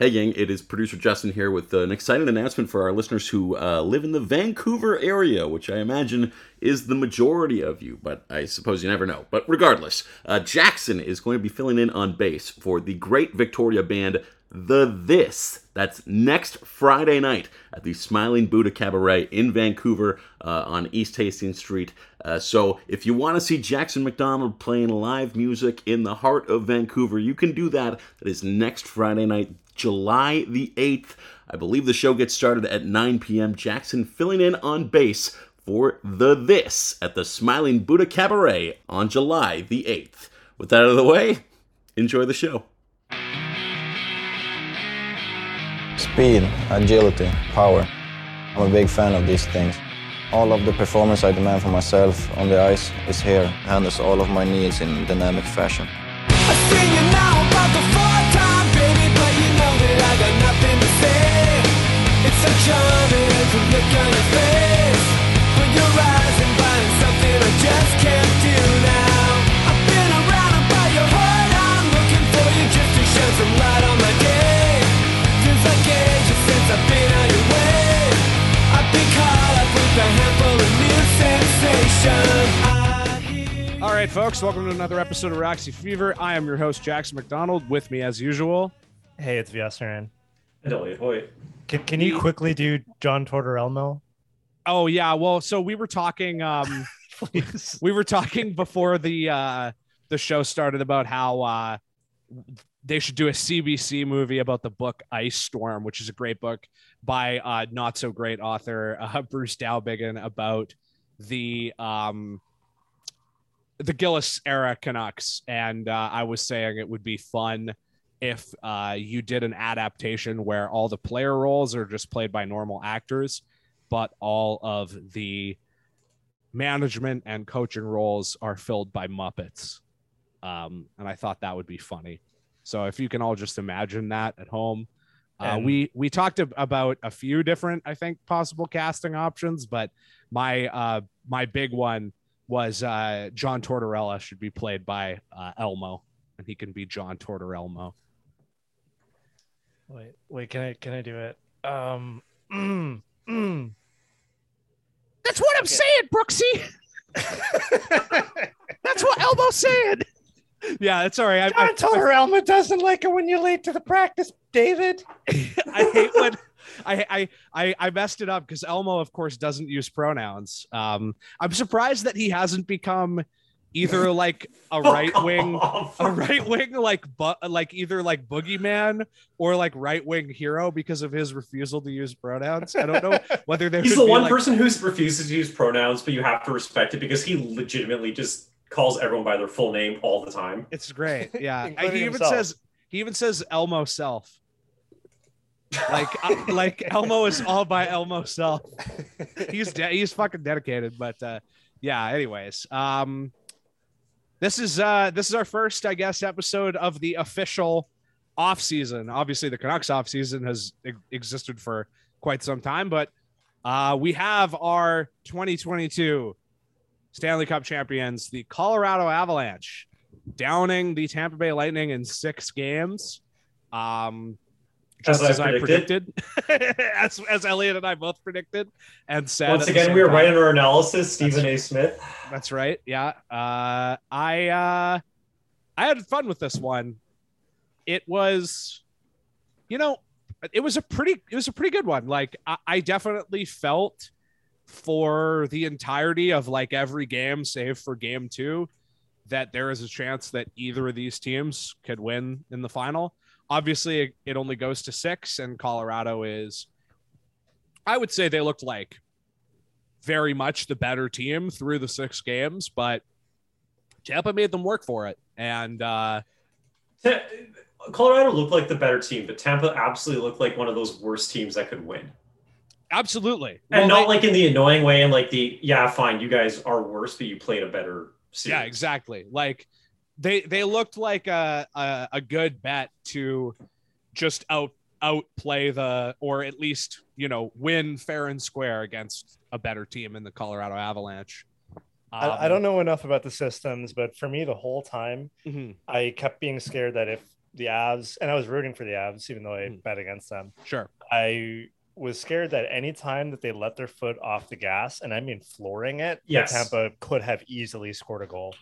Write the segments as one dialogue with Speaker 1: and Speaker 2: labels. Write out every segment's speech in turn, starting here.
Speaker 1: Hey, gang, it is producer Justin here with an exciting announcement for our listeners who uh, live in the Vancouver area, which I imagine is the majority of you, but I suppose you never know. But regardless, uh, Jackson is going to be filling in on bass for the great Victoria band The This. That's next Friday night at the Smiling Buddha Cabaret in Vancouver uh, on East Hastings Street. Uh, so if you want to see Jackson McDonald playing live music in the heart of Vancouver, you can do that. That is next Friday night, July the 8th. I believe the show gets started at 9 p.m. Jackson filling in on bass for The This at the Smiling Buddha Cabaret on July the 8th. With that out of the way, enjoy the show.
Speaker 2: Speed, agility, power. I'm a big fan of these things. All of the performance I demand for myself on the ice is here, handles all of my needs in dynamic fashion.
Speaker 3: Right, folks, welcome to another episode of Roxy Fever. I am your host, Jackson McDonald. With me, as usual,
Speaker 4: Hey, it's Vyasaran.
Speaker 5: And Elliot Hoyt.
Speaker 4: Can, can you quickly do John Tortorella?
Speaker 3: Oh yeah, well, so we were talking um
Speaker 4: Please.
Speaker 3: we were talking before the uh the show started about how uh they should do a CBC movie about the book Ice Storm, which is a great book by uh not so great author uh, Bruce Dowbiggin about the um the Gillis era Canucks and uh, I was saying it would be fun if uh, you did an adaptation where all the player roles are just played by normal actors, but all of the management and coaching roles are filled by Muppets. Um, and I thought that would be funny. So if you can all just imagine that at home. Uh, we we talked ab- about a few different, I think, possible casting options, but my uh, my big one was uh, John Tortorella should be played by uh, Elmo, and he can be John Tortorelmo.
Speaker 4: Wait, wait, can I can I do it? Um mm, mm.
Speaker 3: That's what I'm saying, Brooksy. That's what Elmo said. Yeah, it's all right. I, I,
Speaker 4: John Tortorello doesn't like it when you're late to the practice, David.
Speaker 3: I hate when I I I, I messed it up because Elmo, of course, doesn't use pronouns. Um, I'm surprised that he hasn't become either like a right wing, a right wing like but like either like boogeyman or like right wing hero because of his refusal to use pronouns. I don't know whether there
Speaker 5: He's the one
Speaker 3: like-
Speaker 5: person who refuses to use pronouns, but you have to respect it because he legitimately just calls everyone by their full name all the time.
Speaker 3: It's great. Yeah. He even
Speaker 4: himself.
Speaker 3: says he even says Elmo self. Like uh, like Elmo is all by Elmo self. He's de- he's fucking dedicated, but uh yeah, anyways. Um this is uh this is our first I guess episode of the official off season. Obviously the Canucks off season has e- existed for quite some time, but uh we have our 2022 Stanley Cup champions, the Colorado Avalanche, downing the Tampa Bay Lightning in six games. Um, just
Speaker 5: As
Speaker 3: as,
Speaker 5: I
Speaker 3: I
Speaker 5: predicted.
Speaker 3: predicted, as, as Elliot and I both predicted, and said
Speaker 5: Once again, we were
Speaker 3: time.
Speaker 5: right in our analysis. Stephen A. Smith.
Speaker 3: That's right. Yeah. Uh, I uh, I had fun with this one. It was, you know, it was a pretty it was a pretty good one. Like I, I definitely felt for the entirety of like every game, save for game two, that there is a chance that either of these teams could win in the final. Obviously, it, only goes to six, and Colorado is. I would say they looked like very much the better team through the six games, but Tampa made them work for it. And uh,
Speaker 5: Colorado looked like the better team, but Tampa absolutely looked like one of those worst teams that could win.
Speaker 3: absolutely.
Speaker 5: And
Speaker 3: Well,
Speaker 5: not
Speaker 3: they-
Speaker 5: like in the annoying way and like the, yeah, fine, you guys are worse, but you played a better series.
Speaker 3: yeah, exactly. Like they they looked like a, a a good bet to just out outplay the or at least you know win fair and square against a better team in the Colorado Avalanche. Um,
Speaker 4: I, I don't know enough about the systems, but for me, the whole time,
Speaker 3: mhm.
Speaker 4: I kept being scared that if the Avs, and I was rooting for the Avs, even though I
Speaker 3: Hmm.
Speaker 4: bet against them.
Speaker 3: Sure.
Speaker 4: I was scared that any time that they let their foot off the gas, and I mean flooring it,
Speaker 5: Yes.
Speaker 4: Tampa could have easily scored a goal.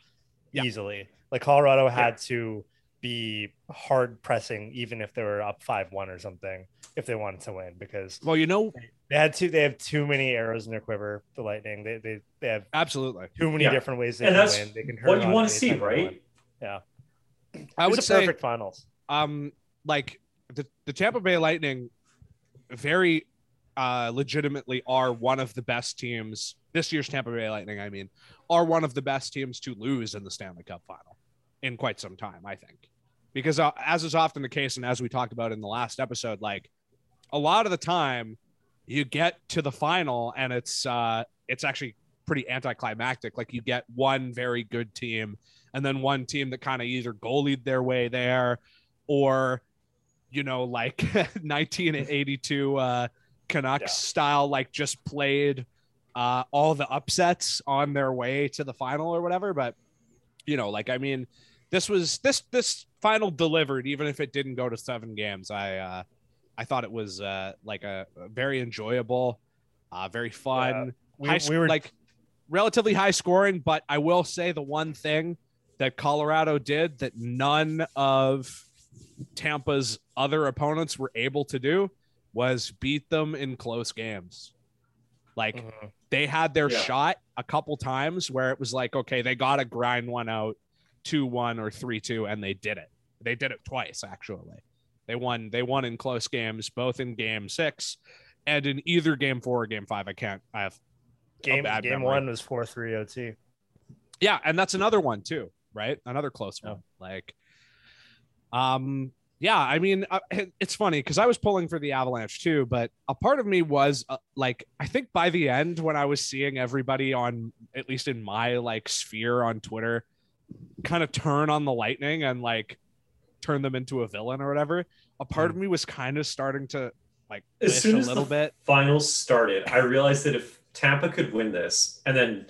Speaker 3: Yeah.
Speaker 4: Easily. Like Colorado had to be hard pressing even if they were up 5-1 or something if they wanted to win because
Speaker 3: Well, you know,
Speaker 4: they had two they have too many arrows in their quiver, the lightning. They they, they have
Speaker 3: absolutely.
Speaker 4: too many
Speaker 5: Yeah.
Speaker 4: different ways they
Speaker 5: And
Speaker 4: can
Speaker 5: that's
Speaker 4: win. They can hurt.
Speaker 5: what
Speaker 4: you
Speaker 5: want to see, right?
Speaker 4: Yeah,
Speaker 3: I
Speaker 4: It
Speaker 3: would
Speaker 4: a
Speaker 3: say
Speaker 4: perfect finals.
Speaker 3: um like the, the Tampa Bay Lightning very uh legitimately are one of the best teams this year's Tampa Bay Lightning I mean are one of the best teams to lose in the Stanley Cup final in quite some time I think. Because uh, as is often the case and as we talked about in the last episode like a lot of the time you get to the final and it's uh it's actually pretty anticlimactic. Like you get one very good team and then one team that kind of either goalied their way there or you know like 1982 uh Canucks
Speaker 4: Yeah.
Speaker 3: style like just played uh all the upsets on their way to the final or whatever. But you know like I mean this was this this final delivered even if it didn't go to 7 games I uh I thought it was uh like a, a very enjoyable uh very fun
Speaker 4: We,
Speaker 3: high,
Speaker 4: we were
Speaker 3: like relatively high scoring, but I will say the one thing that Colorado did that none of Tampa's other opponents were able to do was beat them in close games. Like
Speaker 4: Mhm.
Speaker 3: they had their
Speaker 5: Yeah.
Speaker 3: shot a couple times where it was like, okay, they got to grind one out 2 1 or 3 2, and they did it. They did it twice, actually. They won, they won in close games, both in game six and in either game four or game five. I can't, I have
Speaker 4: game
Speaker 3: bad
Speaker 4: game
Speaker 3: memory.
Speaker 4: one was 4-3 OT.
Speaker 3: yeah and that's another one too right another close
Speaker 4: Yeah.
Speaker 3: one like um yeah i mean uh, it's funny because i was pulling for the avalanche too but a part of me was uh, like i think by the end when i was seeing everybody on at least in my like sphere on twitter kind of turn on the lightning and like turn them into a villain or whatever a part of me was kind of starting to like
Speaker 5: As
Speaker 3: wish
Speaker 5: soon
Speaker 3: a
Speaker 5: as
Speaker 3: little
Speaker 5: the
Speaker 3: bit
Speaker 5: finals started, I realized that if Tampa could win this, and then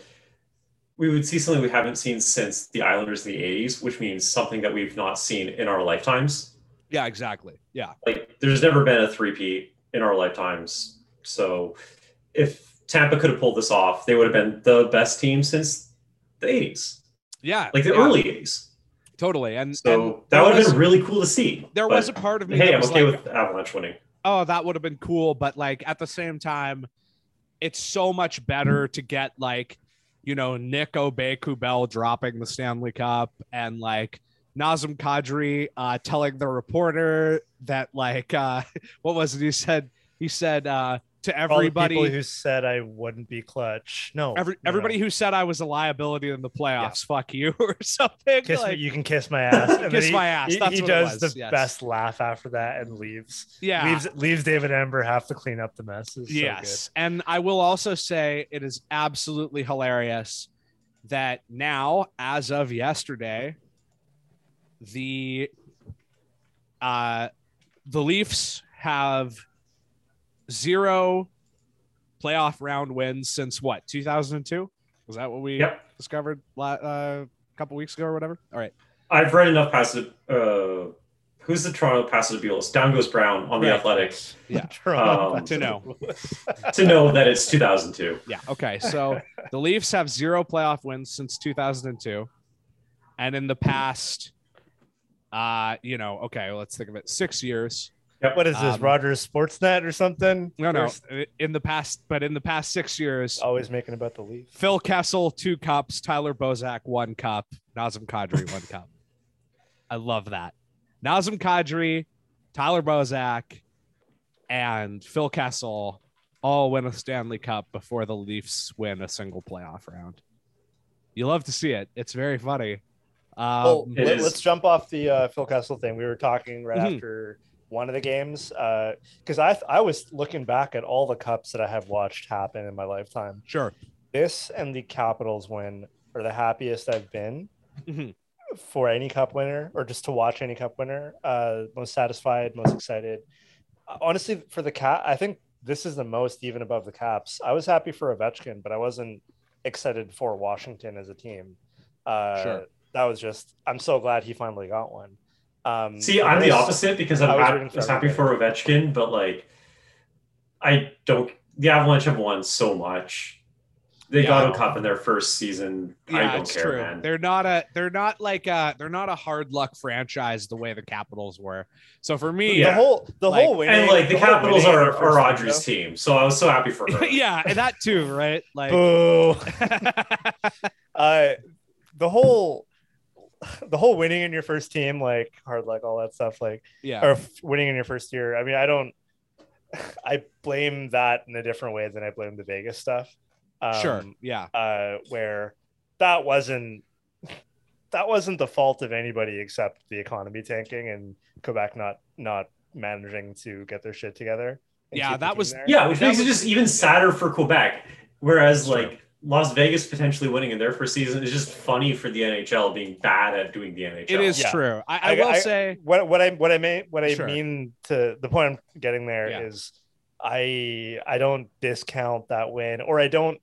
Speaker 5: we would see something we haven't seen since the Islanders in the 80s, which means something that we've not seen in our lifetimes.
Speaker 3: Yeah exactly yeah
Speaker 5: Like, there's never been a three-peat in our lifetimes. So, if Tampa could have pulled this off, they would have been the best team since the 80s,
Speaker 3: yeah
Speaker 5: like the
Speaker 3: yeah,
Speaker 5: early 80s.
Speaker 3: totally and
Speaker 5: So,
Speaker 3: and
Speaker 5: that would have been really cool to see.
Speaker 3: there was a part of me
Speaker 5: Hey,
Speaker 3: that
Speaker 5: I'm okay
Speaker 3: like,
Speaker 5: with Avalanche winning.
Speaker 3: oh, that would have been cool. But like at the same time, it's so much better to get like, you know, Nick Aubé-Kubel dropping the Stanley Cup and like Nazem Kadri uh, telling the reporter that like uh, what was it? He said he said uh, to
Speaker 4: All the
Speaker 3: everybody
Speaker 4: people who said I wouldn't be clutch. No,
Speaker 3: every,
Speaker 4: no, no.
Speaker 3: everybody who said I was a liability in the playoffs, fuck you or something.
Speaker 4: kiss
Speaker 3: like,
Speaker 4: me, you can kiss my ass.
Speaker 3: Kiss
Speaker 4: he-
Speaker 3: my ass,
Speaker 4: He,
Speaker 3: that's
Speaker 4: he
Speaker 3: it
Speaker 4: does the
Speaker 3: yes.
Speaker 4: best laugh after that and leaves.
Speaker 3: yeah.
Speaker 4: leaves leaves David Amber have to clean up the messes.
Speaker 3: yes. And I will also say it is absolutely hilarious that now, as of yesterday, the uh the Leafs have zero playoff round wins since what 2002 was that what we
Speaker 5: Yep.
Speaker 3: discovered la- uh, a couple weeks ago or whatever all right
Speaker 5: I've read enough passive. Uh, who's the Toronto Passive Down goes Brown on the
Speaker 3: Right.
Speaker 5: Athletics
Speaker 3: Yeah.
Speaker 5: Um,
Speaker 3: to know
Speaker 5: to know that it's 2002.
Speaker 3: Yeah. Okay. So the Leafs have zero playoff wins since 2002, and in the past, uh, you know, okay, let's think of it, six years.
Speaker 4: What is this,
Speaker 3: Um,
Speaker 4: Rogers Sportsnet or something?
Speaker 3: No, no, in the past, but in the past six years,
Speaker 4: Always making about the Leafs.
Speaker 3: Phil Kessel two cups, Tyler Bozak one cup, Nazem Kadri one cup. I love that. Nazem Kadri, Tyler Bozak, and Phil Kessel all win a Stanley Cup before the Leafs win a single playoff round. You love to see it. It's very funny. Um,
Speaker 4: well, let, us jump off the uh, Phil Kessel thing. We were talking right
Speaker 3: Mhm.
Speaker 4: after one of the games because I I was looking back at all the cups that I have watched happen in my lifetime.
Speaker 3: sure.
Speaker 4: This and the Capitals win are the happiest I've been
Speaker 3: Mhm.
Speaker 4: for any cup winner or just to watch any cup winner. Uh, most satisfied, most excited. Uh, Honestly, for the cat, I think this is the most even above the Caps. I was happy for Ovechkin, but I wasn't excited for Washington as a team. Uh,
Speaker 3: Sure.
Speaker 4: That was just. I'm so glad he finally got one. Um,
Speaker 5: See, I'm the opposite because I'm
Speaker 4: I was
Speaker 5: hap-
Speaker 4: rooting for
Speaker 5: was happy for Ovechkin, but like, I don't. The Avalanche have won so much. They
Speaker 3: Yeah.
Speaker 5: got a cup in their first season. I
Speaker 3: Yeah,
Speaker 5: don't
Speaker 3: it's
Speaker 5: care,
Speaker 3: true.
Speaker 5: man.
Speaker 3: They're not a they're not like a they're not a hard luck franchise the way the Capitals were. So for me,
Speaker 4: The whole the
Speaker 3: Like-
Speaker 4: whole winning
Speaker 5: and like the,
Speaker 4: whole
Speaker 5: Capitals are, are
Speaker 4: first
Speaker 5: Audrey's team, so I was so happy for her.
Speaker 3: yeah, and that too, right? Like
Speaker 4: Boo. uh, the whole the whole winning in your first team, like hard luck, all that stuff, like
Speaker 3: yeah.
Speaker 4: or f- winning in your first year. I mean, I don't. I blame that in a different way than I blame the Vegas stuff. Um,
Speaker 3: sure. Yeah.
Speaker 4: Uh, where that wasn't that wasn't the fault of anybody except the economy tanking and Quebec not not managing to get their shit together.
Speaker 3: Yeah, that was-
Speaker 4: there.
Speaker 5: Yeah, which
Speaker 3: That
Speaker 5: makes it just even sadder for Quebec. Whereas
Speaker 3: Sure.
Speaker 5: like Las Vegas potentially winning in their first season is just funny for the NHL being bad at doing the NHL.
Speaker 3: It is
Speaker 4: Yeah.
Speaker 3: true. I, I, will say
Speaker 4: what what I what I mean what I
Speaker 3: Sure.
Speaker 4: mean to the point I'm getting there is
Speaker 3: Yeah.
Speaker 4: I I don't discount that win or I don't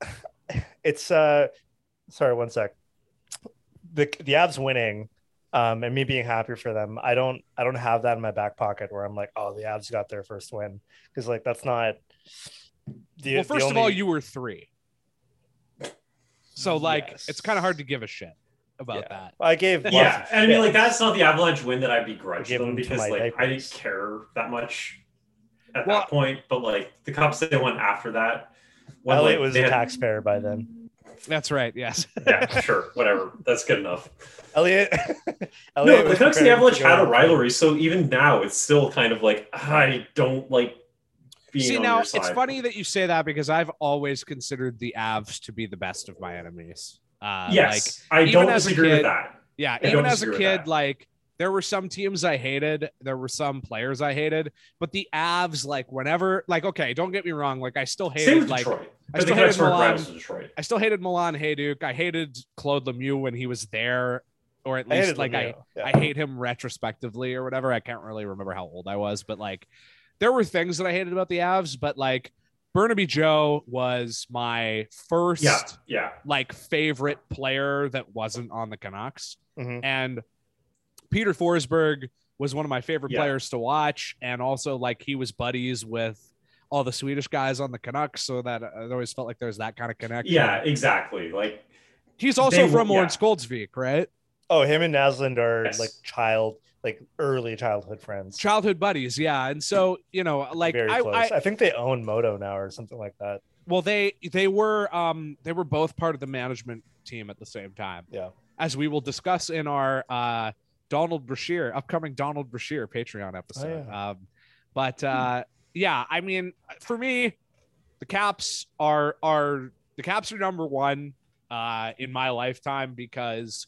Speaker 4: it's uh sorry one sec the the Avs winning um and me being happy for them I don't I don't have that in my back pocket where I'm like oh the Avs got their first win because like that's not the,
Speaker 3: well,
Speaker 4: the
Speaker 3: first of all, you were three. So like
Speaker 4: Yes.
Speaker 3: it's kind of hard to give a shit about
Speaker 4: Yeah.
Speaker 3: that.
Speaker 4: I gave
Speaker 5: Yeah,
Speaker 4: of
Speaker 5: and I mean, like that's not the Avalanche win that I begrudge
Speaker 4: Give
Speaker 5: them
Speaker 4: them
Speaker 5: because
Speaker 4: my
Speaker 5: like I didn't care that much at
Speaker 3: Well-
Speaker 5: that point. But like the cups they won after that, when
Speaker 4: Elliot
Speaker 5: like,
Speaker 4: was a
Speaker 5: had-
Speaker 4: taxpayer by then
Speaker 3: That's right. Yes.
Speaker 5: Yeah, sure, whatever. That's good enough.
Speaker 4: Elliot,
Speaker 5: No, the
Speaker 4: was
Speaker 5: Canucks and the Avalanche had a rivalry, so even now it's still kind of like I don't like being
Speaker 3: See
Speaker 5: on
Speaker 3: now,
Speaker 5: your
Speaker 3: it's funny that you say that because I've always considered the Avs to be the best of my enemies. Uh,
Speaker 5: Yes, I don't
Speaker 3: as
Speaker 5: disagree
Speaker 3: kid-
Speaker 5: with that.
Speaker 3: Yeah,
Speaker 5: I
Speaker 3: even as a kid, like there were some teams I hated, there were some players I hated, but the Avs, like whenever, like okay, don't get me wrong, like I still
Speaker 5: Same
Speaker 3: hated
Speaker 5: with
Speaker 3: like
Speaker 5: Detroit.
Speaker 3: I still hated
Speaker 5: weren't
Speaker 3: Milan.
Speaker 5: rivals of
Speaker 3: I still hated Milan Hejduk. I hated Claude Lemieux when he was there, or at least
Speaker 4: hated
Speaker 3: like I
Speaker 4: yeah.
Speaker 3: I hate him retrospectively or whatever. I can't really remember how old I was, but like there were things that I hated about the Avs, but like Burnaby Joe was my first
Speaker 5: Yeah, yeah.
Speaker 3: like favorite player that wasn't on the Canucks.
Speaker 4: Mhm.
Speaker 3: And Peter Forsberg was one of my favorite
Speaker 5: Yeah.
Speaker 3: players to watch. And also like he was buddies with all the Swedish guys on the Canucks. So that I always felt like there's that kind of connection.
Speaker 5: Yeah, exactly. Like
Speaker 3: He's also
Speaker 5: They-
Speaker 3: from
Speaker 5: yeah.
Speaker 3: Örnsköldsvik, right?
Speaker 4: Oh, him and Naslund are
Speaker 5: Yes.
Speaker 4: like child, like early childhood friends.
Speaker 3: Childhood buddies. Yeah. And so, you know, like
Speaker 4: Very
Speaker 3: I,
Speaker 4: close.
Speaker 3: I,
Speaker 4: I, think they own Modo now or something like that.
Speaker 3: well, they, they were, um, they were both part of the management team at the same time.
Speaker 4: Yeah.
Speaker 3: As we will discuss in our, uh, Donald Brashear, upcoming Donald Brashear Patreon episode.
Speaker 4: yeah.
Speaker 3: Um, but uh, yeah, I mean, for me, the Caps are are the Caps are number one uh, in my lifetime because,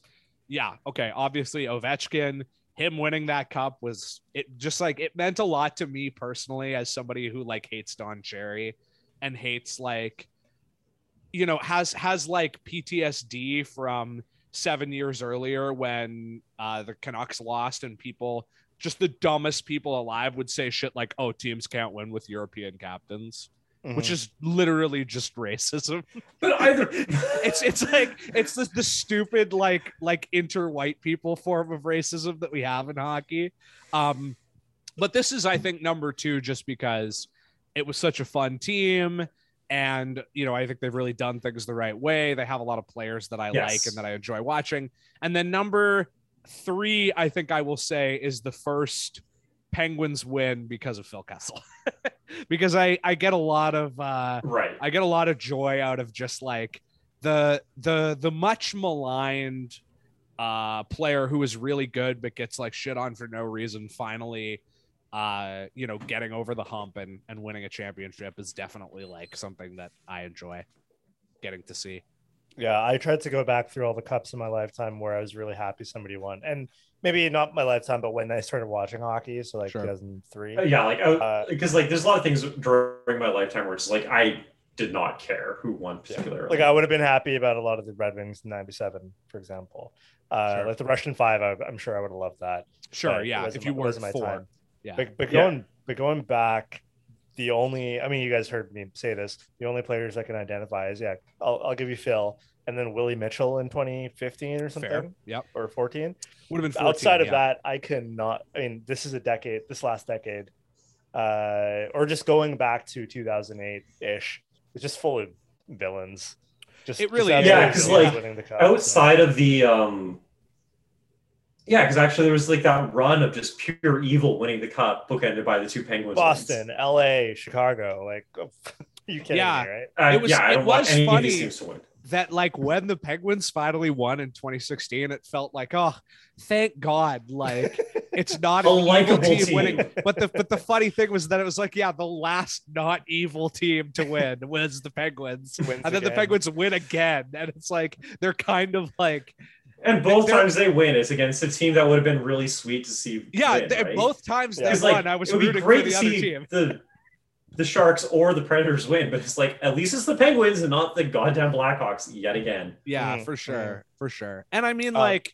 Speaker 3: yeah, okay, obviously Ovechkin, him winning that cup was it just like it meant a lot to me personally as somebody who like hates Don Cherry and hates like you know has has like PTSD from seven years earlier when uh, the Canucks lost and people just the dumbest people alive would say shit like, "Oh, teams can't win with European captains," which
Speaker 4: Mhm.
Speaker 3: is literally just racism.
Speaker 5: but either
Speaker 3: it's it's like it's the, the stupid like like inter-white people form of racism that we have in hockey. Um, but this is, I think, number two, just because it was such a fun team. And you know, I think they've really done things the right way. They have a lot of players that I
Speaker 5: Yes.
Speaker 3: like and that I enjoy watching. And then number three, I think I will say, is the first Penguins win because of Phil Kessel. because I I get a lot of uh
Speaker 5: right.
Speaker 3: I get a lot of joy out of just like the the the much maligned uh player who is really good but gets like shit on for no reason finally uh you know getting over the hump and and winning a championship is definitely like something that I enjoy getting to see.
Speaker 4: Yeah, I tried to go back through all the cups in my lifetime where I was really happy somebody won, and maybe not my lifetime, but when I started watching hockey, so like
Speaker 3: Sure.
Speaker 4: 2003.
Speaker 5: Uh, yeah, like
Speaker 4: Uh,
Speaker 5: because like there's a lot of things during my lifetime where it's like I did not care who won particularly.
Speaker 4: Like I would have been happy about a lot of the Red Wings in '97, for example. Uh,
Speaker 3: Sure.
Speaker 4: Like the Russian Five, I, I'm sure I would have loved that.
Speaker 3: Sure,
Speaker 4: but
Speaker 3: yeah, if you weren't
Speaker 4: my
Speaker 3: four.
Speaker 4: time.
Speaker 3: Yeah.
Speaker 4: But, but
Speaker 5: Yeah.
Speaker 4: going but going back, the only I mean, you guys heard me say this. The only players I can identify is yeah, I'll, I'll give you Phil, and then Willie Mitchell in 2015 or something,
Speaker 3: Fair. Yep.
Speaker 4: or 14.
Speaker 3: Would have been 14,
Speaker 4: Outside of that, I cannot. I mean, this is a decade, this last decade, uh, or just going back to 2008 ish. It's just full of villains. Just
Speaker 3: It really
Speaker 4: just.
Speaker 5: Yeah,
Speaker 4: absolute
Speaker 5: 'cause,
Speaker 4: villains
Speaker 5: like,
Speaker 4: winning the cup, so.
Speaker 5: outside of the um yeah because actually there was like that run of just pure evil winning the cup bookended by the two penguins
Speaker 4: Boston, LA, Chicago, like you kidding
Speaker 3: Yeah.
Speaker 4: me, right?
Speaker 5: uh,
Speaker 3: It was-
Speaker 5: yeah
Speaker 3: it was funny.
Speaker 5: these teams to win
Speaker 3: that like when the Penguins finally won in 2016, it felt like, oh, thank God, like it's not
Speaker 5: A
Speaker 3: an evil
Speaker 5: likable
Speaker 3: team,
Speaker 5: team.
Speaker 3: winning. But the but the funny thing was that it was like, yeah, the last not evil team to win was the Penguins,
Speaker 4: Wins
Speaker 3: and then the. Penguins win again, and it's like they're kind of like,
Speaker 5: and both
Speaker 3: They're-
Speaker 5: times they win it's against a team that would have been really sweet to see
Speaker 3: yeah,
Speaker 5: win,
Speaker 3: they,
Speaker 5: right?
Speaker 3: both times
Speaker 4: Yeah.
Speaker 3: they won,
Speaker 5: like,
Speaker 3: I was
Speaker 5: it would be
Speaker 3: rooting for
Speaker 5: great
Speaker 3: the
Speaker 5: to
Speaker 3: other
Speaker 5: see
Speaker 3: team.
Speaker 5: the the sharks or the predators win but it's like at least it's the penguins and not the goddamn blackhawks yet again
Speaker 3: Yeah,
Speaker 4: Mm,
Speaker 3: for sure, for sure. And I mean,
Speaker 4: Uh,
Speaker 3: like,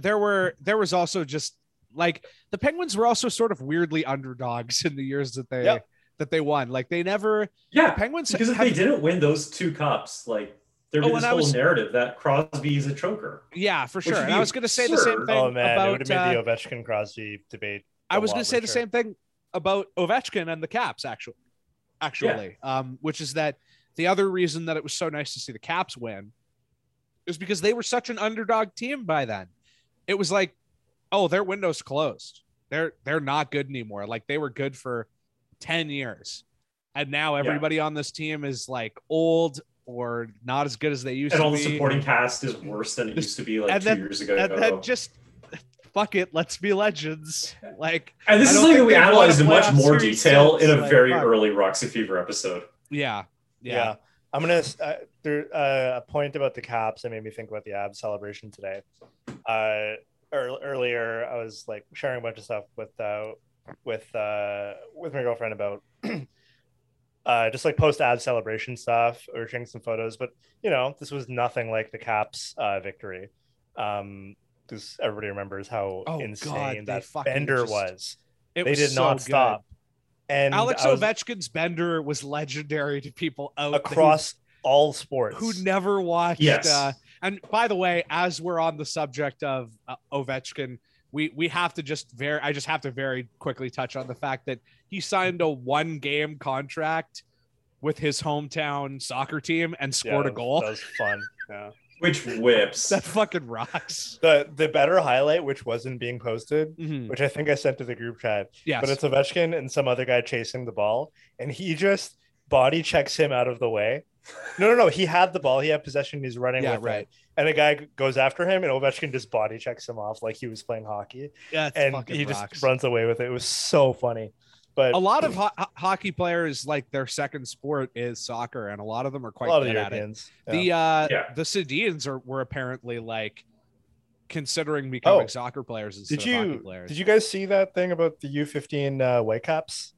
Speaker 3: there were there was also just like the Penguins were also sort of weirdly underdogs in the years that they
Speaker 4: Yep.
Speaker 3: that they won. Like they never
Speaker 5: yeah
Speaker 3: Penguins
Speaker 5: because if they didn't win those two cups like there'd
Speaker 3: Oh,
Speaker 5: be
Speaker 3: and
Speaker 5: this
Speaker 3: I
Speaker 5: whole
Speaker 3: was-
Speaker 5: narrative that crosby is a choker
Speaker 3: yeah, for sure. And I was going to say the same thing
Speaker 4: Oh man, it would have
Speaker 3: uh,
Speaker 4: made the Ovechkin Crosby debate.
Speaker 3: I was going to say the
Speaker 4: richer.
Speaker 3: same thing about Ovechkin and the Caps. Actually, actually, um, which is that the other reason that it was so nice to see the Caps win is because they were such an underdog team by then. It was like, oh, their window's closed. They're they're not good anymore. Like they were good for ten years, and now everybody on this team is like old or not as good as they used
Speaker 5: and
Speaker 3: to
Speaker 5: all
Speaker 3: be.
Speaker 5: the supporting cast is worse than it used to be like
Speaker 3: And
Speaker 5: two
Speaker 3: then-
Speaker 5: years ago.
Speaker 3: and then just fuck it, let's be legends. Like
Speaker 5: And this
Speaker 3: I
Speaker 5: is
Speaker 3: don't
Speaker 5: something that we analyzed in much more detail in a
Speaker 3: like,
Speaker 5: very
Speaker 3: fuck.
Speaker 5: early Roxy Fever episode.
Speaker 3: yeah,
Speaker 4: Yeah.
Speaker 3: yeah,
Speaker 4: I'm gonna uh, there uh, a point about the Caps that made me think about the Avs celebration today. Uh, ear- earlier, I was like sharing a bunch of stuff with uh, with uh, with my girlfriend about uh, just like post ad celebration stuff or sharing some photos. But you know, this was nothing like the Caps uh, victory. Um, because everybody remembers how
Speaker 3: Oh,
Speaker 4: insane
Speaker 3: God,
Speaker 4: that bender
Speaker 3: just-
Speaker 4: was.
Speaker 3: It
Speaker 4: They
Speaker 3: was
Speaker 4: did
Speaker 3: so
Speaker 4: not
Speaker 3: good.
Speaker 4: stop. And
Speaker 3: Alex
Speaker 4: was
Speaker 3: Ovechkin's bender was legendary to people out
Speaker 4: across all sports.
Speaker 3: who, who never watched.
Speaker 5: Yes.
Speaker 3: Uh, and by the way, as we're on the subject of uh, Ovechkin, we we have to just very. I just have to very quickly touch on the fact that he signed a one game contract with his hometown soccer team and
Speaker 4: Yeah,
Speaker 3: scored a goal.
Speaker 4: That was fun. Yeah.
Speaker 5: Which whips.
Speaker 3: That fucking rocks.
Speaker 4: the the better highlight, which wasn't being posted,
Speaker 3: Mhm.
Speaker 4: which I think I sent to the group chat,
Speaker 3: Yeah.
Speaker 4: but it's Ovechkin and some other guy chasing the ball, and he just body checks him out of the way. No, no, no. He had the ball. He had possession. He's running
Speaker 3: Yeah,
Speaker 4: with
Speaker 3: right.
Speaker 4: it, and a guy goes after him, and Ovechkin just body checks him off like he was playing hockey,
Speaker 3: yeah,
Speaker 4: and he
Speaker 3: rocks.
Speaker 4: just runs away with it. It was so funny. But
Speaker 3: a lot of ho- ho- hockey players like their second sport is soccer, and a lot of them are quite good
Speaker 4: the
Speaker 3: at it.
Speaker 4: Yeah.
Speaker 3: The uh,
Speaker 5: Yeah.
Speaker 3: the Sedins are were apparently like considering becoming
Speaker 4: Oh.
Speaker 3: soccer players instead
Speaker 4: did
Speaker 3: of hockey
Speaker 4: you
Speaker 3: players.
Speaker 4: did you guys see that thing about the U fifteen uh, Whitecaps?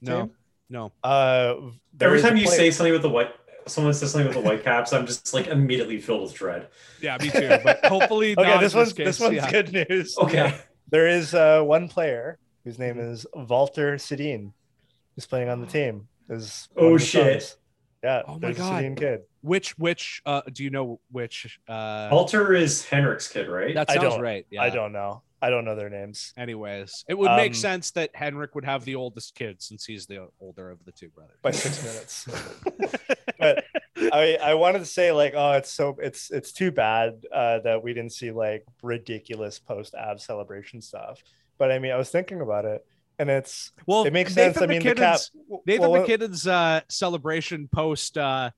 Speaker 3: No,
Speaker 4: team?
Speaker 3: no.
Speaker 4: Uh,
Speaker 5: Every time you
Speaker 4: play-
Speaker 5: say something with the white, someone says something with the white caps, I'm just like immediately filled with dread.
Speaker 3: Yeah, me too. But hopefully,
Speaker 4: okay,
Speaker 3: not
Speaker 4: this
Speaker 3: in
Speaker 4: one's
Speaker 3: case.
Speaker 4: this one's
Speaker 3: yeah.
Speaker 4: good news.
Speaker 5: Okay.
Speaker 4: There is uh, one player whose name is Walter Sedin, who's playing on the team. Is
Speaker 5: oh
Speaker 4: the
Speaker 5: shit.
Speaker 4: sons. Yeah,
Speaker 3: Oh my God.
Speaker 4: Sedin kid.
Speaker 3: Which which uh do you know which uh
Speaker 5: Alter is Henrik's kid, right?
Speaker 3: that
Speaker 4: I
Speaker 3: sounds
Speaker 4: don't-
Speaker 3: right. Yeah.
Speaker 4: I don't know. I don't know their names.
Speaker 3: Anyways, it would make
Speaker 4: Um,
Speaker 3: sense that Henrik would have the oldest kid since he's the older of the two brothers.
Speaker 4: by six minutes. but I I wanted to say like oh it's so it's it's too bad uh, that we didn't see like ridiculous post Av celebration stuff. But I mean I was thinking about it and it's
Speaker 3: Well,
Speaker 4: it makes
Speaker 3: Nathan
Speaker 4: sense. I mean the cap.
Speaker 3: Nathan
Speaker 4: well,
Speaker 3: MacKinnon's uh, celebration post uh,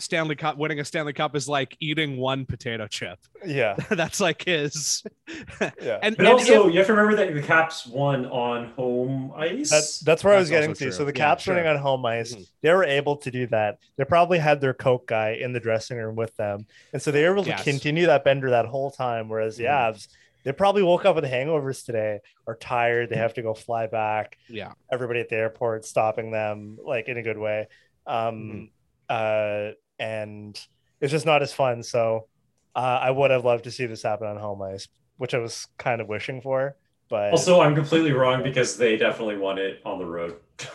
Speaker 3: Stanley Cup winning a Stanley Cup is like eating one potato chip.
Speaker 4: Yeah,
Speaker 3: That's like his.
Speaker 4: yeah.
Speaker 3: And,
Speaker 5: But
Speaker 3: and
Speaker 5: also,
Speaker 3: if-
Speaker 5: you have to remember that the Caps won on home ice.
Speaker 4: That's that's where I was getting
Speaker 3: also
Speaker 4: to.
Speaker 3: true.
Speaker 4: So the
Speaker 3: Yeah,
Speaker 4: Caps
Speaker 3: sure.
Speaker 4: running on home ice,
Speaker 3: Mhm.
Speaker 4: they were able to do that. They probably had their Coke guy in the dressing room with them, and so they were able to
Speaker 3: Yes.
Speaker 4: continue that bender that whole time. Whereas the
Speaker 3: Mhm.
Speaker 4: Avs, they probably woke up with hangovers today, are tired. They have to go fly back.
Speaker 3: yeah,
Speaker 4: Everybody at the airport stopping them, like in a good way. Um, uh, and it's just not as fun. So uh, I would have loved to see this happen on home ice, which I was kind of wishing for. But
Speaker 5: also, I'm completely wrong because they definitely won it on the road.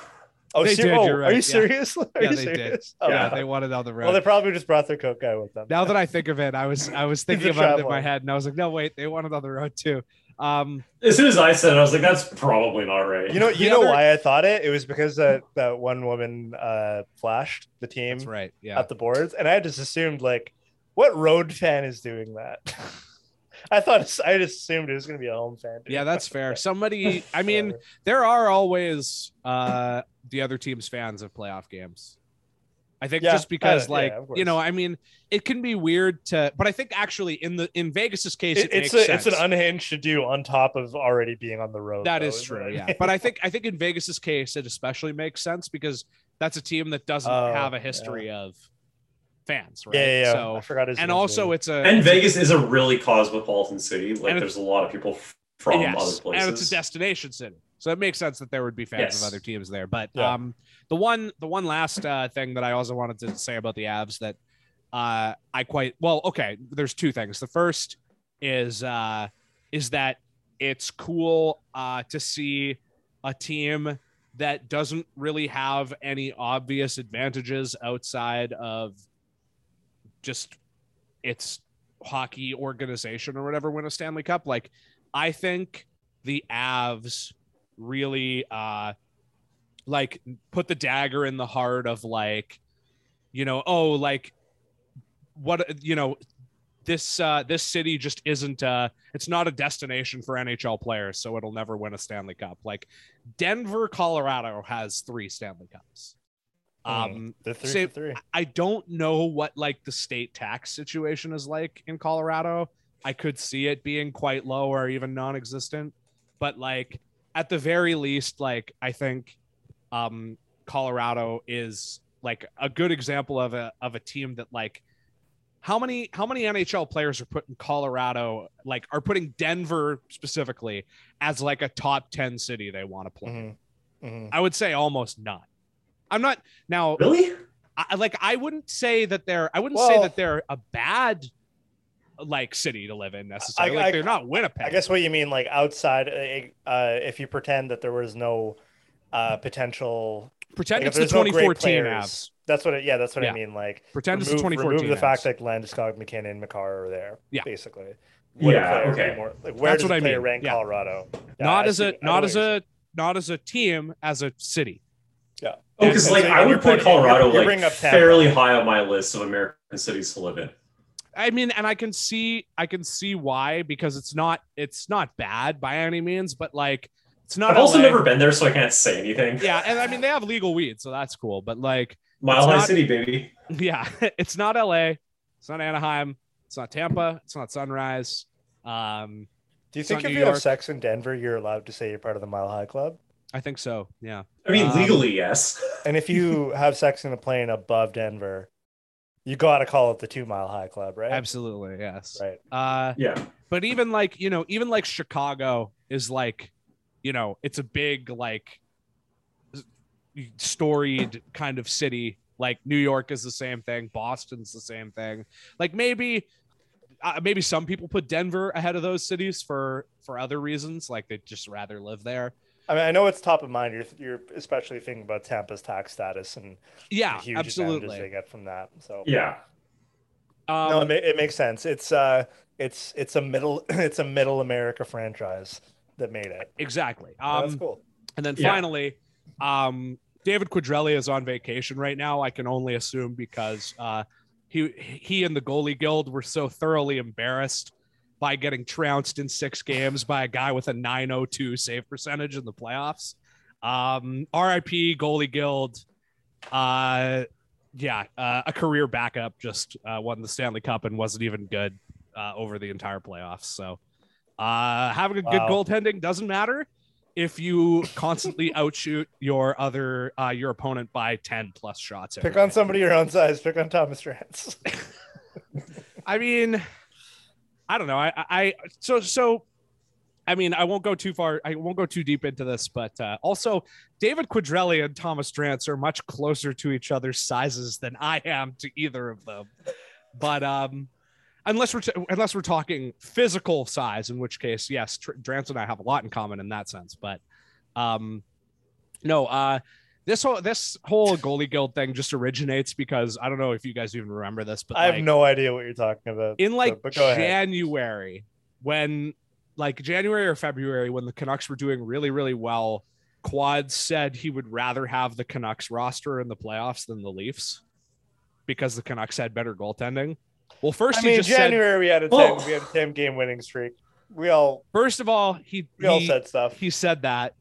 Speaker 4: Oh,
Speaker 3: They
Speaker 4: ser-
Speaker 3: did,
Speaker 4: oh,
Speaker 3: you're
Speaker 4: are
Speaker 3: right,
Speaker 4: you
Speaker 3: yeah.
Speaker 4: serious? Are
Speaker 3: Yeah,
Speaker 4: you
Speaker 3: they did.
Speaker 4: Oh,
Speaker 3: yeah,
Speaker 4: wow.
Speaker 3: they wanted on the road.
Speaker 4: Well, they probably just brought their coke guy with them.
Speaker 3: now that I think of it, I was I was thinking
Speaker 4: He's a
Speaker 3: about it in my head, and I was like, no, wait, they wanted on the road too. Um,
Speaker 5: As soon as I said it, I was like, that's probably not right.
Speaker 4: You know,
Speaker 3: The
Speaker 4: you know
Speaker 3: other-
Speaker 4: why I thought it? It was because that that one woman uh flashed the team
Speaker 3: that's right. Yeah,
Speaker 4: at the boards, and I just assumed like, what road fan is doing that? I thought I just assumed it was going to be a home fan. doing
Speaker 3: yeah, that's fair. Somebody, I mean, there are always uh the other team's fans of playoff games. I think
Speaker 4: Yeah,
Speaker 3: just because,
Speaker 4: uh, yeah,
Speaker 3: like, you know. I mean, it can be weird to, but I think actually in the in Vegas's case,
Speaker 4: It-
Speaker 3: it,
Speaker 4: it's
Speaker 3: makes
Speaker 4: a, it's an unhinged to do on top of already being on the road.
Speaker 3: That
Speaker 4: though,
Speaker 3: is
Speaker 4: is
Speaker 3: true, yeah.
Speaker 4: mean.
Speaker 3: But I think I think in Vegas's case, it especially makes sense because that's a team that doesn't
Speaker 4: Oh,
Speaker 3: have a
Speaker 4: yeah.
Speaker 3: history of fans, right?
Speaker 4: yeah, yeah, yeah. I
Speaker 3: So
Speaker 4: forgot his
Speaker 3: and
Speaker 4: name's
Speaker 3: also
Speaker 4: name.
Speaker 3: it's a
Speaker 5: and Vegas is a really cosmopolitan city. Like, there's a lot of people from
Speaker 3: yes,
Speaker 5: other places.
Speaker 3: and it's a destination city, so it makes sense that there would be fans
Speaker 5: Yes.
Speaker 3: of other teams there. But
Speaker 4: Yeah.
Speaker 3: um, the one the one last uh, thing that I also wanted to say about the Avs that uh, I quite well, okay. There's two things. The first is uh, is that it's cool uh, to see a team that doesn't really have any obvious advantages outside of just its hockey organization or whatever win a Stanley Cup. Like, I think the Avs really uh like put the dagger in the heart of like, you know, oh, like what you know, this uh this city just isn't uh it's not a destination for NHL players, so it'll never win a Stanley Cup. Like Denver, Colorado has three Stanley Cups. Um
Speaker 4: the three
Speaker 3: say-
Speaker 4: for three.
Speaker 3: I don't know what like the state tax situation is like in Colorado. I could see it being quite low or even non-existent, but like at the very least, like I think um Colorado is like a good example of a of a team that like how many how many NHL players are put in Colorado like are putting Denver specifically as like a top 10 city they want to play.
Speaker 4: Mhm. Mhm.
Speaker 3: I would say almost none. I'm not now
Speaker 5: really?
Speaker 3: I, like I wouldn't say that they're I wouldn't say that they're a bad like city to live in necessarily. like
Speaker 4: I-
Speaker 3: they're not Winnipeg.
Speaker 4: I guess what you mean, like outside, uh, uh, if you pretend that there was no uh, potential,
Speaker 3: pretend
Speaker 4: like,
Speaker 3: it's the
Speaker 4: there's no
Speaker 3: 2014
Speaker 4: players,
Speaker 3: Avs.
Speaker 4: That's what. It, yeah, that's what
Speaker 3: Yeah.
Speaker 4: I mean. Like
Speaker 3: Pretend it's the 2014
Speaker 4: remove the fact
Speaker 3: Avs.
Speaker 4: that Landeskog, MacKinnon, Makar are there.
Speaker 3: Yeah.
Speaker 4: basically. Would a
Speaker 5: Yeah,
Speaker 4: player
Speaker 5: okay.
Speaker 4: More, like where
Speaker 3: That's
Speaker 4: does
Speaker 3: what
Speaker 4: a
Speaker 3: I
Speaker 4: player
Speaker 3: mean,
Speaker 4: rank
Speaker 3: yeah.
Speaker 4: Colorado? Yeah,
Speaker 3: not
Speaker 4: I
Speaker 3: as
Speaker 4: see- I
Speaker 3: a not as a not as a team, as a city.
Speaker 4: Yeah.
Speaker 5: Oh, because
Speaker 4: And
Speaker 5: like
Speaker 4: so
Speaker 5: I would put Colorado
Speaker 4: you're- you're
Speaker 5: like
Speaker 4: bringing up Tampa.
Speaker 5: fairly high on my list of American cities to live in.
Speaker 3: I mean, and I can see I can see why because it's not it's not bad by any means, but like it's not
Speaker 5: I've also
Speaker 3: LA.
Speaker 5: never been there, so I can't say anything.
Speaker 3: Yeah, and I mean they have legal weed, so that's cool. But like,
Speaker 5: Mile High
Speaker 3: not-
Speaker 5: City, baby.
Speaker 3: yeah, it's not LA, it's not Anaheim, it's not Tampa, it's not Sunrise. Um,
Speaker 4: Do you think
Speaker 3: not
Speaker 4: if
Speaker 3: New
Speaker 4: you have sex in Denver, you're allowed to say you're part of the Mile High Club?
Speaker 3: I think so. Yeah.
Speaker 5: I mean,
Speaker 3: Um,
Speaker 5: legally, yes.
Speaker 4: And if you have sex in a plane above Denver, you got to call it the Two Mile High Club, right?
Speaker 3: Absolutely, yes.
Speaker 4: Right.
Speaker 3: Uh,
Speaker 5: yeah.
Speaker 3: but even like you know, even like Chicago is like, you know, it's a big like storied kind of city. Like New York is the same thing, Boston's the same thing. Like maybe, uh, maybe some people put Denver ahead of those cities for for other reasons, like they'd just rather live there.
Speaker 4: I mean, I know it's top of mind. You're you're especially thinking about Tampa's tax status and
Speaker 3: Yeah,
Speaker 4: the huge advantages they
Speaker 3: absolutely.
Speaker 4: get from that. So
Speaker 5: Yeah.
Speaker 3: Um,
Speaker 4: no, it, ma- it makes sense. It's uh, it's it's a middle it's a middle America franchise that made it.
Speaker 3: exactly.
Speaker 4: Oh,
Speaker 3: Um,
Speaker 4: that's cool.
Speaker 3: And then
Speaker 5: Yeah.
Speaker 3: finally, um, David Quadrelli is on vacation right now. I can only assume because uh, he he and the goalie guild were so thoroughly embarrassed by getting trounced in six games by a guy with a 902 save percentage in the playoffs. Um, RIP goalie guild. Uh, yeah, uh, a career backup just uh, won the Stanley Cup and wasn't even good uh, over the entire playoffs. So uh, having a good
Speaker 4: Wow.
Speaker 3: goaltending doesn't matter if you constantly outshoot your other uh, your opponent by 10 plus shots.
Speaker 4: Pick on
Speaker 3: game.
Speaker 4: somebody your own size. Pick on Thomas Drance.
Speaker 3: I mean, I don't know. I, I, so, so, I mean, I won't go too far. I won't go too deep into this, but uh, also David Quadrelli and Thomas Drance are much closer to each other's sizes than I am to either of them. But um, unless we're t- unless we're talking physical size, in which case, yes, Tr- Drance and I have a lot in common in that sense. But um, no, uh, this whole this whole goalie guild thing just originates because I don't know if you guys even remember this, but
Speaker 4: I have no idea what you're talking about.
Speaker 3: in like
Speaker 4: but, but go ahead.
Speaker 3: January when like January or February when the Canucks were doing really really well, Quad said he would rather have the Canucks roster in the playoffs than the Leafs because the Canucks had better goaltending. Well, first
Speaker 4: I
Speaker 3: he
Speaker 4: mean,
Speaker 3: just said
Speaker 4: January we had a 10, we had a 10 game winning streak. We all
Speaker 3: first of all he
Speaker 4: we all
Speaker 3: he,
Speaker 4: said stuff.
Speaker 3: he said that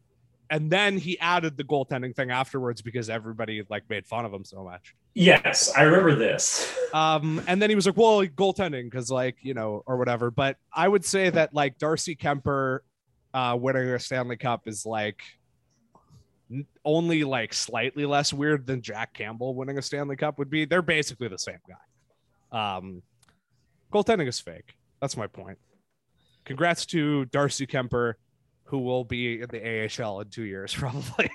Speaker 3: and then he added the goaltending thing afterwards because everybody like made fun of him so much.
Speaker 5: Yes, I remember this.
Speaker 3: Um, and then he was like, "Well, goaltending, because like you know, or whatever." But I would say that like Darcy Kuemper uh, winning a Stanley Cup is like only like slightly less weird than Jack Campbell winning a Stanley Cup would be. They're basically the same guy. Um, goaltending is fake. That's my point. Congrats to Darcy Kuemper, who will be in the AHL in two years, probably.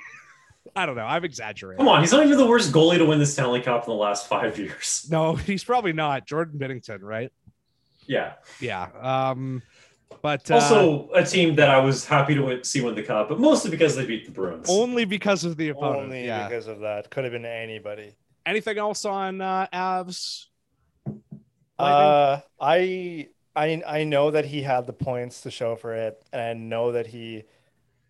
Speaker 3: I don't know. I've exaggerated.
Speaker 5: Come on, he's not even the worst goalie to win the Stanley Cup in the last five years.
Speaker 3: No, he's probably not. Jordan Binnington, right?
Speaker 5: Yeah.
Speaker 3: Yeah. Um, but uh,
Speaker 5: Also, a team that I was happy to win, see win the cup, but mostly because they beat the Bruins.
Speaker 3: only because of the opponent.
Speaker 4: Only
Speaker 3: yeah.
Speaker 4: because of that. Could have been anybody.
Speaker 3: Anything else on uh, Avs? Lightning?
Speaker 4: Uh, I I I know that he had the points to show for it, and I know that he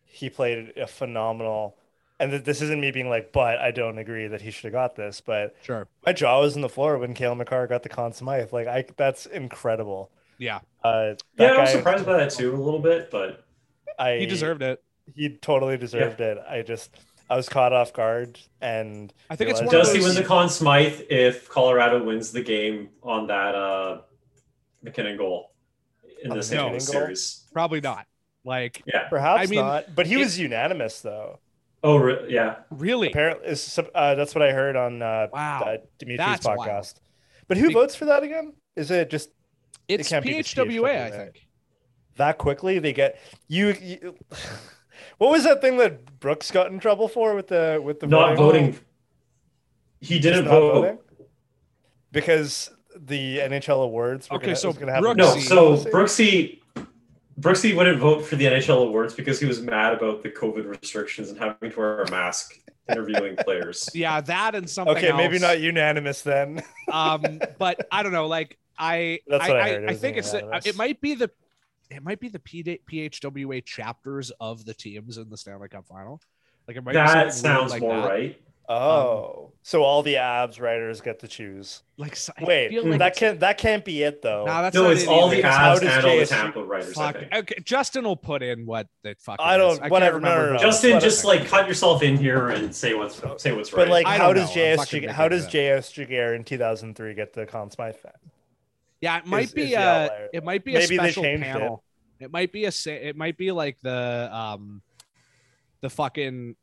Speaker 4: he played a phenomenal. And th- this isn't me being like, but I don't agree that he should have got this. But
Speaker 3: sure.
Speaker 4: my jaw was on the floor when Cale Makar got the Conn Smythe. Like, I that's incredible.
Speaker 3: Yeah,
Speaker 4: Uh, that
Speaker 5: yeah, I was surprised by that too a little bit, but
Speaker 4: I
Speaker 3: he deserved it.
Speaker 4: He totally deserved it. I just I was caught off guard, and
Speaker 3: I think it's
Speaker 4: realized-
Speaker 3: one of
Speaker 5: does he win the Conn Smythe if Colorado wins the game on that uh, MacKinnon goal in
Speaker 4: On
Speaker 5: the
Speaker 4: the
Speaker 5: St.
Speaker 4: Goal?
Speaker 5: series?
Speaker 3: Probably not. Like,
Speaker 5: Yeah.
Speaker 4: Perhaps
Speaker 3: I mean,
Speaker 4: not, but he
Speaker 3: it-
Speaker 4: was unanimous though.
Speaker 5: Oh, re- yeah.
Speaker 3: really?
Speaker 4: Apparently, uh, that's what I heard on uh,
Speaker 3: Wow.
Speaker 4: uh, Dimitri's
Speaker 3: That's wild.
Speaker 4: podcast. But who
Speaker 3: Be-
Speaker 4: votes for that again? Is it just
Speaker 3: It's
Speaker 4: can't be the
Speaker 3: PHWA, I
Speaker 4: PHWA.
Speaker 3: think.
Speaker 4: that quickly? They get you. you what was that thing that Brooks got in trouble for with the with the
Speaker 5: Not voting. He didn't
Speaker 4: not
Speaker 5: vote.
Speaker 4: voting? because the NHL awards. Were
Speaker 3: Okay,
Speaker 4: gonna,
Speaker 3: so
Speaker 4: was gonna have a
Speaker 5: No, so Brooksy, Brooksy wouldn't vote for the NHL awards because he was mad about the COVID restrictions and having to wear a mask interviewing players.
Speaker 3: Yeah, that and something.
Speaker 4: Okay, maybe not unanimous then.
Speaker 3: um, but I don't know. Like I,
Speaker 4: That's
Speaker 3: I,
Speaker 4: what I
Speaker 3: I,
Speaker 4: heard, it
Speaker 3: I think it's
Speaker 4: unanimous.
Speaker 3: it might be the it might be the P- PHWA chapters of the teams in the Stanley Cup final. Like it might
Speaker 5: That
Speaker 3: something
Speaker 5: sounds
Speaker 3: like
Speaker 5: more
Speaker 3: that.
Speaker 5: right.
Speaker 4: Oh, so all the Avs writers get to choose.
Speaker 3: Like I
Speaker 4: Wait,
Speaker 3: feel like
Speaker 4: that can't that can't be it though.
Speaker 3: Nah, that's
Speaker 5: No,
Speaker 3: not
Speaker 5: it's
Speaker 3: it
Speaker 5: all
Speaker 3: either,
Speaker 5: the
Speaker 3: because
Speaker 4: Avs
Speaker 5: and all the
Speaker 4: JSG
Speaker 5: Tampa writers. I
Speaker 3: Fuck.
Speaker 5: think.
Speaker 3: Okay, Justin will put in what the fuck.
Speaker 4: I don't-
Speaker 3: Can't
Speaker 4: whatever, no,
Speaker 3: remember
Speaker 4: no, no.
Speaker 5: Justin,
Speaker 4: What
Speaker 5: just like cut yourself in here and say what's say what's right.
Speaker 4: But like, how does
Speaker 3: know. I'm
Speaker 4: JS
Speaker 3: fucking
Speaker 4: Jag-
Speaker 3: making
Speaker 4: how does
Speaker 3: up.
Speaker 4: JS Giguère in 2003 get the Conn Smythe fan?
Speaker 3: Yeah, it might
Speaker 4: is-
Speaker 3: be
Speaker 4: is
Speaker 3: a it might be
Speaker 4: Maybe
Speaker 3: a special
Speaker 4: changed it.
Speaker 3: panel. It. might be a it might be like the um the fucking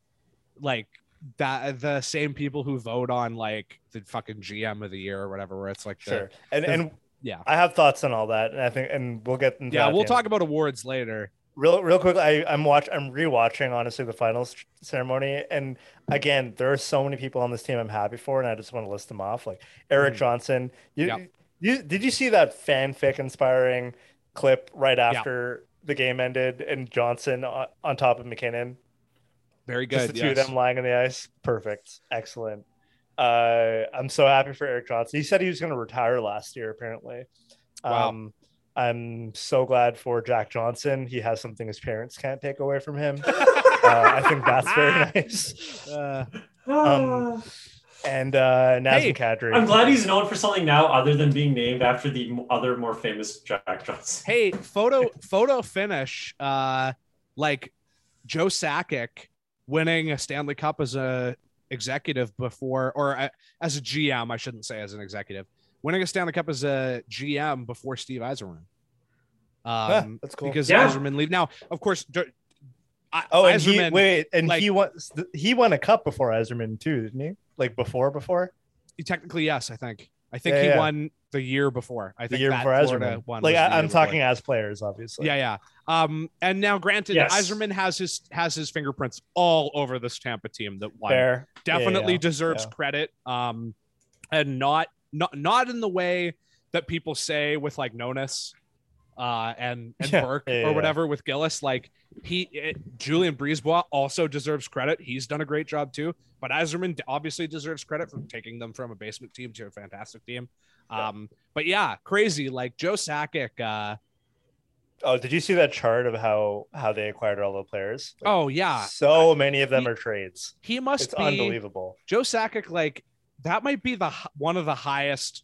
Speaker 3: like that the same people who vote on like the fucking GM of the year or whatever where it's like the-
Speaker 4: Sure, and
Speaker 3: the-
Speaker 4: and
Speaker 3: yeah.
Speaker 4: I have thoughts on all that, and I think, and we'll get into
Speaker 3: Yeah, we'll talk
Speaker 4: end.
Speaker 3: about awards later.
Speaker 4: real real quick. I I'm watch I'm rewatching honestly the finals ceremony, and again, there are so many people on this team I'm happy for, and I just want to list them off. Like Erik
Speaker 3: Mhm.
Speaker 4: Johnson. You,
Speaker 3: Yeah.
Speaker 4: you did you see that fanfic inspiring clip right after the game ended, and Johnson on, on top of MacKinnon?
Speaker 3: Very good.
Speaker 4: Just
Speaker 3: good.
Speaker 4: the two of
Speaker 3: yes.
Speaker 4: them lying on the ice. Perfect. Excellent. Uh, I'm so happy for Erik Johnson. He said he was going to retire last year, apparently.
Speaker 3: Wow.
Speaker 4: Um, I'm so glad for Jack Johnson. He has something his parents can't take away from him. uh, I think that's very nice.
Speaker 3: Uh,
Speaker 4: Um, And uh, Nazem
Speaker 3: Hey,
Speaker 4: Kadri.
Speaker 5: I'm glad he's known for something now other than being named after the other more famous Jack Johnson.
Speaker 3: hey, photo photo finish. Uh, like Joe Sakic winning a Stanley Cup as a executive before, or uh, as a GM, I shouldn't say as an executive, winning a Stanley Cup as a GM before Steve Yzerman. Um,
Speaker 4: Yeah, that's cool.
Speaker 3: because
Speaker 5: Yeah.
Speaker 3: Yzerman leave now. Of course, d- I-
Speaker 4: Oh, and he wait, and
Speaker 3: like-
Speaker 4: he won. He won a cup before Yzerman too, didn't he? Like before, before
Speaker 3: technically yes, I think. I think
Speaker 4: Yeah,
Speaker 3: he
Speaker 4: yeah.
Speaker 3: won the year before. I think the
Speaker 4: year
Speaker 3: that
Speaker 4: before
Speaker 3: Florida one
Speaker 4: Like I, I'm
Speaker 3: before.
Speaker 4: talking as players, obviously.
Speaker 3: Yeah, yeah. Um, and now granted,
Speaker 5: Yes.
Speaker 3: Yzerman has his has his fingerprints all over this Tampa team that won.
Speaker 4: fair. Yeah,
Speaker 3: Definitely
Speaker 4: yeah.
Speaker 3: deserves
Speaker 4: yeah.
Speaker 3: credit. Um, and not not not in the way that people say with like Nonis. uh, and and
Speaker 4: Yeah,
Speaker 3: Burke
Speaker 4: yeah,
Speaker 3: or
Speaker 4: yeah.
Speaker 3: whatever with Gillis. Like he, it, Julien BriseBois also deserves credit. He's done a great job too. But Yzerman obviously deserves credit for taking them from a basement team to a fantastic team. Um, but yeah, crazy. Like Joe Sakic. Uh,
Speaker 4: Oh, did you see that chart of how how they acquired all the players? Like,
Speaker 3: oh yeah,
Speaker 4: so many of them
Speaker 3: he-
Speaker 4: are trades.
Speaker 3: he must
Speaker 4: It's
Speaker 3: be
Speaker 4: unbelievable.
Speaker 3: Joe Sakic, like that might be the one of the highest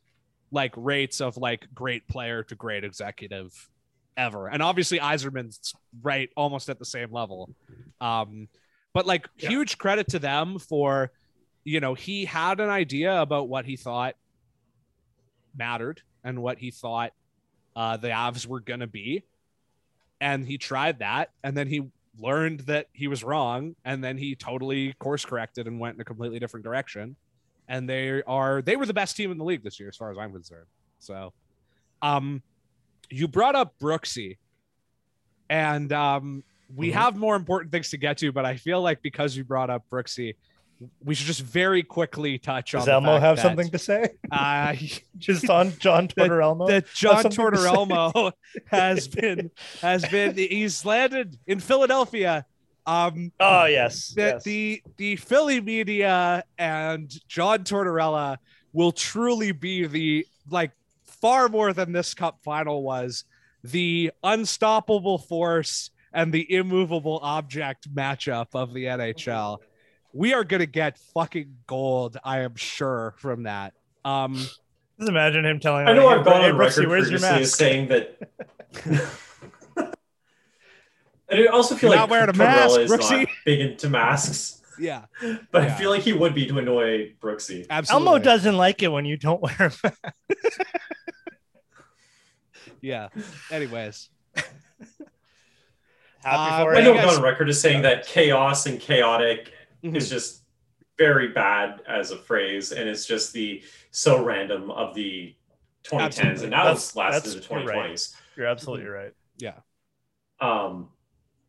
Speaker 3: like rates of like great player to great executive ever. And obviously Yzerman's right almost at the same level. Um, but like
Speaker 5: Yeah.
Speaker 3: huge credit to them for, you know, he had an idea about what he thought mattered and what he thought uh, the Avs were going to be. And he tried that. And then he learned that he was wrong. And then he totally course corrected and went in a completely different direction. And they are, they were the best team in the league this year, as far as I'm concerned. So, um, you brought up Brooksy. And um, we
Speaker 4: Mhm.
Speaker 3: have more important things to get to, but I feel like because you brought up Brooksy, we should just very quickly touch
Speaker 4: Does
Speaker 3: on the
Speaker 4: Elmo have
Speaker 3: that,
Speaker 4: something to say?
Speaker 3: uh,
Speaker 4: Just on John Tortorella?
Speaker 3: that John
Speaker 4: something to say.
Speaker 3: Tortorelmo has been has been he's landed in Philadelphia. Um,
Speaker 4: Oh yes,
Speaker 3: that
Speaker 4: yes.
Speaker 3: the the Philly media and John Tortorella will truly be the like far more than this cup final was the unstoppable force and the immovable object matchup of the NHL. We are gonna get fucking gold, I am sure, from that. Um,
Speaker 4: Just imagine him telling.
Speaker 5: I know
Speaker 4: like,
Speaker 5: I've gone
Speaker 4: "Hey,
Speaker 5: on
Speaker 4: Brooksy,
Speaker 5: record
Speaker 4: where's your
Speaker 5: previously as
Speaker 4: mask?
Speaker 5: saying that. and I also feel
Speaker 3: You're
Speaker 5: like
Speaker 3: not wearing a
Speaker 5: Tortorella
Speaker 3: mask,
Speaker 5: is
Speaker 3: Brooksy?
Speaker 5: not big into masks,
Speaker 3: yeah,
Speaker 5: but
Speaker 3: Yeah.
Speaker 5: I feel like he would be to annoy Brooksy.
Speaker 3: absolutely.
Speaker 4: Elmo doesn't like it when you don't wear a mask.
Speaker 3: Yeah. Anyways,
Speaker 4: Happy
Speaker 3: Uh,
Speaker 4: for
Speaker 5: I know
Speaker 3: you
Speaker 5: I've
Speaker 3: guys-
Speaker 5: gone on record as saying that chaos and chaotic
Speaker 3: Mhm.
Speaker 5: is just very bad as a phrase, and it's just the so random of the 2010s,
Speaker 3: Absolutely.
Speaker 5: and now
Speaker 4: That's-
Speaker 5: it's lasted
Speaker 4: that's-
Speaker 5: the
Speaker 4: you're right.
Speaker 5: 2020s.
Speaker 4: You're absolutely right.
Speaker 3: yeah.
Speaker 5: Um,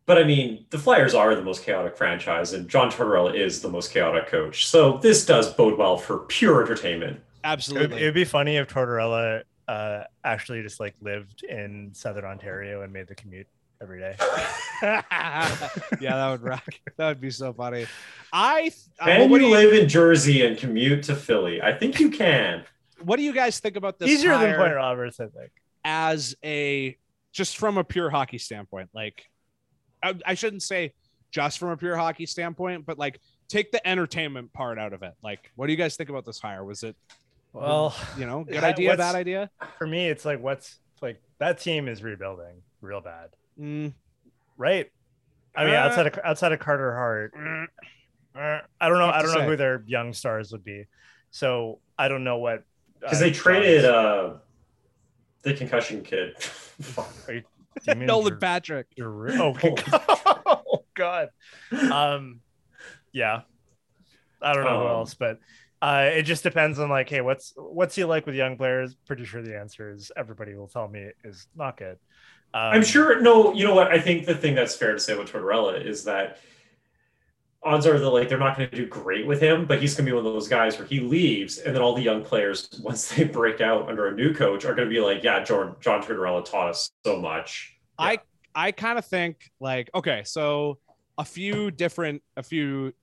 Speaker 5: but I mean, the Flyers are the most chaotic franchise, and John Tortorella is the most chaotic coach. So this does bode well for pure entertainment.
Speaker 4: It would,
Speaker 3: Absolutely.
Speaker 4: it would be funny if Tortorella uh, actually just like lived in Southern Ontario and made the commute every day.
Speaker 3: yeah, that would rock. That would be so funny. I th- uh,
Speaker 5: Can you
Speaker 3: do you,
Speaker 5: live in Jersey and commute to Philly? I think you can.
Speaker 3: what do you guys think about this
Speaker 4: Easier than Point Roberts, I think.
Speaker 3: as a just from a pure hockey standpoint? Like, I, I shouldn't say just from a pure hockey standpoint, but like take the entertainment part out of it. Like, what do you guys think about this hire? Was it
Speaker 4: Well,
Speaker 3: you know good idea, bad idea?
Speaker 4: for me, it's like what's like that team is rebuilding real bad,
Speaker 3: Mm,
Speaker 4: right? I mean,
Speaker 3: Uh,
Speaker 4: outside of outside of Carter Hart, uh, I don't know. I don't know
Speaker 3: say.
Speaker 4: who their young stars would be. So I don't know what
Speaker 5: Because
Speaker 4: uh,
Speaker 5: they traded uh, the concussion kid. Fuck.
Speaker 4: do you mean
Speaker 3: Nolan
Speaker 4: Giroux-
Speaker 3: Patrick.
Speaker 4: Giroux? Oh, oh God. Um, yeah. I don't know who
Speaker 5: Um,
Speaker 4: else, but uh, it just depends on like, hey, what's what's he like with young players? Pretty sure the answer is everybody will tell me is not good. Um,
Speaker 5: I'm sure. No, you know what? I think the thing that's fair to say about Tortorella is that odds are that like they're not going to do great with him, but he's going to be one of those guys where he leaves, and then all the young players, once they break out under a new coach, are going to be like, "Yeah, John, John Tortorella taught us so much."
Speaker 3: I I kind of think like okay, so a few different a few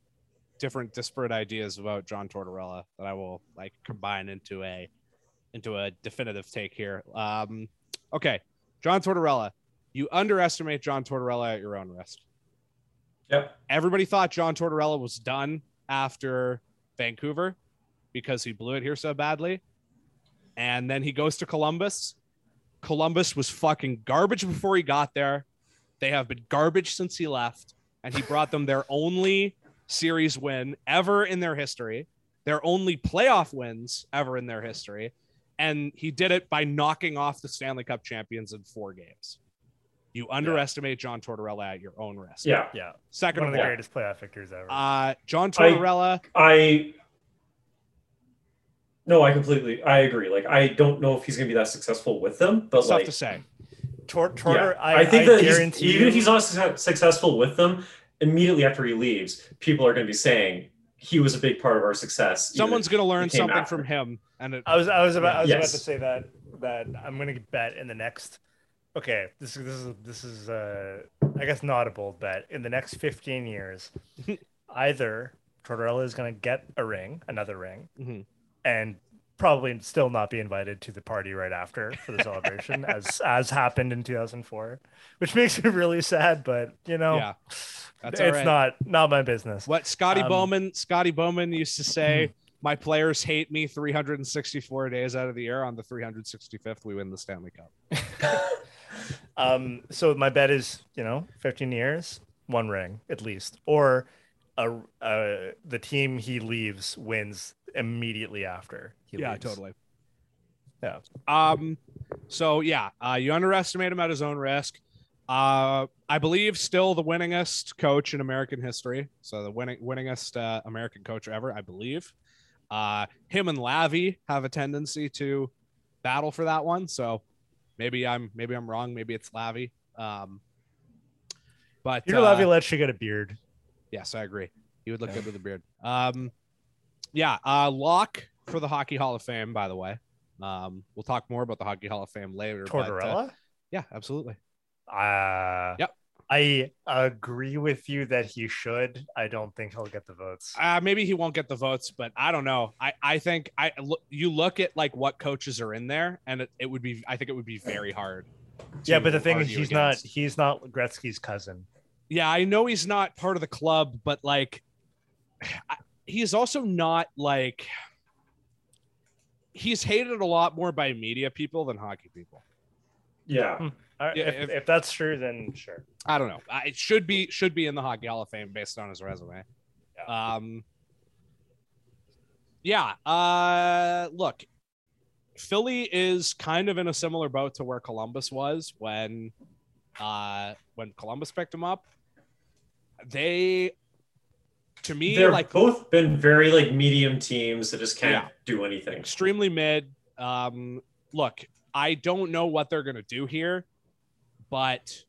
Speaker 3: different disparate ideas about John Tortorella that I will like combine into a into a definitive take here. Um okay, John Tortorella, you underestimate John Tortorella at your own risk.
Speaker 5: Yep.
Speaker 3: Everybody thought John Tortorella was done after Vancouver because he blew it here so badly. And then he goes to Columbus. Columbus was fucking garbage before he got there. They have been garbage since he left. And he brought them their only series win ever in their history, their only playoff wins ever in their history. And he did it by knocking off the Stanley Cup champions in four games. You underestimate John Tortorella at your own risk.
Speaker 5: Yeah,
Speaker 4: Yeah,
Speaker 3: Second
Speaker 4: one
Speaker 3: of
Speaker 4: of the
Speaker 3: all,
Speaker 4: greatest playoff victors ever.
Speaker 3: uh, John Tortorella.
Speaker 5: I. No, I completely, I agree. Like, I don't know if he's going to be that successful with them, but
Speaker 3: It's tough
Speaker 5: like,
Speaker 3: to say.
Speaker 4: Tor- Tortor,
Speaker 5: yeah,
Speaker 4: I,
Speaker 5: I think
Speaker 4: I
Speaker 5: that he's,
Speaker 4: guarantee
Speaker 5: even if he's not su- successful with them, immediately after he leaves, people are going to be saying he was a big part of our success.
Speaker 3: Someone's going to learn something
Speaker 5: after.
Speaker 3: from him. And it,
Speaker 4: I was I was about I was about to say that that I'm going to bet in the next okay, this is this is this is uh I guess not a bold bet. In the next 15 years, either Tortorella is going to get a ring, another ring,
Speaker 3: Mhm.
Speaker 4: and probably still not be invited to the party right after for the celebration, as as happened in 2004, which makes me really sad. But you know,
Speaker 3: Yeah, that's
Speaker 4: it's
Speaker 3: right.
Speaker 4: not not my business.
Speaker 3: What Scotty
Speaker 4: Um,
Speaker 3: Bowman Scotty Bowman used to say, "My players hate me 364 days out of the year. On the 365th, we win the Stanley Cup."
Speaker 4: Um, so my bet is, you know, 15 years, one ring at least, or a, uh, the team he leaves wins immediately after. He
Speaker 3: yeah,
Speaker 4: leaves.
Speaker 3: totally.
Speaker 4: Yeah.
Speaker 3: Um. So yeah, uh, you underestimate him at his own risk. Uh, I believe still the winningest coach in American history. So the winning winningest uh, American coach ever, I believe. Uh, him and Lavi have a tendency to battle for that one. So maybe I'm maybe I'm wrong. Maybe it's Lavi. Um, but
Speaker 4: Peter
Speaker 3: uh,
Speaker 4: Laviolette should get a beard.
Speaker 3: Yes, I agree. He would look good with a beard. Um, yeah, uh, lock for the Hockey Hall of Fame. By the way, um, we'll talk more about the Hockey Hall of Fame later. but, uh,
Speaker 4: Tortorella?
Speaker 3: yeah, absolutely.
Speaker 4: Uh,
Speaker 3: Yep.
Speaker 4: I agree with you that he should. I don't think he'll get the votes.
Speaker 3: Uh, maybe he won't get the votes, but I don't know. I, I think I look. You look at like what coaches are in there, and it, it would be. I think it would be very hard.
Speaker 4: yeah, but the thing is, he's not. He's not Gretzky's cousin.
Speaker 3: Yeah, I know he's not part of the club, but like, I- he's also not like. He's hated a lot more by media people than hockey people.
Speaker 5: Yeah.
Speaker 4: All right,
Speaker 3: Yeah,
Speaker 4: if,
Speaker 3: if-
Speaker 4: if that's true, then sure.
Speaker 3: I don't know. It should be should be in the Hockey Hall of Fame based on his resume. Um, yeah. Uh, look, Philly is kind of in a similar boat to where Columbus was when, uh, when Columbus picked him up. They, to me,
Speaker 5: They're
Speaker 3: like
Speaker 5: both been very like medium teams that just can't
Speaker 3: Yeah.
Speaker 5: do anything.
Speaker 3: extremely mid. Um, look, I don't know what they're gonna do here, but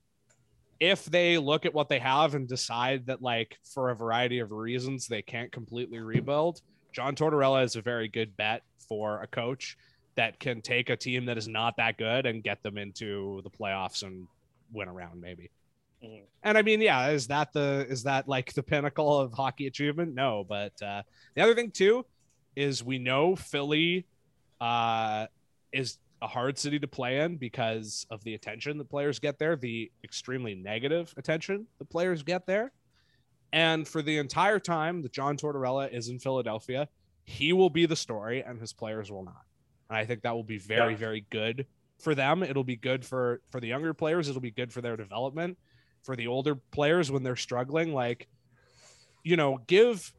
Speaker 3: if they look at what they have and decide that, like, for a variety of reasons, they can't completely rebuild, John Tortorella is a very good bet for a coach that can take a team that is not that good and get them into the playoffs and win around maybe. And I mean, yeah, is that the is that like the pinnacle of hockey achievement? No, but uh, the other thing too is we know Philly uh, is a hard city to play in because of the attention the players get there, the extremely negative attention the players get there. And for the entire time that John Tortorella is in Philadelphia, he will be the story and his players will not. And I think that will be very,
Speaker 5: Yeah.
Speaker 3: very good for them. It'll be good for for the younger players. It'll be good for their development. For the older players when they're struggling, like you know, give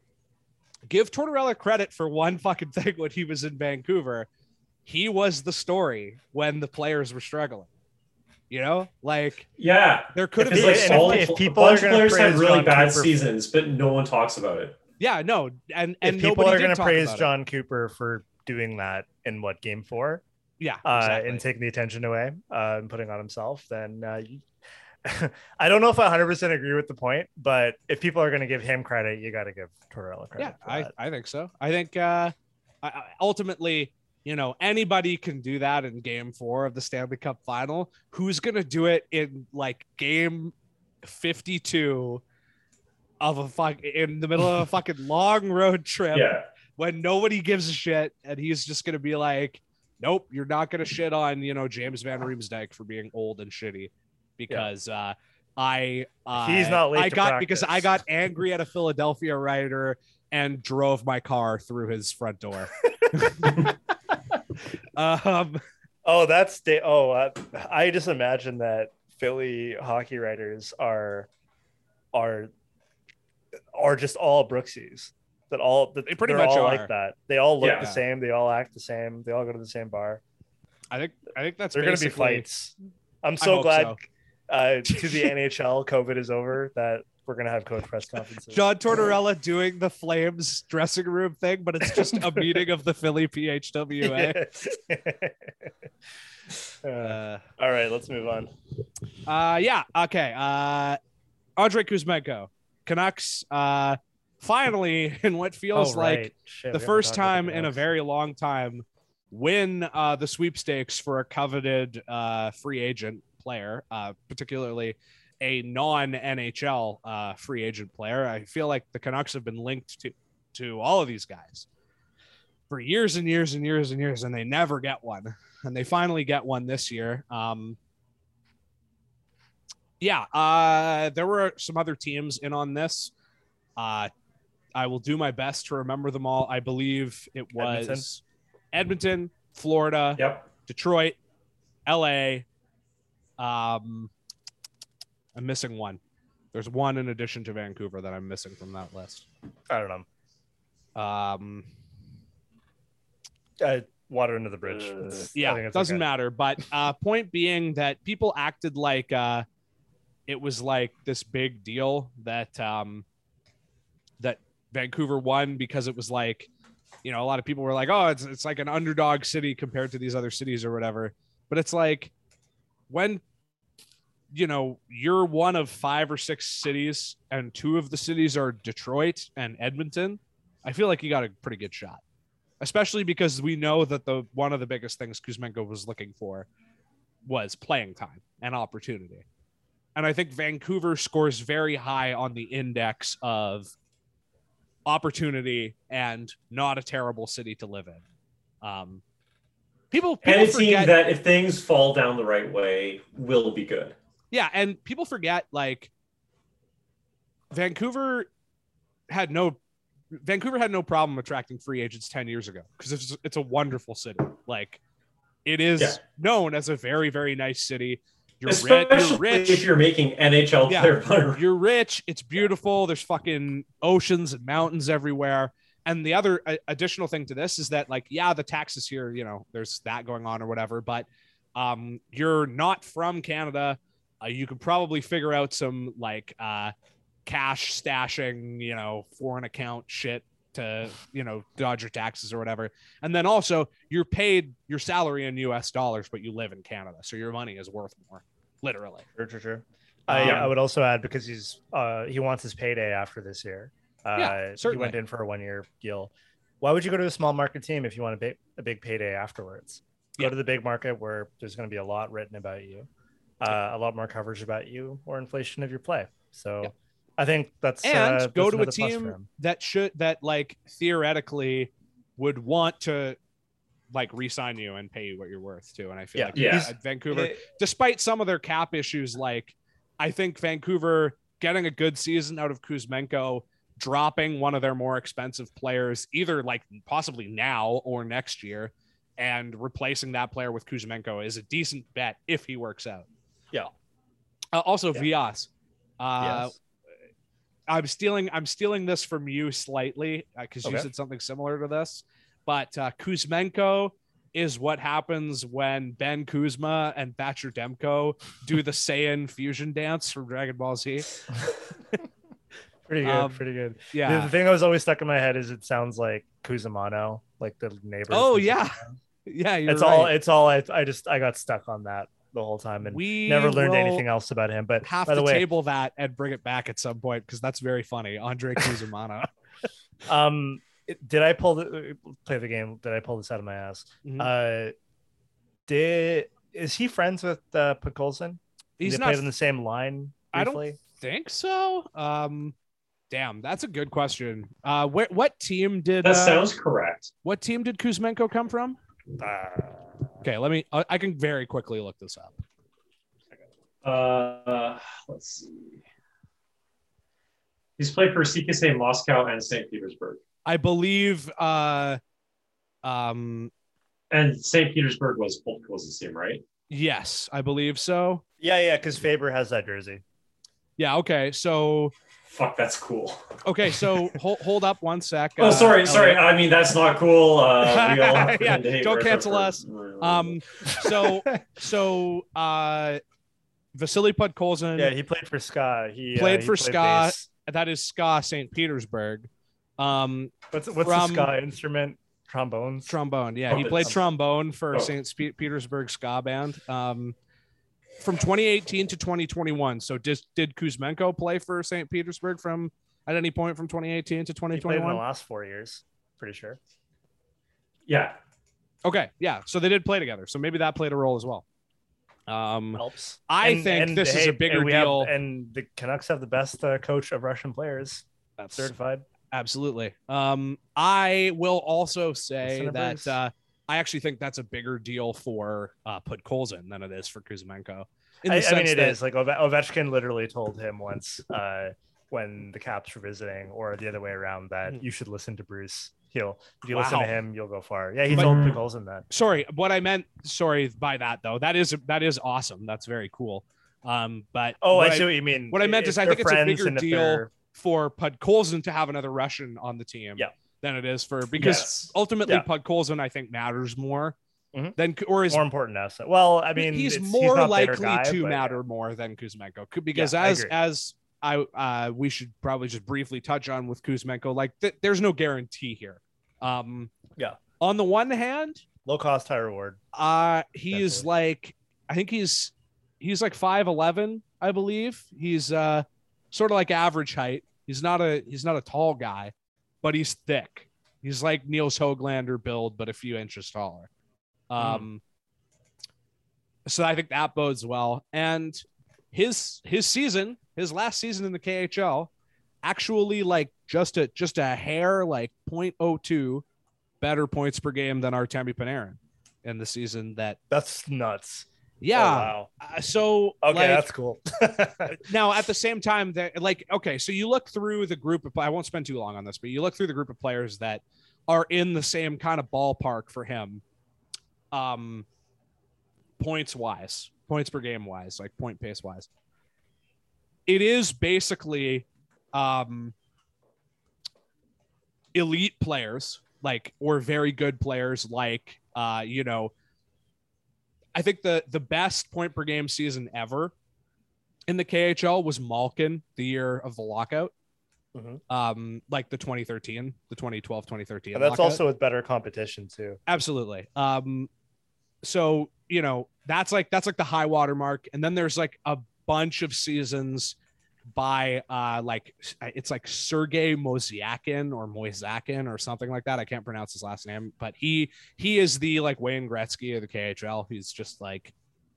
Speaker 3: give Tortorella credit for one fucking thing when he was in Vancouver. He was the story when the players were struggling. You know, like
Speaker 5: Yeah.
Speaker 3: there could have been
Speaker 5: like
Speaker 4: and if- if people
Speaker 5: bunch
Speaker 4: are
Speaker 5: players had really
Speaker 4: Jon
Speaker 5: bad
Speaker 4: Cooper-
Speaker 5: seasons, but no one talks about it.
Speaker 3: yeah, no, and and
Speaker 4: if people are going to praise
Speaker 3: about it.
Speaker 4: Jon Cooper for doing that in what game four,
Speaker 3: yeah,
Speaker 4: uh, and taking the attention away uh, and putting on himself, then uh, you... I don't know if I 100 percent agree with the point, but if people are going to give him credit, you got to give Tortorella credit.
Speaker 3: yeah, I. I think so. I think uh, I, ultimately, you know, anybody can do that in Game Four of the Stanley Cup Final. Who's gonna do it in like Game Fifty-two of a fuck in the middle of a fucking long road trip
Speaker 5: Yeah.
Speaker 3: when nobody gives a shit, and he's just gonna be like, "Nope, you're not gonna shit on you know James Van Riemsdyk for being old and shitty," because uh, I uh,
Speaker 4: He's not late
Speaker 3: I
Speaker 4: to
Speaker 3: got because I got angry at a Philadelphia writer and drove my car through his front door. um,
Speaker 4: Oh, that's da- oh, uh, I just imagine that Philly hockey writers are are are just all Brooksies. That all that
Speaker 3: They pretty much
Speaker 4: all
Speaker 3: are.
Speaker 4: like that. They all look
Speaker 5: Yeah.
Speaker 4: the same. They all act the same. They all go to the same bar.
Speaker 3: I think I think that's
Speaker 4: They're going to be fights. I'm so glad
Speaker 3: so.
Speaker 4: Uh, to the NHL COVID is over that we're going to have coach press conferences.
Speaker 3: John Tortorella doing the Flames dressing room thing, but it's just a meeting of the Philly PHWA.
Speaker 4: Uh,
Speaker 3: Uh,
Speaker 4: all right, let's move on.
Speaker 3: Uh, yeah. Okay. Uh, Andre Kuzmenko, Canucks. Uh, finally, in what feels
Speaker 4: Oh,
Speaker 3: like.
Speaker 4: Shit,
Speaker 3: the first time in a very long time, win uh, the sweepstakes for a coveted uh, free agent player, uh, particularly a non NHL uh, free agent player. I feel like the Canucks have been linked to to all of these guys for years and years and years and years, and they never get one. And they finally get one this year. Um, yeah, uh, there were some other teams in on this. Uh, I will do my best to remember them all. I believe it was
Speaker 4: Edmonton?
Speaker 3: Edmonton, Florida,
Speaker 5: Yep.
Speaker 3: Detroit, LA. Um, I'm missing one. There's one in addition to Vancouver that I'm missing from that list.
Speaker 4: I don't know.
Speaker 3: Um,
Speaker 4: Uh, water under the bridge.
Speaker 5: Uh,
Speaker 3: yeah,
Speaker 4: think it's
Speaker 3: doesn't
Speaker 4: okay.
Speaker 3: matter. But uh, point being that people acted like uh, it was like this big deal that um, that Vancouver won because it was like, you know, a lot of people were like, oh, it's it's like an underdog city compared to these other cities or whatever. But it's like when you know you're one of five or six cities, and two of the cities are Detroit and Edmonton. I feel like you got a pretty good shot especially because we know that the one of the biggest things Kuzmenko was looking for was playing time and opportunity. And I think Vancouver scores very high on the index of opportunity and not a terrible city to live in. Um, people, people
Speaker 5: And a team
Speaker 3: forget,
Speaker 5: that, if things fall down the right way, will be good.
Speaker 3: Yeah, and people forget like Vancouver had no Vancouver had no problem attracting free agents 10 years ago because it's it's a wonderful city. Like it is
Speaker 5: Yeah.
Speaker 3: known as a very very nice city. You're,
Speaker 5: Especially
Speaker 3: you're rich.
Speaker 5: if you're making NHL
Speaker 3: Yeah.
Speaker 5: player.
Speaker 3: You're rich. It's beautiful. There's fucking oceans and mountains everywhere. And the other uh, additional thing to this is that, like, yeah, the taxes here, you know, there's that going on or whatever, but um, you're not from Canada. Uh, you could probably figure out some like uh, cash stashing, you know, foreign account shit to, you know, dodge your taxes or whatever. And then also, you're paid your salary in US dollars, but you live in Canada. So your money is worth more, literally.
Speaker 4: True, true, true. I,
Speaker 3: Um,
Speaker 4: I would also add because he's uh, he wants his payday after this year. Uh,
Speaker 3: Yeah,
Speaker 4: He
Speaker 3: certainly.
Speaker 4: went in for a one year deal. Why would you go to a small market team if you want a big a big payday afterwards? Go
Speaker 3: Yeah.
Speaker 4: to the big market where there's going to be a lot written about you, uh, a lot more coverage about you, or inflation of your play. So
Speaker 3: Yeah.
Speaker 4: I think that's
Speaker 3: and
Speaker 4: uh,
Speaker 3: go
Speaker 4: that's
Speaker 3: to a
Speaker 4: another plus for
Speaker 3: team that should that like theoretically would want to like re-sign you and pay you what you're worth too. And I feel
Speaker 4: Yeah.
Speaker 3: like
Speaker 5: Yeah.
Speaker 3: at Vancouver,
Speaker 4: Eh,
Speaker 3: despite some of their cap issues, like I think Vancouver getting a good season out of Kuzmenko, dropping one of their more expensive players, either like possibly now or next year, and replacing that player with Kuzmenko is a decent bet if he works out.
Speaker 4: Yeah.
Speaker 3: Uh, also,
Speaker 4: Yeah.
Speaker 3: Vias. Uh,
Speaker 4: yes.
Speaker 3: I'm stealing I'm stealing this from you slightly because you
Speaker 4: Okay.
Speaker 3: said something similar to this. But uh, Kuzmenko is what happens when Ben Kuzma and Thatcher Demko do the Saiyan fusion dance from Dragon Ball Z.
Speaker 4: pretty good,
Speaker 3: um,
Speaker 4: pretty good.
Speaker 3: Yeah.
Speaker 4: The, thing that was always stuck in my head is it sounds like Kuzamano, like the neighbor.
Speaker 3: Oh
Speaker 4: from
Speaker 3: yeah, yeah. You're
Speaker 4: it's all
Speaker 3: right.
Speaker 4: it's all I, I just I got stuck on that the whole time and
Speaker 3: we
Speaker 4: never learned anything else about him. But
Speaker 3: Have
Speaker 4: by the
Speaker 3: to
Speaker 4: way,
Speaker 3: table that and bring it back at some point because that's very funny. Andre Kuzumano.
Speaker 4: um, did I pull the play the game? Did I pull this out of my ass?
Speaker 3: Mhm.
Speaker 4: Uh, did is he friends with uh, Podkolzin?
Speaker 3: He's not
Speaker 4: in the same line.
Speaker 3: I don't think so. Um, damn, that's a good question. Uh, wh- what team did
Speaker 5: That
Speaker 3: uh,
Speaker 5: sounds correct.
Speaker 3: what team did Kuzmenko come from?
Speaker 4: Uh,
Speaker 3: Okay, let me. I, I can very quickly look this up.
Speaker 5: Uh, let's see. He's played for CSKA Moscow and St. Petersburg.
Speaker 3: I believe. Uh, um,
Speaker 5: And St. Petersburg was was the same, right?
Speaker 3: yes, I believe so.
Speaker 4: yeah, yeah, because Faber has that jersey.
Speaker 3: Yeah. Okay. So.
Speaker 5: Fuck, that's cool.
Speaker 3: Okay. So hold hold up one sec.
Speaker 5: Oh,
Speaker 3: uh,
Speaker 5: sorry, sorry.
Speaker 3: Elliot.
Speaker 5: I mean, that's not cool. Uh, we all
Speaker 3: Yeah,
Speaker 5: pretend to hate
Speaker 3: don't cancel us. Um. So so uh, Vasily Podkolzin.
Speaker 4: Yeah, he played for Ska. He uh,
Speaker 3: Played
Speaker 4: he
Speaker 3: for Ska.
Speaker 4: bass.
Speaker 3: that is Ska St. Petersburg. Um,
Speaker 4: What's what's
Speaker 3: from-
Speaker 4: the Ska instrument? Trombones.
Speaker 3: trombone. Yeah,
Speaker 5: Oh,
Speaker 3: he played trombone for
Speaker 5: Oh.
Speaker 3: St. Petersburg ska band. Um, from 2018 to 2021. So did did Kuzmenko play for St. Petersburg from at any point from 2018 to
Speaker 4: he played in the
Speaker 3: 2021?
Speaker 4: last four years. Pretty sure.
Speaker 5: Yeah.
Speaker 3: Okay, yeah. So they did play together. So maybe that played a role as well. Um,
Speaker 4: helps.
Speaker 3: I
Speaker 4: And-
Speaker 3: think
Speaker 4: and,
Speaker 3: this is a bigger
Speaker 4: and we have-
Speaker 3: deal.
Speaker 4: and the Canucks have the best uh, coach of Russian players,
Speaker 3: That's
Speaker 4: certified.
Speaker 3: absolutely. Um, I will also say that uh, I actually think that's a bigger deal for uh, Podkolzin than it is for Kuzmenko.
Speaker 4: I, I mean, it
Speaker 3: that-
Speaker 4: is like Ove- Ovechkin literally told him once uh, when the Caps were visiting, or the other way around, that you should listen to Bruce. He'll if you listen to him, you'll go far. Yeah, he
Speaker 3: But-
Speaker 4: told Nicolson that.
Speaker 3: sorry what i meant sorry by that though that is that is awesome that's very cool um but
Speaker 4: Oh, I see what you mean.
Speaker 3: what I meant
Speaker 4: If
Speaker 3: is I think it's a bigger deal for Podkolzin to have another russian on the team
Speaker 4: Yeah.
Speaker 3: Than it is for because
Speaker 5: Yes.
Speaker 3: ultimately
Speaker 4: Yeah.
Speaker 3: Podkolzin i think matters more
Speaker 4: Mhm.
Speaker 3: than or is
Speaker 4: more important asset. Well, I mean,
Speaker 3: he's more
Speaker 4: their
Speaker 3: likely
Speaker 4: guy,
Speaker 3: to
Speaker 4: but-
Speaker 3: matter more than Kuzmenko because
Speaker 4: I
Speaker 3: as
Speaker 4: agree.
Speaker 3: as I uh we should probably just briefly touch on with Kuzmenko like th- there's no guarantee here um
Speaker 4: Yeah.
Speaker 3: on the one hand
Speaker 4: Low cost, high reward.
Speaker 3: Uh he's
Speaker 4: Definitely.
Speaker 3: like I think he's he's like 5'11, I believe. He's uh sort of like average height. He's not a he's not a tall guy, but he's thick. He's like Nils Hoglander build, but a few inches taller. Um so I think that bodes well. And his his season, his last season in the KHL, actually like just a just a hair like 0.02 better points per game than Artemi Panarin in the season that
Speaker 4: That's nuts.
Speaker 3: Yeah
Speaker 4: Oh, wow.
Speaker 3: uh, so
Speaker 4: Okay,
Speaker 3: like,
Speaker 4: that's cool.
Speaker 3: now at the same time that like okay so you look through the group of i won't spend too long on this but you look through the group of players that are in the same kind of ballpark for him um points wise points per game wise like point pace wise it is basically um elite players like or very good players like uh you know i think the the best point per game season ever in the KHL was Malkin the year of the lockout.
Speaker 4: Mhm.
Speaker 3: Um, like the 2013, the 2012, 2013.
Speaker 4: And that's
Speaker 3: lockout.
Speaker 4: also with better competition too.
Speaker 3: absolutely. Um, so you know that's like that's like the high water mark, and then there's like a bunch of seasons by uh like it's like Sergey Mozyakin or Moisakin or something like that. I can't pronounce his last name, but he he is the like Wayne Gretzky of the KHL. He's just like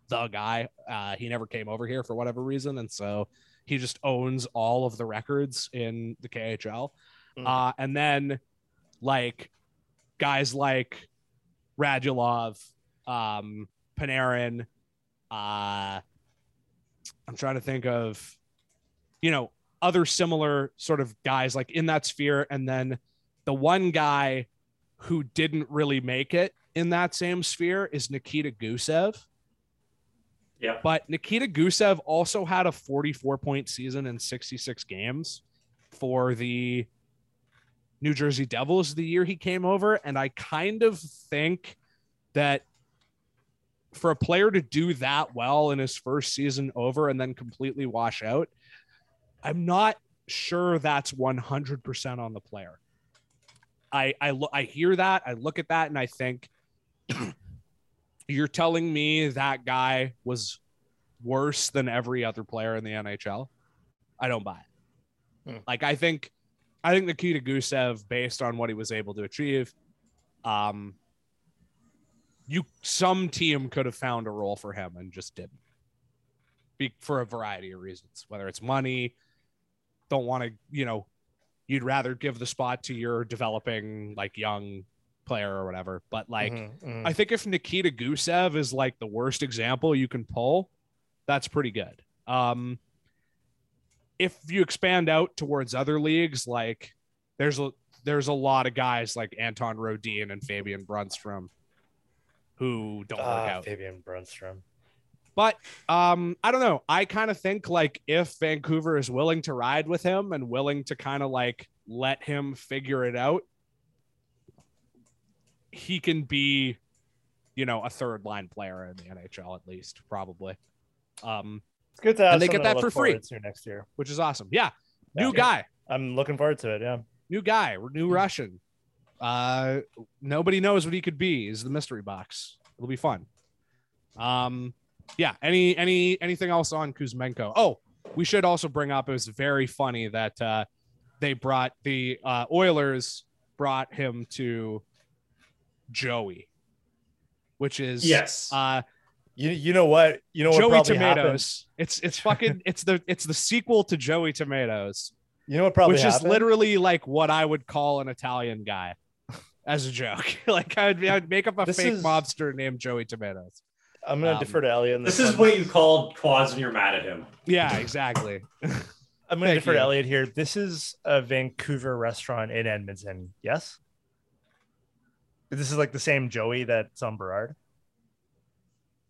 Speaker 3: the guy. Uh, he never came over here for whatever reason, and so he just owns all of the records in the KHL.
Speaker 4: Mm.
Speaker 3: Uh, and then like guys like Radulov, um, Panarin, uh, I'm trying to think of, you know, other similar sort of guys like in that sphere. And then the one guy who didn't really make it in that same sphere is Nikita Gusev.
Speaker 5: Yeah.
Speaker 3: But Nikita Gusev also had a 44 point season in 66 games for the New Jersey Devils the year he came over. And I kind of think that for a player to do that well in his first season over and then completely wash out, I'm not sure that's 100% on the player. I I, lo- I hear that, I look at that, and I think you're telling me that guy was worse than every other player in the NHL. I don't buy it.
Speaker 4: Hmm.
Speaker 3: Like I think I think Nikita Gusev, based on what he was able to achieve, um, you some team could have found a role for him and just didn't. Be, for a variety of reasons, whether it's money, don't want to, you know, you'd rather give the spot to your developing like young player or whatever. But like,
Speaker 4: Mhm, mhm.
Speaker 3: I think if Nikita Gusev is like the worst example you can pull, that's pretty good. Um, if you expand out towards other leagues, like there's a there's a lot of guys like Anton Rodin and Fabian Brunnstrom who don't work
Speaker 4: Ah,
Speaker 3: out.
Speaker 4: Fabian Brunnstrom.
Speaker 3: But um, I don't know. I kind of think like if Vancouver is willing to ride with him and willing to kind of like let him figure it out, he can be, you know, a third line player in the NHL at least, probably. Um,
Speaker 4: It's good to have
Speaker 3: And they get that for free.
Speaker 4: next year.
Speaker 3: which is awesome. Yeah, new
Speaker 4: Yeah.
Speaker 3: guy,
Speaker 4: I'm looking forward to it. Yeah.
Speaker 3: new guy, new. Russian. Uh, nobody knows what he could be. He's the mystery box. It'll be fun. Um, yeah. Any any anything else on Kuzmenko? Oh, we should also bring up. It was very funny that uh, they brought the uh, Oilers brought him to Joey, which is
Speaker 5: Yes.
Speaker 3: uh,
Speaker 4: You you know what? You know
Speaker 3: Joey
Speaker 4: probably
Speaker 3: Tomatoes.
Speaker 4: happened?
Speaker 3: It's it's fucking it's the it's the sequel to Joey Tomatoes,
Speaker 4: You know what probably
Speaker 3: which is literally like what I would call an Italian guy as a joke. like I'd, I'd make up a
Speaker 4: This
Speaker 3: fake
Speaker 4: is-
Speaker 3: mobster named Joey Tomatoes.
Speaker 4: I'm gonna
Speaker 3: um,
Speaker 4: defer to Elliot.
Speaker 5: This
Speaker 4: This,
Speaker 5: is what you called quads when you're mad at him.
Speaker 3: Yeah, exactly.
Speaker 4: I'm gonna
Speaker 3: thank
Speaker 4: defer
Speaker 3: you.
Speaker 4: to Elliot here. This is a Vancouver restaurant in Edmonton. Yes. This is like the same Joey that's on Burrard.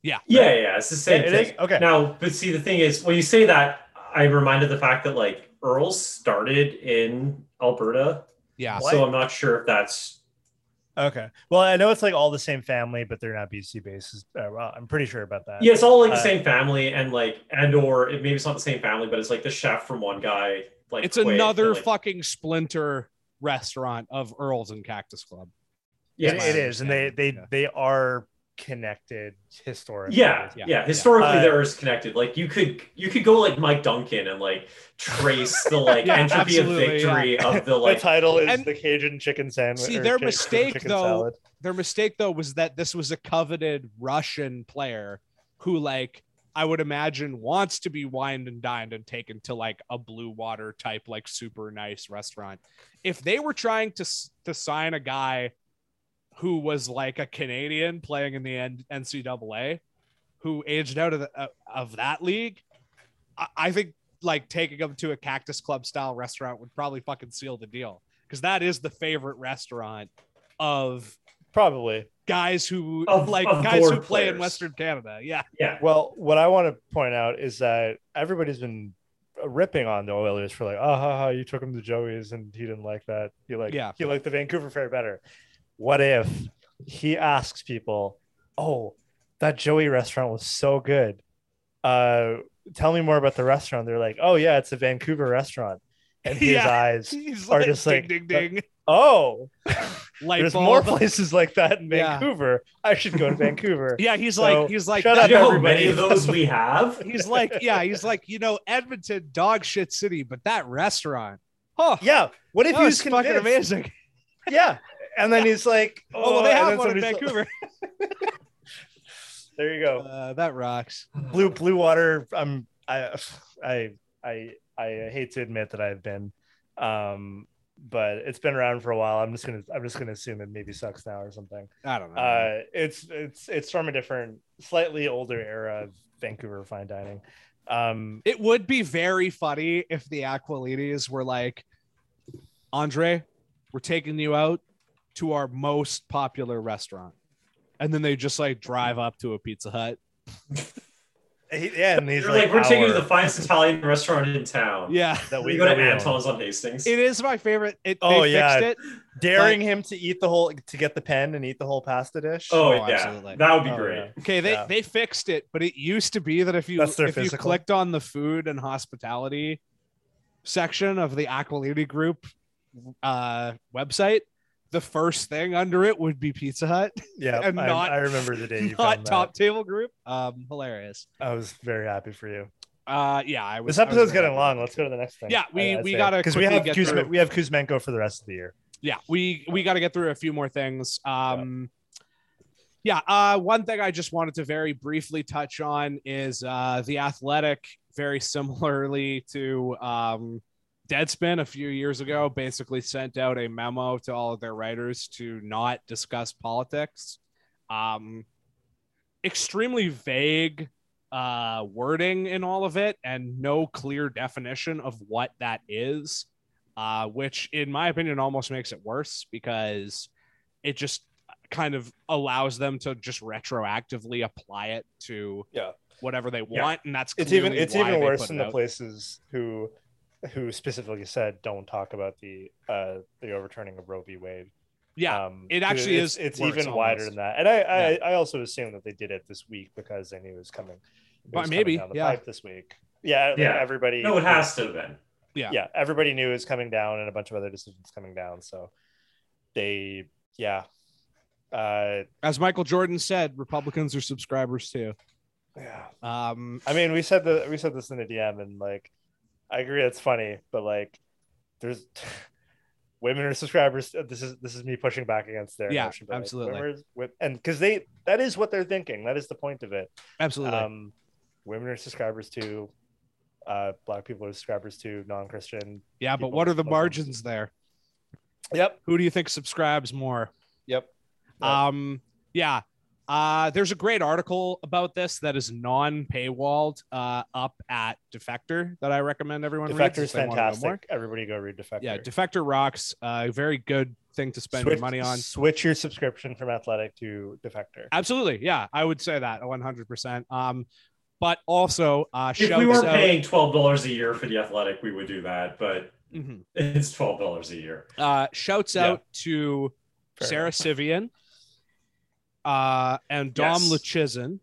Speaker 3: Yeah.
Speaker 5: Yeah, yeah, it's the same
Speaker 4: It
Speaker 5: thing.
Speaker 4: is? Okay.
Speaker 5: Now, but see, the thing is, when you say that, I'm reminded of the fact that like Earls started in Alberta,
Speaker 3: Yeah.
Speaker 4: What?
Speaker 5: so I'm not sure if that's
Speaker 4: Okay. Well, I know it's like all the same family, but they're not BC bases. Uh, well, I'm pretty sure about that.
Speaker 5: yeah, it's all like the
Speaker 4: Uh,
Speaker 5: same family, and like and or it, maybe it's not the same family, but it's like the chef from one guy. Like
Speaker 3: It's
Speaker 5: quit,
Speaker 3: another
Speaker 5: like,
Speaker 3: fucking splinter restaurant of Earl's and Cactus Club.
Speaker 5: Yeah,
Speaker 4: It- it is, and they they
Speaker 3: Yeah.
Speaker 4: they are connected historically.
Speaker 5: Yeah,
Speaker 3: Yeah.
Speaker 5: yeah, Historically,
Speaker 4: Uh,
Speaker 5: there is connected. Like you could you could go like Mike Duncan and like trace the like
Speaker 3: Yeah,
Speaker 5: entropy of
Speaker 3: absolutely,
Speaker 5: victory of the
Speaker 4: The title is
Speaker 3: And-
Speaker 4: the Cajun chicken sandwich.
Speaker 3: See, their
Speaker 4: Ca-
Speaker 3: mistake, though,
Speaker 4: salad.
Speaker 3: Their mistake though was that this was a coveted Russian player who like I would imagine wants to be wined and dined and taken to like a blue water type like super nice restaurant. If they were trying to to sign a guy who was like a Canadian playing in the N- NCAA who aged out of the, uh, of that league, I, I think like taking him to a Cactus Club style restaurant would probably fucking seal the deal because that is the favorite restaurant of
Speaker 4: Probably.
Speaker 3: guys who
Speaker 5: Of-
Speaker 3: like
Speaker 5: of
Speaker 3: guys who
Speaker 5: board
Speaker 3: play in. Western Canada. Yeah.
Speaker 5: Yeah,
Speaker 4: Well, what I want to point out is that everybody's been ripping on the Oilers for like, oh, ha, ha, you took him to Joey's and he didn't like that. He like,
Speaker 3: Yeah.
Speaker 4: he liked the Vancouver Fair better. What if he asks people, oh, that Joey restaurant was so good. Uh, tell me more about the restaurant. They're like, oh yeah, it's a Vancouver restaurant, and his
Speaker 3: Yeah.
Speaker 4: eyes
Speaker 3: He's
Speaker 4: are
Speaker 3: like,
Speaker 4: just
Speaker 3: ding,
Speaker 4: like,
Speaker 3: ding, ding.
Speaker 4: oh, there's
Speaker 3: bulb.
Speaker 4: more places like that in
Speaker 3: Yeah.
Speaker 4: Vancouver. I should go to Vancouver.
Speaker 3: Yeah, he's
Speaker 4: So,
Speaker 3: like, he's like,
Speaker 4: shut up,
Speaker 5: you know
Speaker 4: everybody.
Speaker 5: many of those we have?
Speaker 3: he's like, yeah, he's like, you know, Edmonton, dog shit city, but that restaurant, oh,
Speaker 4: Yeah. What if
Speaker 3: that
Speaker 4: he
Speaker 3: was
Speaker 4: was
Speaker 3: fucking amazing.
Speaker 4: Yeah. And then he's like,
Speaker 3: Oh, well, they have one in
Speaker 4: somebody's like-
Speaker 3: Vancouver.
Speaker 4: there you go.
Speaker 3: Uh, that rocks.
Speaker 4: Blue blue water. I'm I I I I hate to admit that I've been um but it's been around for a while. I'm just gonna I'm just gonna assume it maybe sucks now or something.
Speaker 3: I don't know.
Speaker 4: Uh it's it's it's from a different, slightly older era of Vancouver fine dining. Um
Speaker 3: it would be very funny if the Aquilinis were like, Andre, we're taking you out to our most popular restaurant. And then they just like drive up to a Pizza Hut.
Speaker 4: yeah, and he's
Speaker 5: They're
Speaker 4: like,
Speaker 5: like, we're taking you to the finest Italian restaurant in town.
Speaker 3: Yeah.
Speaker 4: that
Speaker 5: we
Speaker 4: we,
Speaker 5: go to
Speaker 4: that we own.
Speaker 5: Anton's on Hastings.
Speaker 3: It is my favorite. It,
Speaker 4: Oh,
Speaker 3: they
Speaker 4: yeah.
Speaker 3: fixed it.
Speaker 4: daring him to eat the whole to get the pen and eat the whole pasta dish.
Speaker 5: oh,
Speaker 3: Oh,
Speaker 5: yeah,
Speaker 3: absolutely.
Speaker 5: that would be
Speaker 4: Oh,
Speaker 5: great.
Speaker 4: yeah.
Speaker 3: Okay, they
Speaker 4: Yeah.
Speaker 3: they fixed it, but it used to be that if you
Speaker 4: That's their
Speaker 3: if you clicked on the food and hospitality section of the Aquilini Group uh, website, the first thing under it would be Pizza Hut,
Speaker 4: yeah,
Speaker 3: and
Speaker 4: I,
Speaker 3: not-
Speaker 4: I remember the day you
Speaker 3: not Top
Speaker 4: that.
Speaker 3: Table Group. Um, hilarious.
Speaker 4: I was very happy for you.
Speaker 3: Uh, yeah, I was.
Speaker 4: This
Speaker 3: I was
Speaker 4: episode's getting
Speaker 3: happy.
Speaker 4: long. Let's go to the next thing.
Speaker 3: Yeah, we- we gotta
Speaker 4: because we have we have Kuzmenko for the rest of the year.
Speaker 3: yeah we we got to get through a few more things um yeah uh one thing i just wanted to very briefly touch on is uh the athletic very similarly to um deadspin a few years ago basically sent out a memo to all of their writers to not discuss politics um extremely vague uh wording in all of it and no clear definition of what that is uh, which in my opinion almost makes it worse because it just kind of allows them to just retroactively apply it to
Speaker 4: Yeah.
Speaker 3: whatever they
Speaker 5: Yeah.
Speaker 3: want, and that's
Speaker 4: It's even it's even worse in
Speaker 3: it
Speaker 4: the
Speaker 3: out.
Speaker 4: places who who specifically said don't talk about the uh the overturning of Roe v. Wade.
Speaker 3: Yeah,
Speaker 4: um,
Speaker 3: it actually
Speaker 4: it's,
Speaker 3: is
Speaker 4: It's
Speaker 3: worse
Speaker 4: even wider than that, and I I,
Speaker 3: Yeah.
Speaker 4: I also assume that they did it this week because they knew it was coming. it
Speaker 3: But
Speaker 4: was coming
Speaker 3: maybe,
Speaker 4: down the
Speaker 3: yeah.
Speaker 4: pipe this week. Yeah,
Speaker 5: Yeah.
Speaker 4: Everybody.
Speaker 5: No, it has to have been.
Speaker 3: yeah.
Speaker 4: yeah, everybody knew it was coming down and a bunch of other decisions coming down. So they, yeah. Uh,
Speaker 3: As Michael Jordan said, Republicans are subscribers too.
Speaker 4: yeah.
Speaker 3: Um,
Speaker 4: I mean, we said the we said this in a DM, and like, I agree, it's funny, but like, there's women are subscribers. uh, This is this is me pushing back against their
Speaker 3: Yeah,
Speaker 4: notion, but, like,
Speaker 3: absolutely.
Speaker 4: women and because they that is what they're thinking. That is the point of it.
Speaker 3: Absolutely.
Speaker 4: Um, women are subscribers to. Uh, black people are subscribers to non-Christian.
Speaker 3: yeah, but what are the
Speaker 4: them.
Speaker 3: margins there?
Speaker 4: Yep.
Speaker 3: Who do you think subscribes more?
Speaker 4: Yep. Yeah.
Speaker 3: Um, yeah. Uh, there's a great article about this that is non-paywalled uh, up at Defector that I recommend everyone reads
Speaker 4: Defector's
Speaker 3: if they more.
Speaker 4: fantastic. Everybody go read Defector.
Speaker 3: Yeah, Defector rocks. Uh, very good thing to spend your money on.
Speaker 4: Switch your subscription from Athletic to Defector.
Speaker 3: Absolutely, yeah, I would say that 100. percent Um, but also, uh,
Speaker 5: If we weren't
Speaker 3: out-
Speaker 5: paying twelve dollars a year for the athletic, we would do that. But
Speaker 3: Mhm.
Speaker 5: it's twelve dollars a year.
Speaker 3: Uh, shouts
Speaker 4: Yeah.
Speaker 3: out to
Speaker 4: Fair
Speaker 3: Sara
Speaker 4: enough.
Speaker 3: Civian uh, and Dom
Speaker 5: Yes.
Speaker 3: Luszczyszyn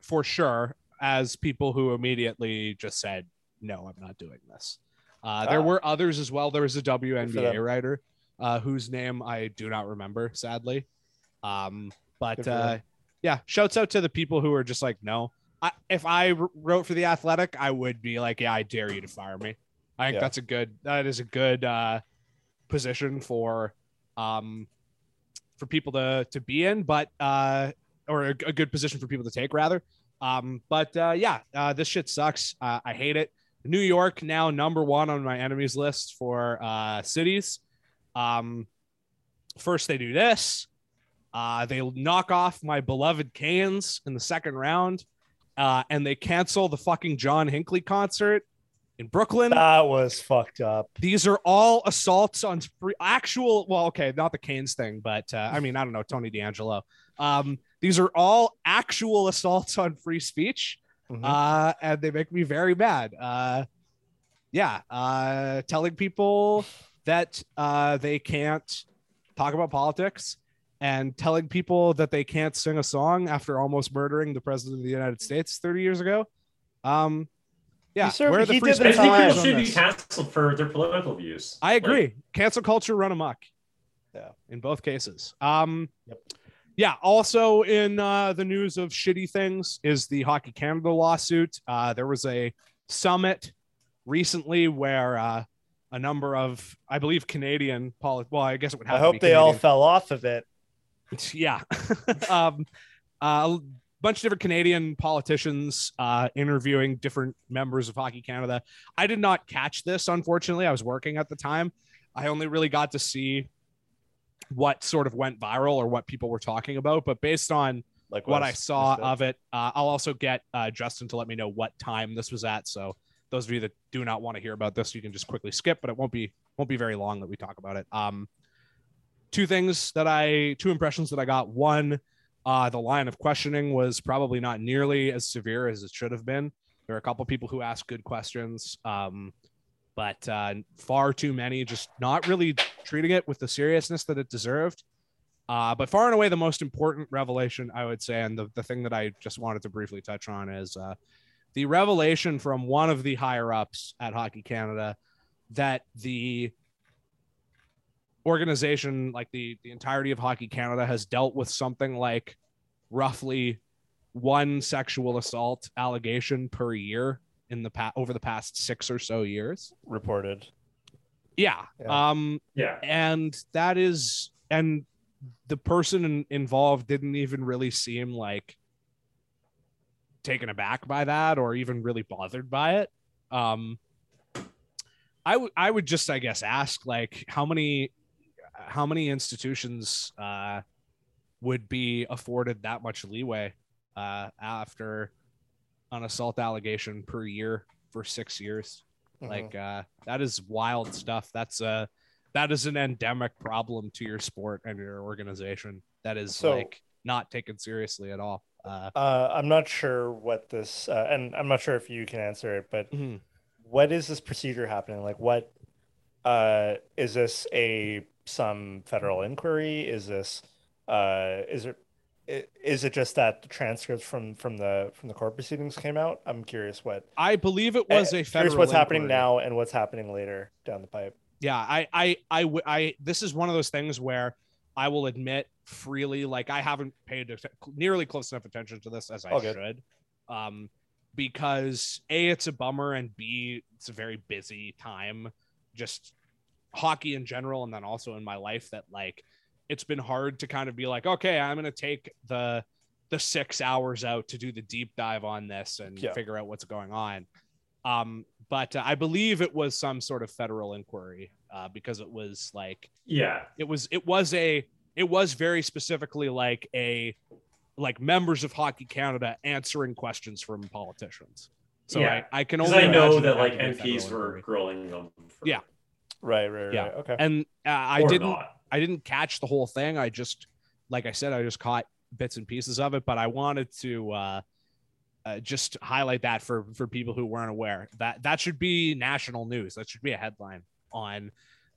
Speaker 3: for sure as people who immediately just said, no, I'm not doing this. Uh, there
Speaker 4: Ah.
Speaker 3: were others as well. There was a WNBA writer uh, whose name I do not remember, sadly. Um, but uh, yeah, shouts out to the people who are just like, no. I, if I wrote for the Athletic, I would be like, yeah, I dare you to fire me. I think
Speaker 4: Yeah.
Speaker 3: that's a good. That is a good uh, position for um, for people to to be in, but uh, or a, a good position for people to take rather. Um, but uh, yeah, uh, this shit sucks. Uh, I hate it. New York now number one on my enemies list for uh, cities. Um, first they do this. Uh, they knock off my beloved Canes in the second round, uh, and they cancel the fucking John Hinckley concert in Brooklyn.
Speaker 4: That was fucked up.
Speaker 3: These are all assaults on free, actual. Well, okay, not the Canes thing, but uh, I mean, I don't know, Tony DeAngelo. Um, these are all actual assaults on free speech,
Speaker 4: Mhm.
Speaker 3: uh, and they make me very mad. Uh, yeah, uh, telling people that uh, they can't talk about politics and telling people that they can't sing a song after almost murdering the president of the United States 30 years ago. Um, yeah,
Speaker 4: served-
Speaker 3: where are the
Speaker 4: he
Speaker 3: free
Speaker 4: did the
Speaker 5: I
Speaker 3: speech
Speaker 5: think people should be canceled for their political views.
Speaker 3: I agree.
Speaker 5: Like,
Speaker 3: Cancel culture run amok.
Speaker 4: Yeah.
Speaker 3: In both cases. Um
Speaker 4: Yep.
Speaker 3: yeah, also in uh the news of shitty things is the Hockey Canada lawsuit. Uh there was a summit recently where uh a number of I believe Canadian poli- well, I guess it would have
Speaker 4: I
Speaker 3: to
Speaker 4: hope
Speaker 3: be
Speaker 4: they all fell off of it.
Speaker 3: yeah. um, uh, a bunch of different Canadian politicians uh, interviewing different members of Hockey Canada. I did not catch this, unfortunately. I was working at the time. I only really got to see what sort of went viral or what people were talking about. But based on
Speaker 4: Like
Speaker 3: what I saw of it, uh, I'll also get uh, Justin to let me know what time this was at. So those of you that do not want to hear about this, you can just quickly skip. But it won't be won't be very long that we talk about it. Um, two things that I two impressions that I got. One, uh, the line of questioning was probably not nearly as severe as it should have been. There are a couple people who asked good questions, um, but uh, far too many just not really treating it with the seriousness that it deserved. Uh, but far and away, the most important revelation, I would say, and the, the thing that I just wanted to briefly touch on is uh, the revelation from one of the higher ups at Hockey Canada that the organization, like the, the entirety of Hockey Canada, has dealt with something like roughly one sexual assault allegation per year in the past over the past six or so years.
Speaker 4: reported.
Speaker 3: Yeah.
Speaker 4: Yeah.
Speaker 3: Um,
Speaker 5: yeah.
Speaker 3: and that is and the person in, involved didn't even really seem like taken aback by that or even really bothered by it um i would i would just i guess ask like how many how many institutions uh would be afforded that much leeway uh after an assault allegation per year for six years
Speaker 4: Mhm.
Speaker 3: like uh that is wild stuff that's a that is an endemic problem to your sport and your organization that is
Speaker 4: So-
Speaker 3: like not taken seriously at all uh
Speaker 4: Uh, I'm not sure what this, uh, and I'm not sure if you can answer it, but
Speaker 3: mhm.
Speaker 4: what is this procedure happening? Like, what uh, is this a some federal inquiry? Is this uh, is it i- is it just that the transcripts from from the from the court proceedings came out? I'm curious what
Speaker 3: i believe it was
Speaker 4: uh,
Speaker 3: a federal
Speaker 4: what's happening now and what's happening later down the pipe.
Speaker 3: yeah I I I this is one of those things where i will admit freely like i haven't paid nearly close enough attention to this as i
Speaker 4: good.
Speaker 3: should um because a it's a bummer and b it's a very busy time just hockey in general, and then also in my life that like it's been hard to kind of be like, okay, I'm gonna take the the six hours out to do the deep dive on this and
Speaker 4: Yeah.
Speaker 3: figure out what's going on. Um, but uh, I believe it was some sort of federal inquiry uh, because it was like
Speaker 5: Yeah.
Speaker 3: it was it was a it was very specifically like a like members of Hockey Canada answering questions from politicians. So
Speaker 5: Yeah.
Speaker 3: I, I can only
Speaker 5: I know that like
Speaker 3: to be a federal
Speaker 5: MPs were grilling them. For,
Speaker 3: Yeah.
Speaker 4: Right, right, right.
Speaker 3: Yeah.
Speaker 4: Okay.
Speaker 3: and uh, I
Speaker 5: or
Speaker 3: didn't
Speaker 5: not.
Speaker 3: I didn't catch the whole thing. I just like I said, I just caught bits and pieces of it, but I wanted to uh, uh, just highlight that for for people who weren't aware that that should be national news. That should be a headline on.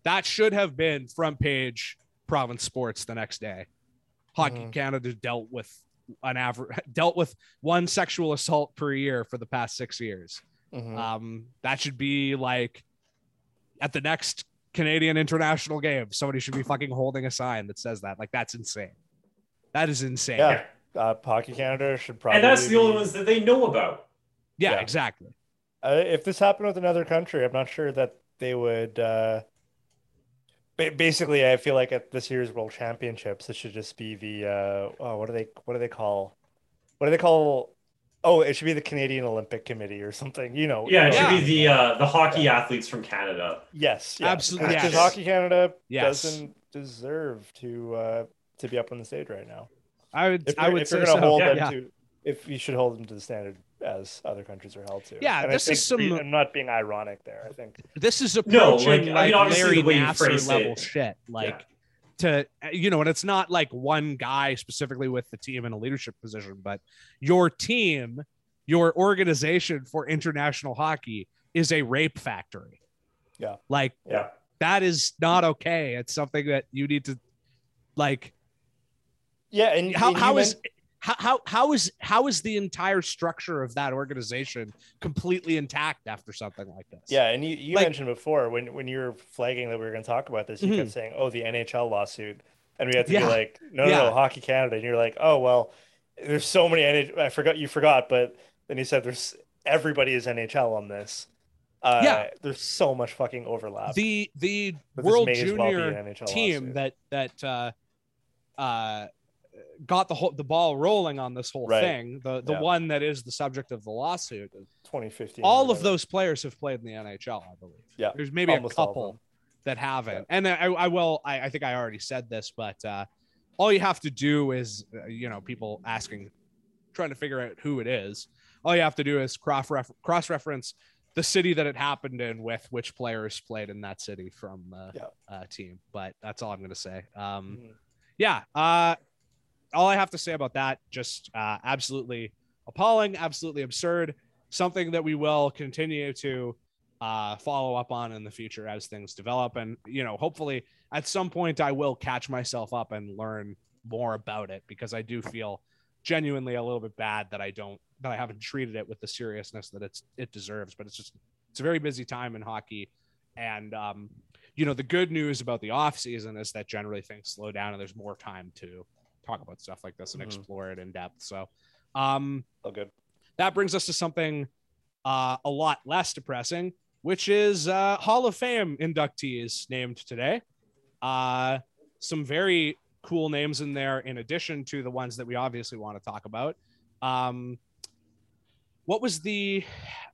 Speaker 3: That should have been front page province sports the next day. Hockey
Speaker 4: Mhm.
Speaker 3: Canada dealt with an average dealt with one sexual assault per year for the past six years.
Speaker 4: Mhm.
Speaker 3: Um, that should be like at the next Canadian international game, somebody should be fucking holding a sign that says that. Like that's insane. That is insane.
Speaker 4: yeah. Uh, Hockey Canada should probably.
Speaker 5: And that's the only ones that they know about.
Speaker 3: Yeah,
Speaker 4: Yeah.
Speaker 3: exactly.
Speaker 4: Uh, if this happened with another country, I'm not sure that they would. Uh, basically, I feel like at this year's World Championships, it should just be the. Uh, oh, what do they? What do they call? What do they call? Oh, it should be the Canadian Olympic Committee or something. You know.
Speaker 5: Yeah, it
Speaker 4: you know,
Speaker 5: should
Speaker 3: Yeah.
Speaker 5: be the uh, the hockey athletes from Canada.
Speaker 4: Yes, yeah.
Speaker 3: Absolutely,
Speaker 4: Because
Speaker 3: yes.
Speaker 4: Hockey Canada
Speaker 3: Yes.
Speaker 4: doesn't deserve to uh, to be up on the stage right now.
Speaker 3: I would
Speaker 4: If
Speaker 3: I
Speaker 4: you're,
Speaker 3: would
Speaker 4: if
Speaker 3: say
Speaker 4: you're going to
Speaker 3: so.
Speaker 4: hold
Speaker 3: yeah.
Speaker 4: them
Speaker 3: yeah.
Speaker 4: to, if you should hold them to the standard as other countries are held to.
Speaker 3: Yeah,
Speaker 4: And
Speaker 3: this is some-
Speaker 4: I'm not being ironic there. I think.
Speaker 3: This is
Speaker 5: No,
Speaker 3: approaching
Speaker 5: like, I
Speaker 3: like,
Speaker 5: mean, obviously
Speaker 3: Larry
Speaker 5: the way you
Speaker 3: Nassar level
Speaker 5: it-
Speaker 3: shit. Like to you know, and it's not like one guy specifically with the team in a leadership position, but your team, your organization for international hockey is a rape factory.
Speaker 4: Yeah.
Speaker 3: Like
Speaker 5: Yeah.
Speaker 3: that is not okay. It's something that you need to like
Speaker 4: Yeah, and
Speaker 3: how
Speaker 4: and
Speaker 3: how is how, how how is how is the entire structure of that organization completely intact after something like this?
Speaker 4: Yeah, and you, you
Speaker 3: Like-
Speaker 4: mentioned before when when you were flagging that we were going to talk about this, you kept saying, "Oh, the NHL lawsuit," and we had to
Speaker 3: Mm-hmm. Yeah.
Speaker 4: be like, "No, no,
Speaker 3: Yeah.
Speaker 4: no, Hockey Canada," and you're like, "Oh, well, there's so many NH- I forgot you forgot, but then you said there's everybody is NHL on this. Uh,
Speaker 3: Yeah.
Speaker 4: there's so much fucking overlap.
Speaker 3: the the
Speaker 4: But
Speaker 3: World
Speaker 4: well
Speaker 3: Junior
Speaker 4: NHL
Speaker 3: team
Speaker 4: lawsuit.
Speaker 3: that that uh, uh, got the whole the ball rolling on this whole
Speaker 4: Right.
Speaker 3: thing, the the
Speaker 4: Yeah.
Speaker 3: one that is the subject of the lawsuit.
Speaker 4: 2015.
Speaker 3: All of those players have played in the NHL, I believe.
Speaker 4: Yeah,
Speaker 3: there's maybe a couple that haven't,
Speaker 4: Yeah.
Speaker 3: and I, I will. I, I think I already said this, but uh, all you have to do is, uh, you know, people asking, trying to figure out who it is. All you have to do is cross cross reference the city that it happened in with which players played in that city from the
Speaker 4: Yeah.
Speaker 3: uh, team. But that's all I'm going to say. Um,
Speaker 4: Mhm.
Speaker 3: yeah. Uh, all I have to say about that, just uh, absolutely appalling, absolutely absurd. Something that we will continue to uh, follow up on in the future as things develop, and you know, hopefully, at some point, I will catch myself up and learn more about it because I do feel genuinely a little bit bad that I don't that I haven't treated it with the seriousness that it's it deserves. But it's just it's a very busy time in hockey, and um, you know, the good news about the off season is that generally things slow down and there's more time to talk about stuff like this and
Speaker 4: Mhm.
Speaker 3: explore it in depth. So, um,
Speaker 4: All good.
Speaker 3: that brings us to something uh, a lot less depressing, which is uh, Hall of Fame inductees named today. Uh, some very cool names in there, in addition to the ones that we obviously want to talk about. Um, what was the?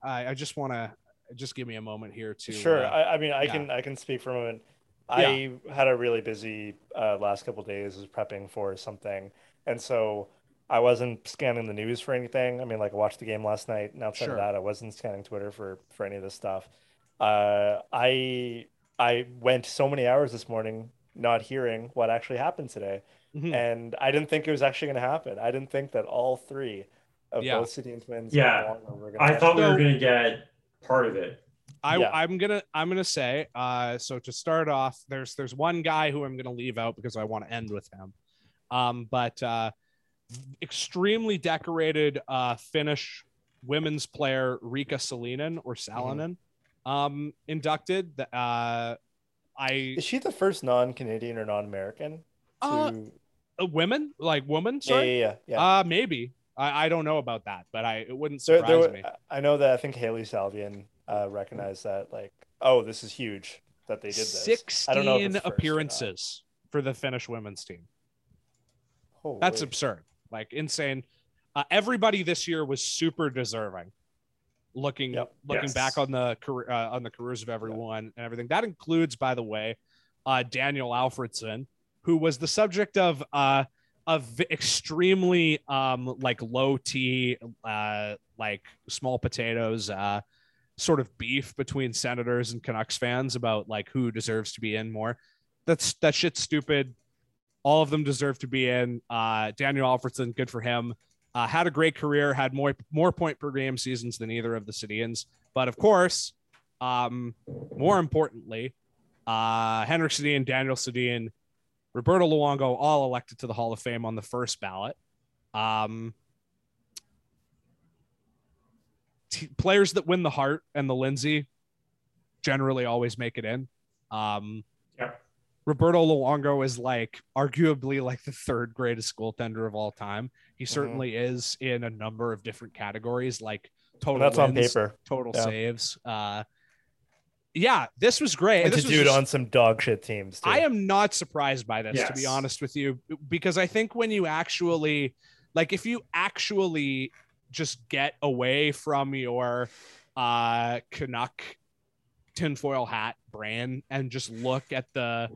Speaker 3: I I just want to just give me a moment here to.
Speaker 4: Sure.
Speaker 3: uh,
Speaker 4: I, I mean, I
Speaker 3: yeah.
Speaker 4: can I can speak for a moment. I had a really busy uh, last couple days, was prepping for something, and so I wasn't scanning the news for anything. I mean, like I watched the game last night, and outside
Speaker 3: Sure.
Speaker 4: of that, I wasn't scanning Twitter for for any of this stuff. Uh, I I went so many hours this morning not hearing what actually happened today,
Speaker 3: mhm.
Speaker 4: and I didn't think it was actually going to happen. I didn't think that all three of
Speaker 3: Yeah.
Speaker 4: both City and Twins.
Speaker 5: Yeah.
Speaker 4: and were gonna
Speaker 5: I thought we were gonna get part of it.
Speaker 3: I,
Speaker 4: Yeah.
Speaker 3: I'm gonna I'm gonna say uh, so to start off there's there's one guy who I'm gonna leave out because I want to end with him um, but uh, extremely decorated uh, Finnish women's player Riikka Sallinen or Salonen um, inducted The- uh, I
Speaker 4: Is she the first non-Canadian or non-American to?
Speaker 3: Uh, uh, women like woman
Speaker 4: yeah,
Speaker 3: sorry
Speaker 4: yeah, yeah. yeah.
Speaker 3: uh maybe I, I don't know about that but I it wouldn't surprise
Speaker 4: there
Speaker 3: me
Speaker 4: were- I know that I think Hailey Salvian uh, recognized that, like, oh, this is huge. that they did this.
Speaker 3: 16
Speaker 4: I don't know if it's first or not.
Speaker 3: appearances for the Finnish women's team.
Speaker 4: Holy.
Speaker 3: That's absurd. Like insane. Uh, everybody this year was super deserving. Looking
Speaker 4: Yep.
Speaker 3: looking
Speaker 5: Yes.
Speaker 3: back on the career uh, on the careers of everyone and everything. That includes, by the way, uh, Daniel Alfredsson, who was the subject of uh, of extremely um, like low T, uh, like small potatoes, uh, sort of beef between Senators and Canucks fans about like who deserves to be in more. That's that shit's stupid. All of them deserve to be in. Uh, Daniel Alfredsson, good for him. Uh, had a great career, had more more point per game seasons than either of the Sedins. But of course, um, more importantly, uh, Henrik Sedin, Daniel Sedin, Roberto Luongo, all elected to the Hall of Fame on the first ballot. Um, t- players that win the Hart and the Lindsay generally always make it in. Um,
Speaker 5: Yep.
Speaker 3: Roberto Luongo is like arguably like the third greatest goaltender of all time. He certainly is in a number of different categories, like total
Speaker 4: that's on paper.
Speaker 3: total
Speaker 4: Yeah.
Speaker 3: saves. Uh, yeah, this was great.
Speaker 4: And
Speaker 3: This
Speaker 4: to do it on some dog shit teams. Too.
Speaker 3: I am not surprised by this, to be honest with you, because I think when you actually, like, if you actually just get away from your uh, Canuck tinfoil hat brand and just look at the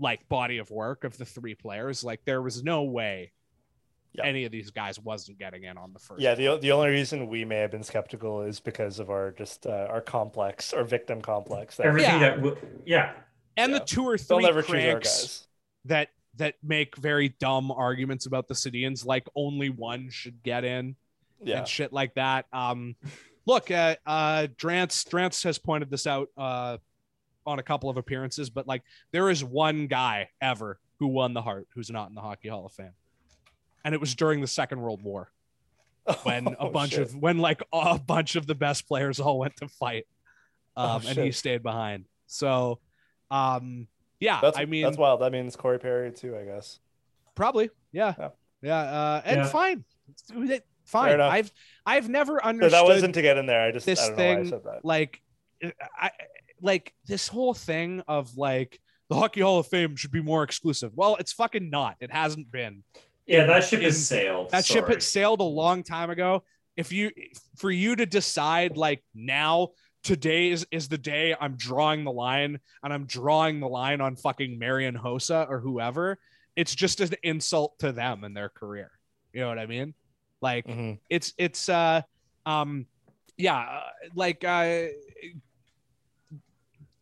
Speaker 3: like body of work of the three players, like, there was no way
Speaker 4: Yeah.
Speaker 3: any of these guys wasn't getting in on the first.
Speaker 4: Yeah, the the only reason we may have been skeptical is because of our just uh, our complex or victim complex. That
Speaker 5: Everything
Speaker 3: Yeah.
Speaker 5: that w- yeah.
Speaker 3: and
Speaker 4: yeah.
Speaker 3: the two or three
Speaker 4: never
Speaker 3: cranks that that make very dumb arguments about the Sedins, like only one should get in.
Speaker 4: Yeah,
Speaker 3: and shit like that. Um, look, uh, uh, Drance Drance has pointed this out uh, on a couple of appearances, but like there is one guy ever who won the Hart who's not in the Hockey Hall of Fame, and it was during the Second World War when a
Speaker 4: Oh,
Speaker 3: bunch
Speaker 4: shit.
Speaker 3: of when like a bunch of the best players all went to fight,
Speaker 4: Oh,
Speaker 3: um, and he stayed behind. So, um, yeah,
Speaker 4: that's
Speaker 3: I mean,
Speaker 4: that's wild. That means Corey Perry too, I guess.
Speaker 3: Probably, yeah,
Speaker 4: Yeah.
Speaker 3: yeah, uh, and
Speaker 5: Yeah.
Speaker 3: fine, fine. I've I've never
Speaker 4: So
Speaker 3: understood
Speaker 4: that wasn't to get in there. I just
Speaker 3: this
Speaker 4: I don't know why I
Speaker 3: thing,
Speaker 4: said that.
Speaker 3: like, I like this whole thing of like the Hockey Hall of Fame should be more exclusive. Well, it's fucking not. It hasn't been.
Speaker 5: Yeah, that ship
Speaker 3: In-
Speaker 5: has sailed.
Speaker 3: That ship
Speaker 5: Sorry.
Speaker 3: had sailed a long time ago. If you, for you to decide like now, today is, is the day I'm drawing the line, and I'm drawing the line on fucking Marian Hossa or whoever. It's just an insult to them and their career. You know what I mean? Like
Speaker 4: Mhm.
Speaker 3: it's it's uh um yeah uh, like uh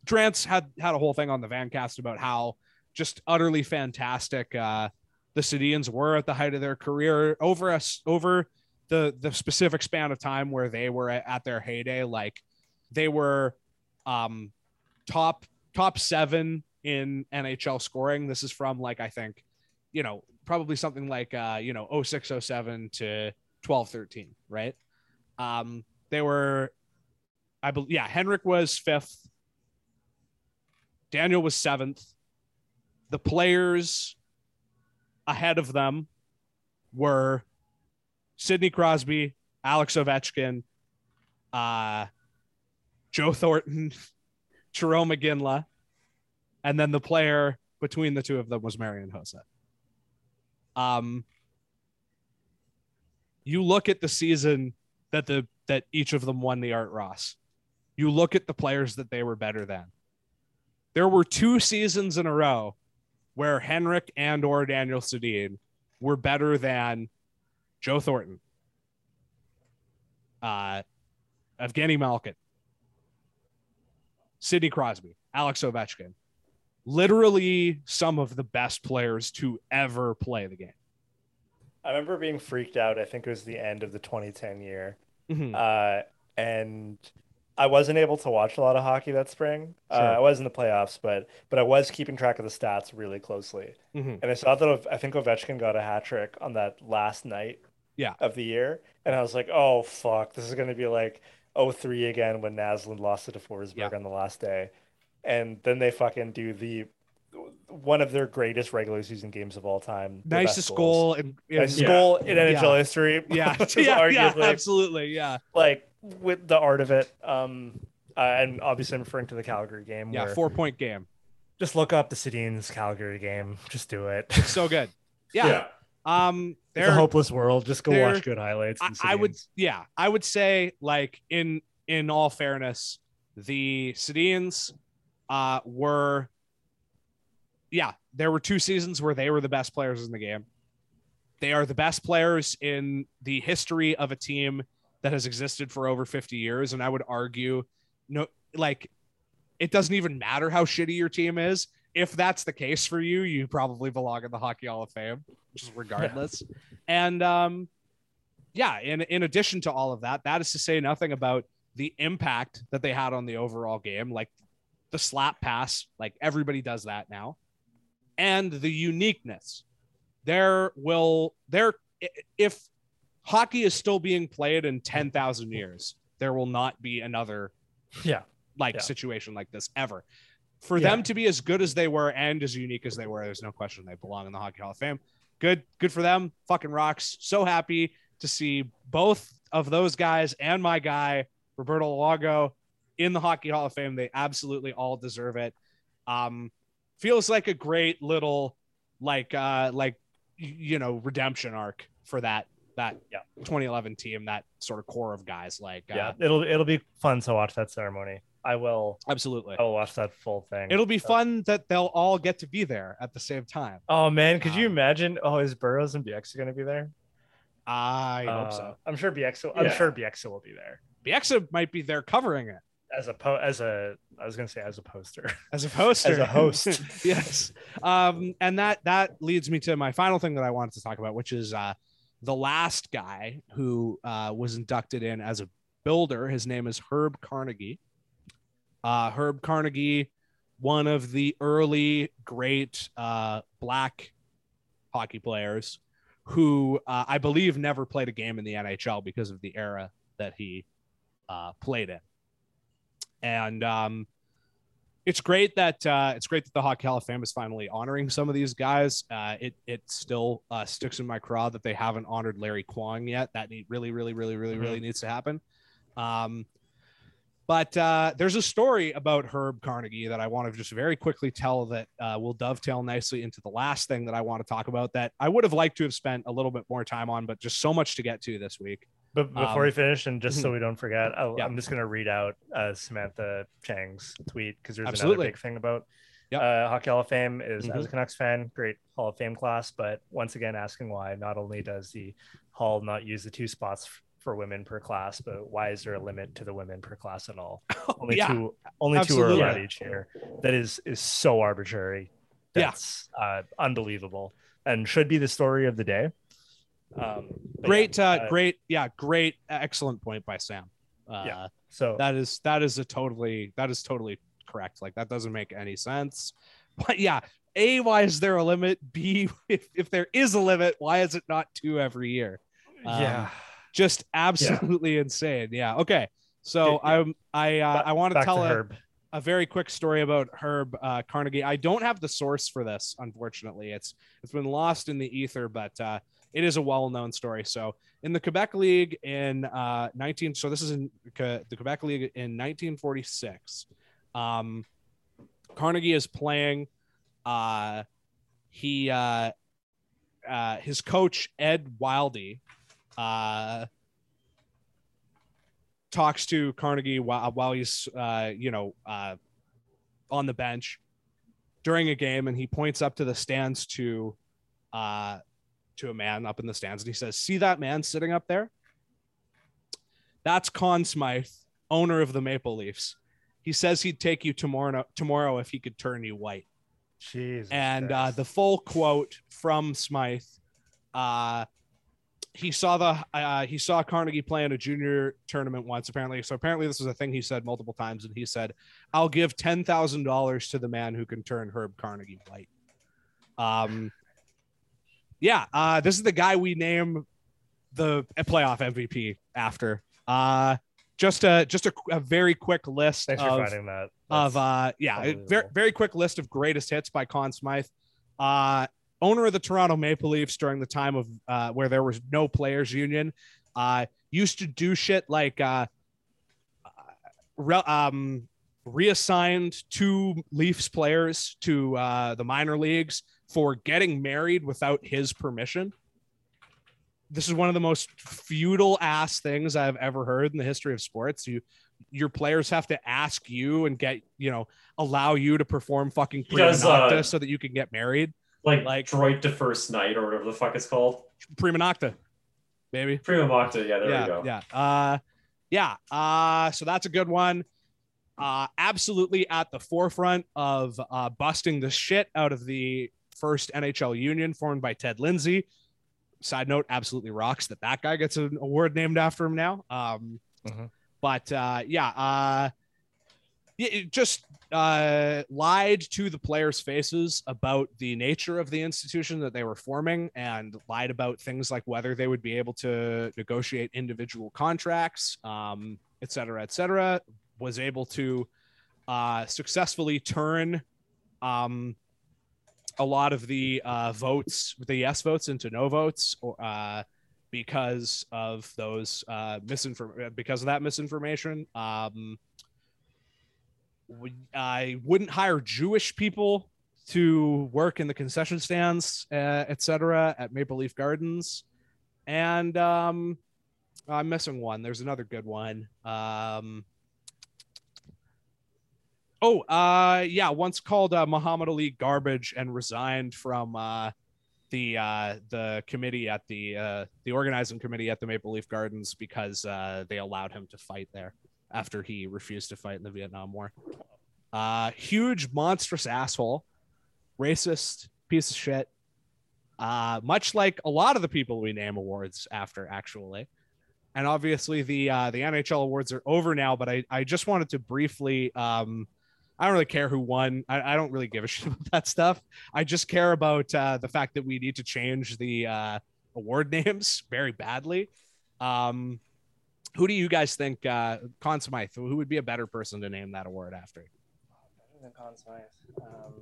Speaker 3: Drance had had a whole thing on the Vancast about how just utterly fantastic uh the Sedins were at the height of their career over us over the the specific span of time where they were at, at their heyday like they were um top top 7 in NHL scoring this is from like I think you know probably something like uh you know 0607 to 1213, right? Um they were i believe yeah henrik was fifth. Daniel was seventh. The players ahead of them were sidney crosby alex ovechkin uh joe thornton jarome iginla and then the player between the two of them was marian hossa um you look at the season that the that each of them won the art ross. You look at the players that they were better than. There were two seasons in a row where henrik and or daniel sedin were better than joe thornton uh evgeny malkin sidney crosby alex ovechkin literally some of the best players to ever play the game
Speaker 4: I remember being freaked out. I think it was the end of the 2010 year,
Speaker 3: Mhm.
Speaker 4: uh, and I wasn't able to watch a lot of hockey that spring. Uh, I was in the playoffs, but but I was keeping track of the stats really closely.
Speaker 3: Mhm.
Speaker 4: And I saw that I think Ovechkin got a hat trick on that last night
Speaker 3: Yeah.
Speaker 4: of the year, and I was like, oh fuck, this is gonna be like 03 again when Naslund lost it to Forsberg
Speaker 3: Yeah.
Speaker 4: on the last day, and then they fucking do the one of their greatest regular season games of all time. the best
Speaker 3: nicest goal in, in
Speaker 4: Nicest
Speaker 5: Yeah.
Speaker 4: goal in NHL
Speaker 3: Yeah.
Speaker 4: history.
Speaker 3: yeah,
Speaker 4: which is
Speaker 3: yeah, yeah, absolutely, yeah.
Speaker 4: like with the art of it. Um, uh, and obviously I'm referring to the Calgary game.
Speaker 3: Yeah, four point game.
Speaker 4: just look up the Sedin's Calgary game. Just do it.
Speaker 3: So good. Yeah. Um,
Speaker 4: It's
Speaker 3: they're
Speaker 4: a hopeless world. Just go watch good highlights.
Speaker 3: I, I would yeah i would say like in in all fairness the Sedins uh were yeah there were two seasons where they were the best players in the game. They are the best players in the history of a team that has existed for over 50 years. And i would argue no like it doesn't even matter how shitty your team is. If that's the case for you you probably belong in the hockey hall of fame just regardless. And um yeah, in in addition to all of that, that is to say nothing about the impact that they had on the overall game, like the slap pass, like everybody does that now, and the uniqueness. There will there if hockey is still being played in 10,000 years, there will not be another
Speaker 4: Yeah.
Speaker 3: like
Speaker 4: Yeah.
Speaker 3: situation like this ever. For
Speaker 4: Yeah.
Speaker 3: them to be as good as they were and as unique as they were, there's no question they belong in the Hockey Hall of Fame. Good, good for them. Fucking rocks. So happy to see both of those guys and my guy Roberto Luongo in the Hockey Hall of Fame. They absolutely all deserve it. Um, feels like a great little like uh like you know redemption arc for that that
Speaker 4: Yeah.
Speaker 3: 2011 team that sort of core of guys like uh,
Speaker 4: Yeah, it'll it'll be fun to watch that ceremony. I will.
Speaker 3: absolutely
Speaker 4: I will watch that full thing.
Speaker 3: It'll be
Speaker 4: So-
Speaker 3: fun that they'll all get to be there at the same time.
Speaker 4: Oh man, could you
Speaker 3: Um,
Speaker 4: imagine? Oh, is Burrows and BX going to be there?
Speaker 3: I hope
Speaker 4: Uh,
Speaker 3: so.
Speaker 4: I'm sure BX. I'm
Speaker 5: Yeah.
Speaker 4: sure BX will be there
Speaker 3: Bieksa might be there covering it
Speaker 4: as a po- as a. I was going to say as a poster.
Speaker 3: as a poster.
Speaker 4: As a host.
Speaker 3: yes. Um, and that that leads me to my final thing that I wanted to talk about, which is uh, the last guy who uh, was inducted in as a builder. His name is Herb Carnegie. Uh, Herb Carnegie, one of the early great uh, black hockey players who uh, I believe never played a game in the NHL because of the era that he uh, played in. And um, it's great that uh, it's great that the Hockey Hall of Fame is finally honoring some of these guys. Uh, it it still uh, sticks in my craw that they haven't honored Larry Kwong yet. That need, really, really, really, really, really needs to happen. Um, but uh, there's a story about Herb Carnegie that I want to just very quickly tell that uh, will dovetail nicely into the last thing that I want to talk about that I would have liked to have spent a little bit more time on, but just so much to get to this week.
Speaker 4: But before
Speaker 3: Um,
Speaker 4: we finish, and just so we don't forget, I,
Speaker 3: Yeah.
Speaker 4: I'm just going to read out uh, Samantha Chang's tweet because there's
Speaker 3: Absolutely.
Speaker 4: another big thing about
Speaker 3: Yep.
Speaker 4: uh, Hockey Hall of Fame is
Speaker 3: Mhm.
Speaker 4: as a Canucks fan, great Hall of Fame class, but once again asking why not only does the Hall not use the two spots f- for women per class, but why is there a limit to the women per class at all? Only
Speaker 3: yeah,
Speaker 4: two, only
Speaker 3: absolutely.
Speaker 4: two are allowed each year. That is is so arbitrary.
Speaker 3: Yeah.
Speaker 4: That's uh, unbelievable, and should be the story of the day. Um,
Speaker 3: great,
Speaker 4: yeah,
Speaker 3: uh, great, yeah, great, excellent point by Sam. Uh,
Speaker 4: Yeah. So
Speaker 3: that is that is a totally that is totally correct. Like that doesn't make any sense. But yeah, a why is there a limit? B if if there is a limit, why is it not two every year? Um,
Speaker 4: yeah.
Speaker 3: Just absolutely insane. Yeah. Okay. So
Speaker 4: Yeah.
Speaker 3: I'm I uh,
Speaker 4: Back-
Speaker 3: I want to tell
Speaker 4: to
Speaker 3: a, a very quick story about Herb uh, Carnegie. I don't have the source for this, unfortunately. It's it's been lost in the ether, but uh, it is a well-known story. So in the Quebec League in uh, 19, so this is in the Quebec League in 1946. Um, Carnegie is playing. Uh, he uh, uh, his coach Ed Wildey uh, talks to Carnegie while, while he's uh, you know uh, on the bench during a game, and he points up to the stands to uh, to a man up in the stands, and he says, "See that man sitting up there? That's Conn Smythe, owner of the Maple Leafs. He says he'd take you tomorrow tomorrow if he could turn you white."
Speaker 4: Jesus
Speaker 3: and uh, the full quote from Smythe, uh, he saw the uh, he saw Carnegie play in a junior tournament once apparently. So apparently this is a thing he said multiple times, and he said, "I'll give ten thousand dollars to the man who can turn Herb Carnegie white." Um, yeah, uh, this is the guy we name the playoff MVP after. Uh, just a just a, a very quick list
Speaker 4: Thanks for
Speaker 3: of
Speaker 4: finding that.
Speaker 3: of uh yeah very very quick list of greatest hits by Conn Smythe. Uh owner of the Toronto Maple Leafs during the time of uh where there was no players union. Uh used to do shit like uh re- um, reassigned two Leafs players to uh, the minor leagues for getting married without his permission. This is one of the most feudal ass things I've ever heard in the history of sports. You, your players have to ask you and get you know allow you to perform fucking prima
Speaker 5: does, uh,
Speaker 3: so that you can get married.
Speaker 5: Like,
Speaker 3: Like-
Speaker 5: Droid to First Night or whatever the fuck it's called.
Speaker 3: Prima nocta, baby.
Speaker 5: Prima Nocta. Yeah, there
Speaker 3: yeah,
Speaker 5: we go.
Speaker 3: Yeah. Uh yeah. Uh so that's a good one. Uh absolutely at the forefront of uh busting the shit out of the first NHL union formed by Ted Lindsay. Side note, absolutely rocks that that guy gets an award named after him now. Um
Speaker 4: Mhm.
Speaker 3: but uh yeah, uh it just uh, lied to the players' faces about the nature of the institution that they were forming and lied about things like whether they would be able to negotiate individual contracts, um, et cetera, et cetera. Was able to uh, successfully turn um, a lot of the uh, votes, the yes votes, into no votes, or uh, because of those uh, misinform because of that misinformation. Um, I wouldn't hire Jewish people to work in the concession stands, uh, etc., at Maple Leaf Gardens. And um, I'm missing one. There's another good one. Um, oh, uh, yeah, once called uh, Muhammad Ali garbage and resigned from uh, the uh, the committee at the uh, the organizing committee at the Maple Leaf Gardens because uh, they allowed him to fight there after he refused to fight in the Vietnam War. Uh, huge, monstrous asshole, racist piece of shit. Uh, much like a lot of the people we name awards after, actually. And obviously, the uh, the NHL awards are over now. But I, I just wanted to briefly. Um, I don't really care who won. I, I don't really give a shit about that stuff. I just care about uh, the fact that we need to change the uh, award names very badly. Um, who do you guys think, uh, Smythe, who would be a better person to name that award after?
Speaker 4: Better than Conn Smythe. Um,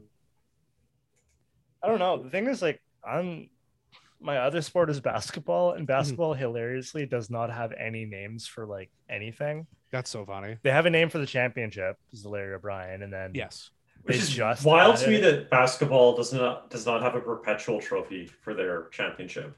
Speaker 4: I don't know. The thing is, like, I'm my other sport is basketball,
Speaker 3: Mm-hmm.
Speaker 4: and basketball hilariously does not have any names for like anything.
Speaker 3: That's so funny.
Speaker 4: They have a name for the championship, is Larry O'Brien, and then
Speaker 3: Yes.
Speaker 5: Which is
Speaker 4: just
Speaker 5: wild to me
Speaker 4: added-
Speaker 5: that basketball does not does not have a perpetual trophy for their championship.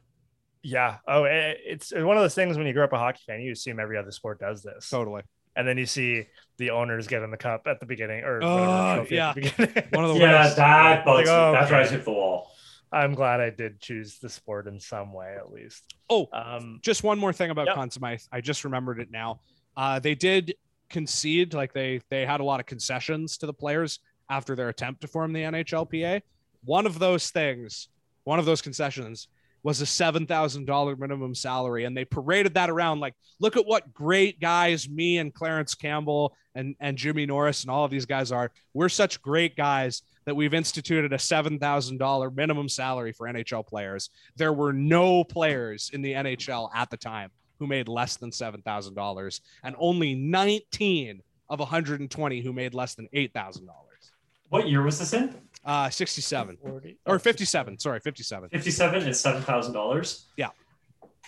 Speaker 4: Yeah. Oh, it's one of those things when you grow up a hockey fan, you assume every other sport does this.
Speaker 3: Totally.
Speaker 4: and then you see the owners getting the cup at the beginning or
Speaker 3: Oh,
Speaker 4: whatever trophy
Speaker 3: yeah.
Speaker 4: at the beginning.
Speaker 3: One of the
Speaker 5: Yeah,
Speaker 3: worst.
Speaker 5: that bugs
Speaker 4: Like, oh,
Speaker 5: That drives me up the wall.
Speaker 4: I'm glad I did choose the sport in some way at least.
Speaker 3: Oh,
Speaker 4: Um,
Speaker 3: just one more thing about
Speaker 4: Yep.
Speaker 3: Conn Smythe. I just remembered it now. Uh, they did concede, like they they had a lot of concessions to the players after their attempt to form the NHLPA. One of those things, one of those concessions, was a seven thousand dollar minimum salary, and they paraded that around like, look at what great guys me and Clarence Campbell and and Jimmy Norris and all of these guys are. We're such great guys that we've instituted a seven thousand dollar minimum salary for NHL players. There were no players in the NHL at the time who made less than seven thousand dollars, and only nineteen of 120 who made less than eight thousand dollars.
Speaker 5: What year was this in?
Speaker 3: Uh, 67
Speaker 4: 40
Speaker 3: or 57. Sorry, 57.
Speaker 5: Fifty-seven and seven thousand dollars.
Speaker 3: Yeah.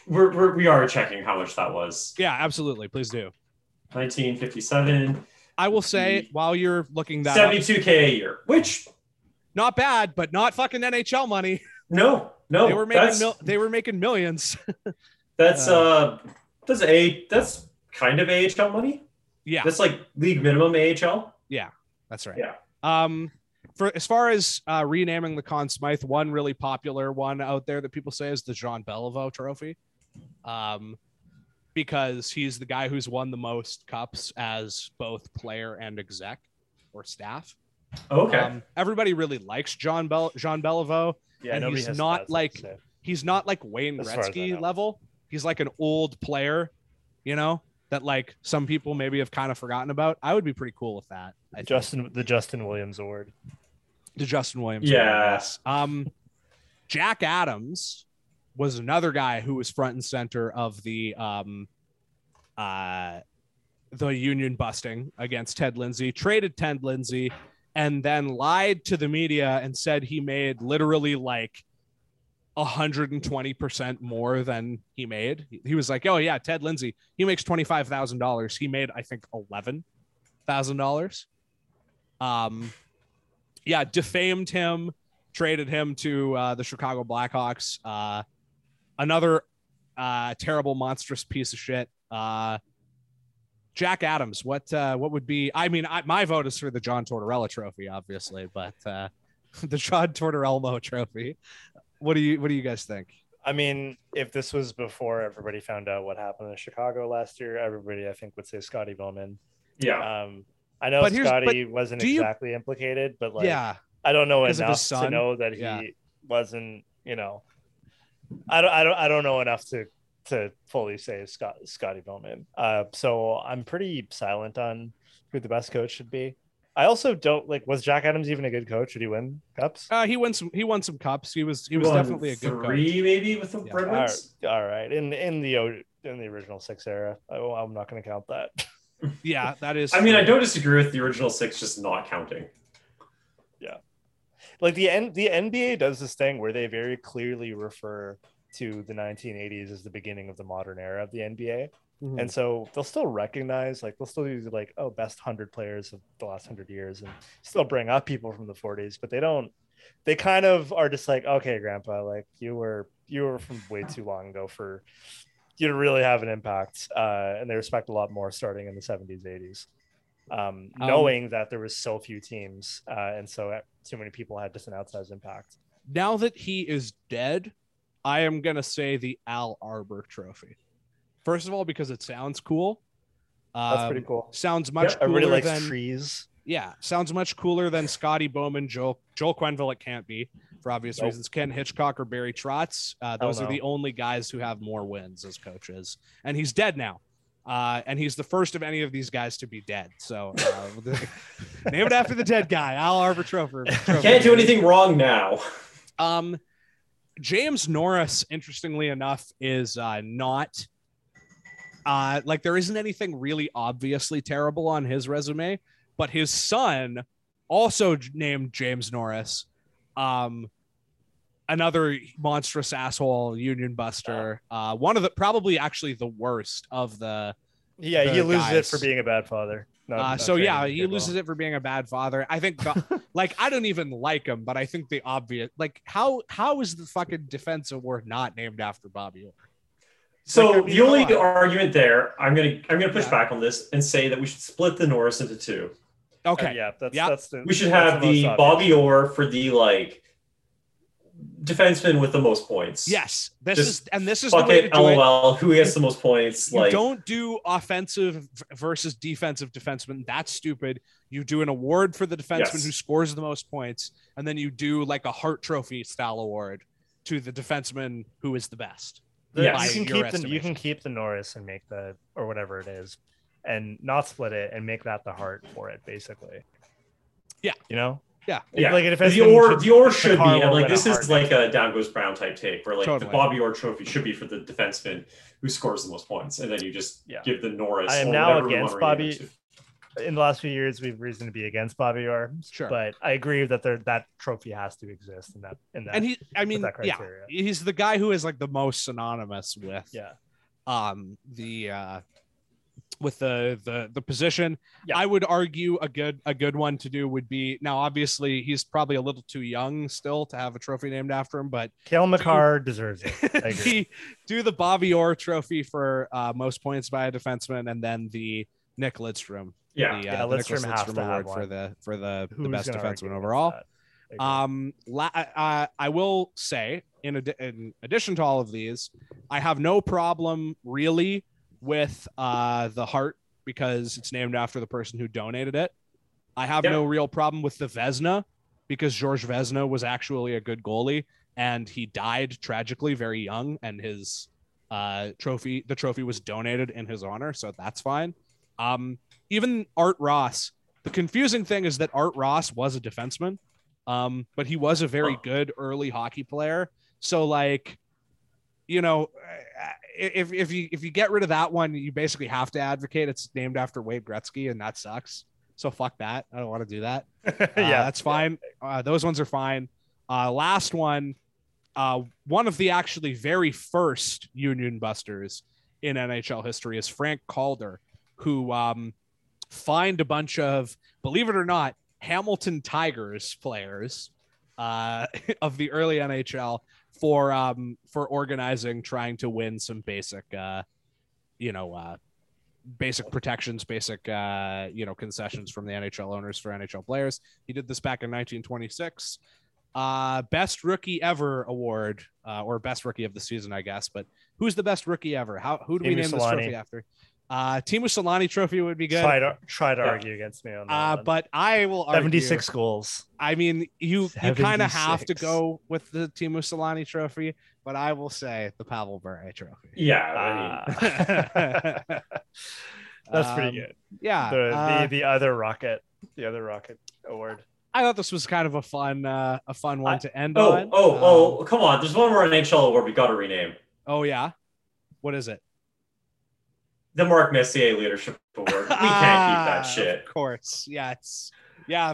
Speaker 5: We're, we're we are checking how much that was.
Speaker 3: Yeah, absolutely. Please do.
Speaker 5: 1957,
Speaker 3: I will say while you're looking that up,
Speaker 5: 72k a year. Which
Speaker 3: not bad, but not fucking NHL money.
Speaker 5: no, no,
Speaker 3: They were making mil- they were making millions.
Speaker 5: that's uh that's a that's kind of AHL money.
Speaker 3: yeah,
Speaker 5: That's like league minimum AHL.
Speaker 3: Yeah, that's right.
Speaker 5: Yeah.
Speaker 3: Um, for as far as uh, renaming the Conn Smythe, one really popular one out there that people say is the Jean Beliveau Trophy, um, because he's the guy who's won the most cups as both player and exec or staff.
Speaker 5: Okay.
Speaker 3: Um, everybody really likes John Bel Jean Beliveau.
Speaker 4: Yeah,
Speaker 3: and he's not like- He's not like Wayne Gretzky level. He's like an old player, you know, that like some people maybe have kind of forgotten about. I would be pretty cool with that. I think.
Speaker 4: Justin the Justin Williams Award.
Speaker 3: to Justin Williams.
Speaker 5: Yeah.
Speaker 3: yes. Um, Jack Adams was another guy who was front and center of the um, uh, the union busting against Ted Lindsay. Traded Ted Lindsay, and then lied to the media and said he made literally like. 120% more than he made. He was like, "Oh yeah, Ted Lindsay, he makes $25,000. He made I think $11,000. Um, yeah, defamed him, traded him to uh, the Chicago Blackhawks. Uh, another uh, terrible, monstrous piece of shit. Uh, Jack Adams, what uh, what would be? I mean, I, my vote is for the John Tortorella Trophy, obviously, but uh, the John Tortorella Trophy. What do you What do you guys think?
Speaker 4: I mean, if this was before everybody found out what happened in Chicago last year, everybody I think would say Scotty Bowman.
Speaker 5: Yeah.
Speaker 4: Um, I know
Speaker 3: But
Speaker 4: Scotty wasn't
Speaker 3: do you-
Speaker 4: exactly implicated, but like,
Speaker 3: yeah,
Speaker 4: I don't know
Speaker 3: Because of
Speaker 4: enough to know that he
Speaker 3: Yeah.
Speaker 4: wasn't. You know, I don't. I don't. I don't know enough to to fully say Scott Scotty Bowman. Uh, so I'm pretty silent on who the best coach should be. I also don't like. Was Jack Adams even a good coach? Did he win cups?
Speaker 3: uh, he won some. He won some cups. He was he was
Speaker 5: Won
Speaker 3: definitely a good coach.
Speaker 5: three, maybe with the
Speaker 3: Yeah.
Speaker 5: Red
Speaker 4: All right,
Speaker 5: Wings.
Speaker 4: all right. In in the in the original six era, I, I'm not going to count that.
Speaker 3: Yeah, that is.
Speaker 5: I mean, I don't disagree with the original six, just not counting.
Speaker 4: Yeah, like the N, the NBA does this thing where they very clearly refer to the 1980s as the beginning of the modern era of the NBA.
Speaker 3: Mhm.
Speaker 4: And so they'll still recognize, like, they'll still use like, oh, best 100 players of the last 100 years and still bring up people from the 40s, but they don't, they kind of are just like, okay, grandpa, like, you were, you were from way too long ago for you to really have an impact. Uh, and they respect a lot more starting in the 70s, 80s. Um,
Speaker 3: Um,
Speaker 4: knowing that there was so few teams uh, and so uh, too many people had just an outsized impact.
Speaker 3: now that he is dead, I am gonna say the Al Arbour Trophy. First of all, because it sounds cool.
Speaker 4: That's
Speaker 3: Um,
Speaker 4: pretty cool.
Speaker 3: Sounds much
Speaker 5: Yeah,
Speaker 3: cooler
Speaker 4: Everybody likes
Speaker 3: than
Speaker 4: trees.
Speaker 3: yeah. Sounds much cooler than Scotty Bowman, Joel Joel Quenneville. It can't be for obvious
Speaker 4: Nope.
Speaker 3: reasons. Ken Hitchcock or Barry Trotz. Uh, those are
Speaker 4: no.
Speaker 3: the only guys who have more wins as coaches, and he's dead now. Uh, and he's the first of any of these guys to be dead. So uh, name it after the dead guy, Al Arbour Trophy. Trophy.
Speaker 5: Can't do anything wrong now.
Speaker 3: Um, James Norris, interestingly enough, is uh, not uh, like there isn't anything really obviously terrible on his resume, but his son, also named James Norris, um, another monstrous asshole union buster, uh, one of the probably actually the worst of the
Speaker 4: Yeah,
Speaker 3: the
Speaker 4: he loses it for being a bad father. Not-
Speaker 3: uh,
Speaker 4: not
Speaker 3: so yeah, he loses
Speaker 4: well.
Speaker 3: it for being a bad father. I think, the- like, I don't even like him, but I think the obvious, like, how how is the fucking defense award not named after Bobby Orr?
Speaker 5: So
Speaker 3: Like, I mean,
Speaker 5: the only
Speaker 3: on.
Speaker 5: argument there, I'm gonna I'm gonna push
Speaker 3: Yeah.
Speaker 5: back on this and say that we should split the Norris into two.
Speaker 4: Uh,
Speaker 3: Okay,
Speaker 4: yeah, that's
Speaker 3: Yeah.
Speaker 4: that's the
Speaker 5: We should have
Speaker 4: most
Speaker 5: the. Bobby Orr for the like defenseman with the most points.
Speaker 3: yes, this
Speaker 5: Just
Speaker 3: is and this is the
Speaker 5: Fuck
Speaker 3: way
Speaker 5: it,
Speaker 3: to do it.
Speaker 5: LOL. Who gets the most points?
Speaker 3: You
Speaker 5: like
Speaker 3: don't do offensive versus defensive defenseman. That's stupid. You do an award for the defenseman
Speaker 5: Yes.
Speaker 3: who scores the most points, and then you do like a Hart Trophy style award to the defenseman who is the best.
Speaker 4: The-
Speaker 5: Yes.
Speaker 4: you can keep the you can keep the Norris and make the or whatever it is, and not split it and make that the Hart for it, basically.
Speaker 3: Yeah.
Speaker 4: you know.
Speaker 3: Yeah.
Speaker 5: Yeah,
Speaker 4: like if
Speaker 5: the Orr, the Orr should be, and like this is
Speaker 4: Hart.
Speaker 5: like a down goes Brown type take, where like
Speaker 3: Totally.
Speaker 5: the Bobby Orr trophy should be for the defenseman who scores the most points, and then you just
Speaker 4: Yeah.
Speaker 5: give the Norris.
Speaker 4: I am now
Speaker 5: we
Speaker 4: against
Speaker 5: wanna
Speaker 4: Bobby-
Speaker 5: it to.
Speaker 4: In the last few years we've reason to be against Bobby Orr,
Speaker 3: Sure.
Speaker 4: but I agree that there that trophy has to exist in that in that.
Speaker 3: and he, I mean, yeah, he's the guy who is like the most synonymous with
Speaker 4: yeah,
Speaker 3: um the uh with the the the position
Speaker 4: Yeah.
Speaker 3: i would argue a good a good one to do would be now obviously he's probably a little too young still to have a trophy named after him but
Speaker 4: Cale Makar deserves it. I agree.
Speaker 3: the, do the bobby orr trophy for uh most points by a defenseman and then the nick lidstrom
Speaker 5: Yeah,
Speaker 3: the, uh,
Speaker 4: Yeah,
Speaker 3: the Nicklas
Speaker 4: Lidstrom has to
Speaker 3: award for the for the the best
Speaker 4: gonna
Speaker 3: defenseman overall
Speaker 4: that? I
Speaker 3: um, la- uh, I will say, in, ad- in addition to all of these, I have no problem really with uh, the Hart because it's named after the person who donated it. I have
Speaker 5: Yeah.
Speaker 3: no real problem with the Vezina because George Vezina was actually a good goalie and he died tragically very young, and his uh, trophy, the trophy, was donated in his honor, so that's fine. Um, even Art Ross. The confusing thing is that Art Ross was a defenseman um, but he was a very good early hockey player. So like, you know, uh, if if you if you get rid of that one, you basically have to advocate it's named after Wayne Gretzky, and that sucks. So fuck that. I don't want to do that. Uh,
Speaker 4: yeah,
Speaker 3: that's fine. Uh, those ones are fine. Uh, last one, uh, one of the actually very first Union Busters in NHL history is Frank Calder, who um, fined a bunch of, believe it or not, Hamilton Tigers players uh, of the early NHL for um, for organizing, trying to win some basic, uh, you know, uh, basic protections, basic, uh, you know, concessions from the NHL owners for NHL players. He did this back in 1926. Uh, best rookie ever award, uh, or best rookie of the season, I guess. But who's the best rookie ever? How who do we name this trophy after? Uh, Teemu Selanne trophy would be good.
Speaker 4: Try to try to
Speaker 5: Yeah.
Speaker 4: argue against me on that.
Speaker 3: Uh,
Speaker 4: one.
Speaker 3: but I will argue,
Speaker 4: 76 goals.
Speaker 3: I mean, you you kind of have to go with the Teemu Selanne trophy, but I will say the Pavel Bure trophy.
Speaker 5: Yeah, I mean,
Speaker 4: Ah. That's pretty
Speaker 3: Um,
Speaker 4: good.
Speaker 3: Yeah,
Speaker 4: The,
Speaker 3: uh,
Speaker 4: the the other rocket, the other rocket award.
Speaker 3: I thought this was kind of a fun uh, a fun one
Speaker 4: I-
Speaker 3: to end
Speaker 5: oh,
Speaker 3: on.
Speaker 5: oh,
Speaker 3: Um,
Speaker 5: oh, come on. There's one more NHL award we got to rename.
Speaker 3: oh yeah. What is it?
Speaker 5: The Mark Messier Leadership Award. We can't keep
Speaker 3: Ah,
Speaker 5: that shit.
Speaker 3: Of course, yeah, it's yeah,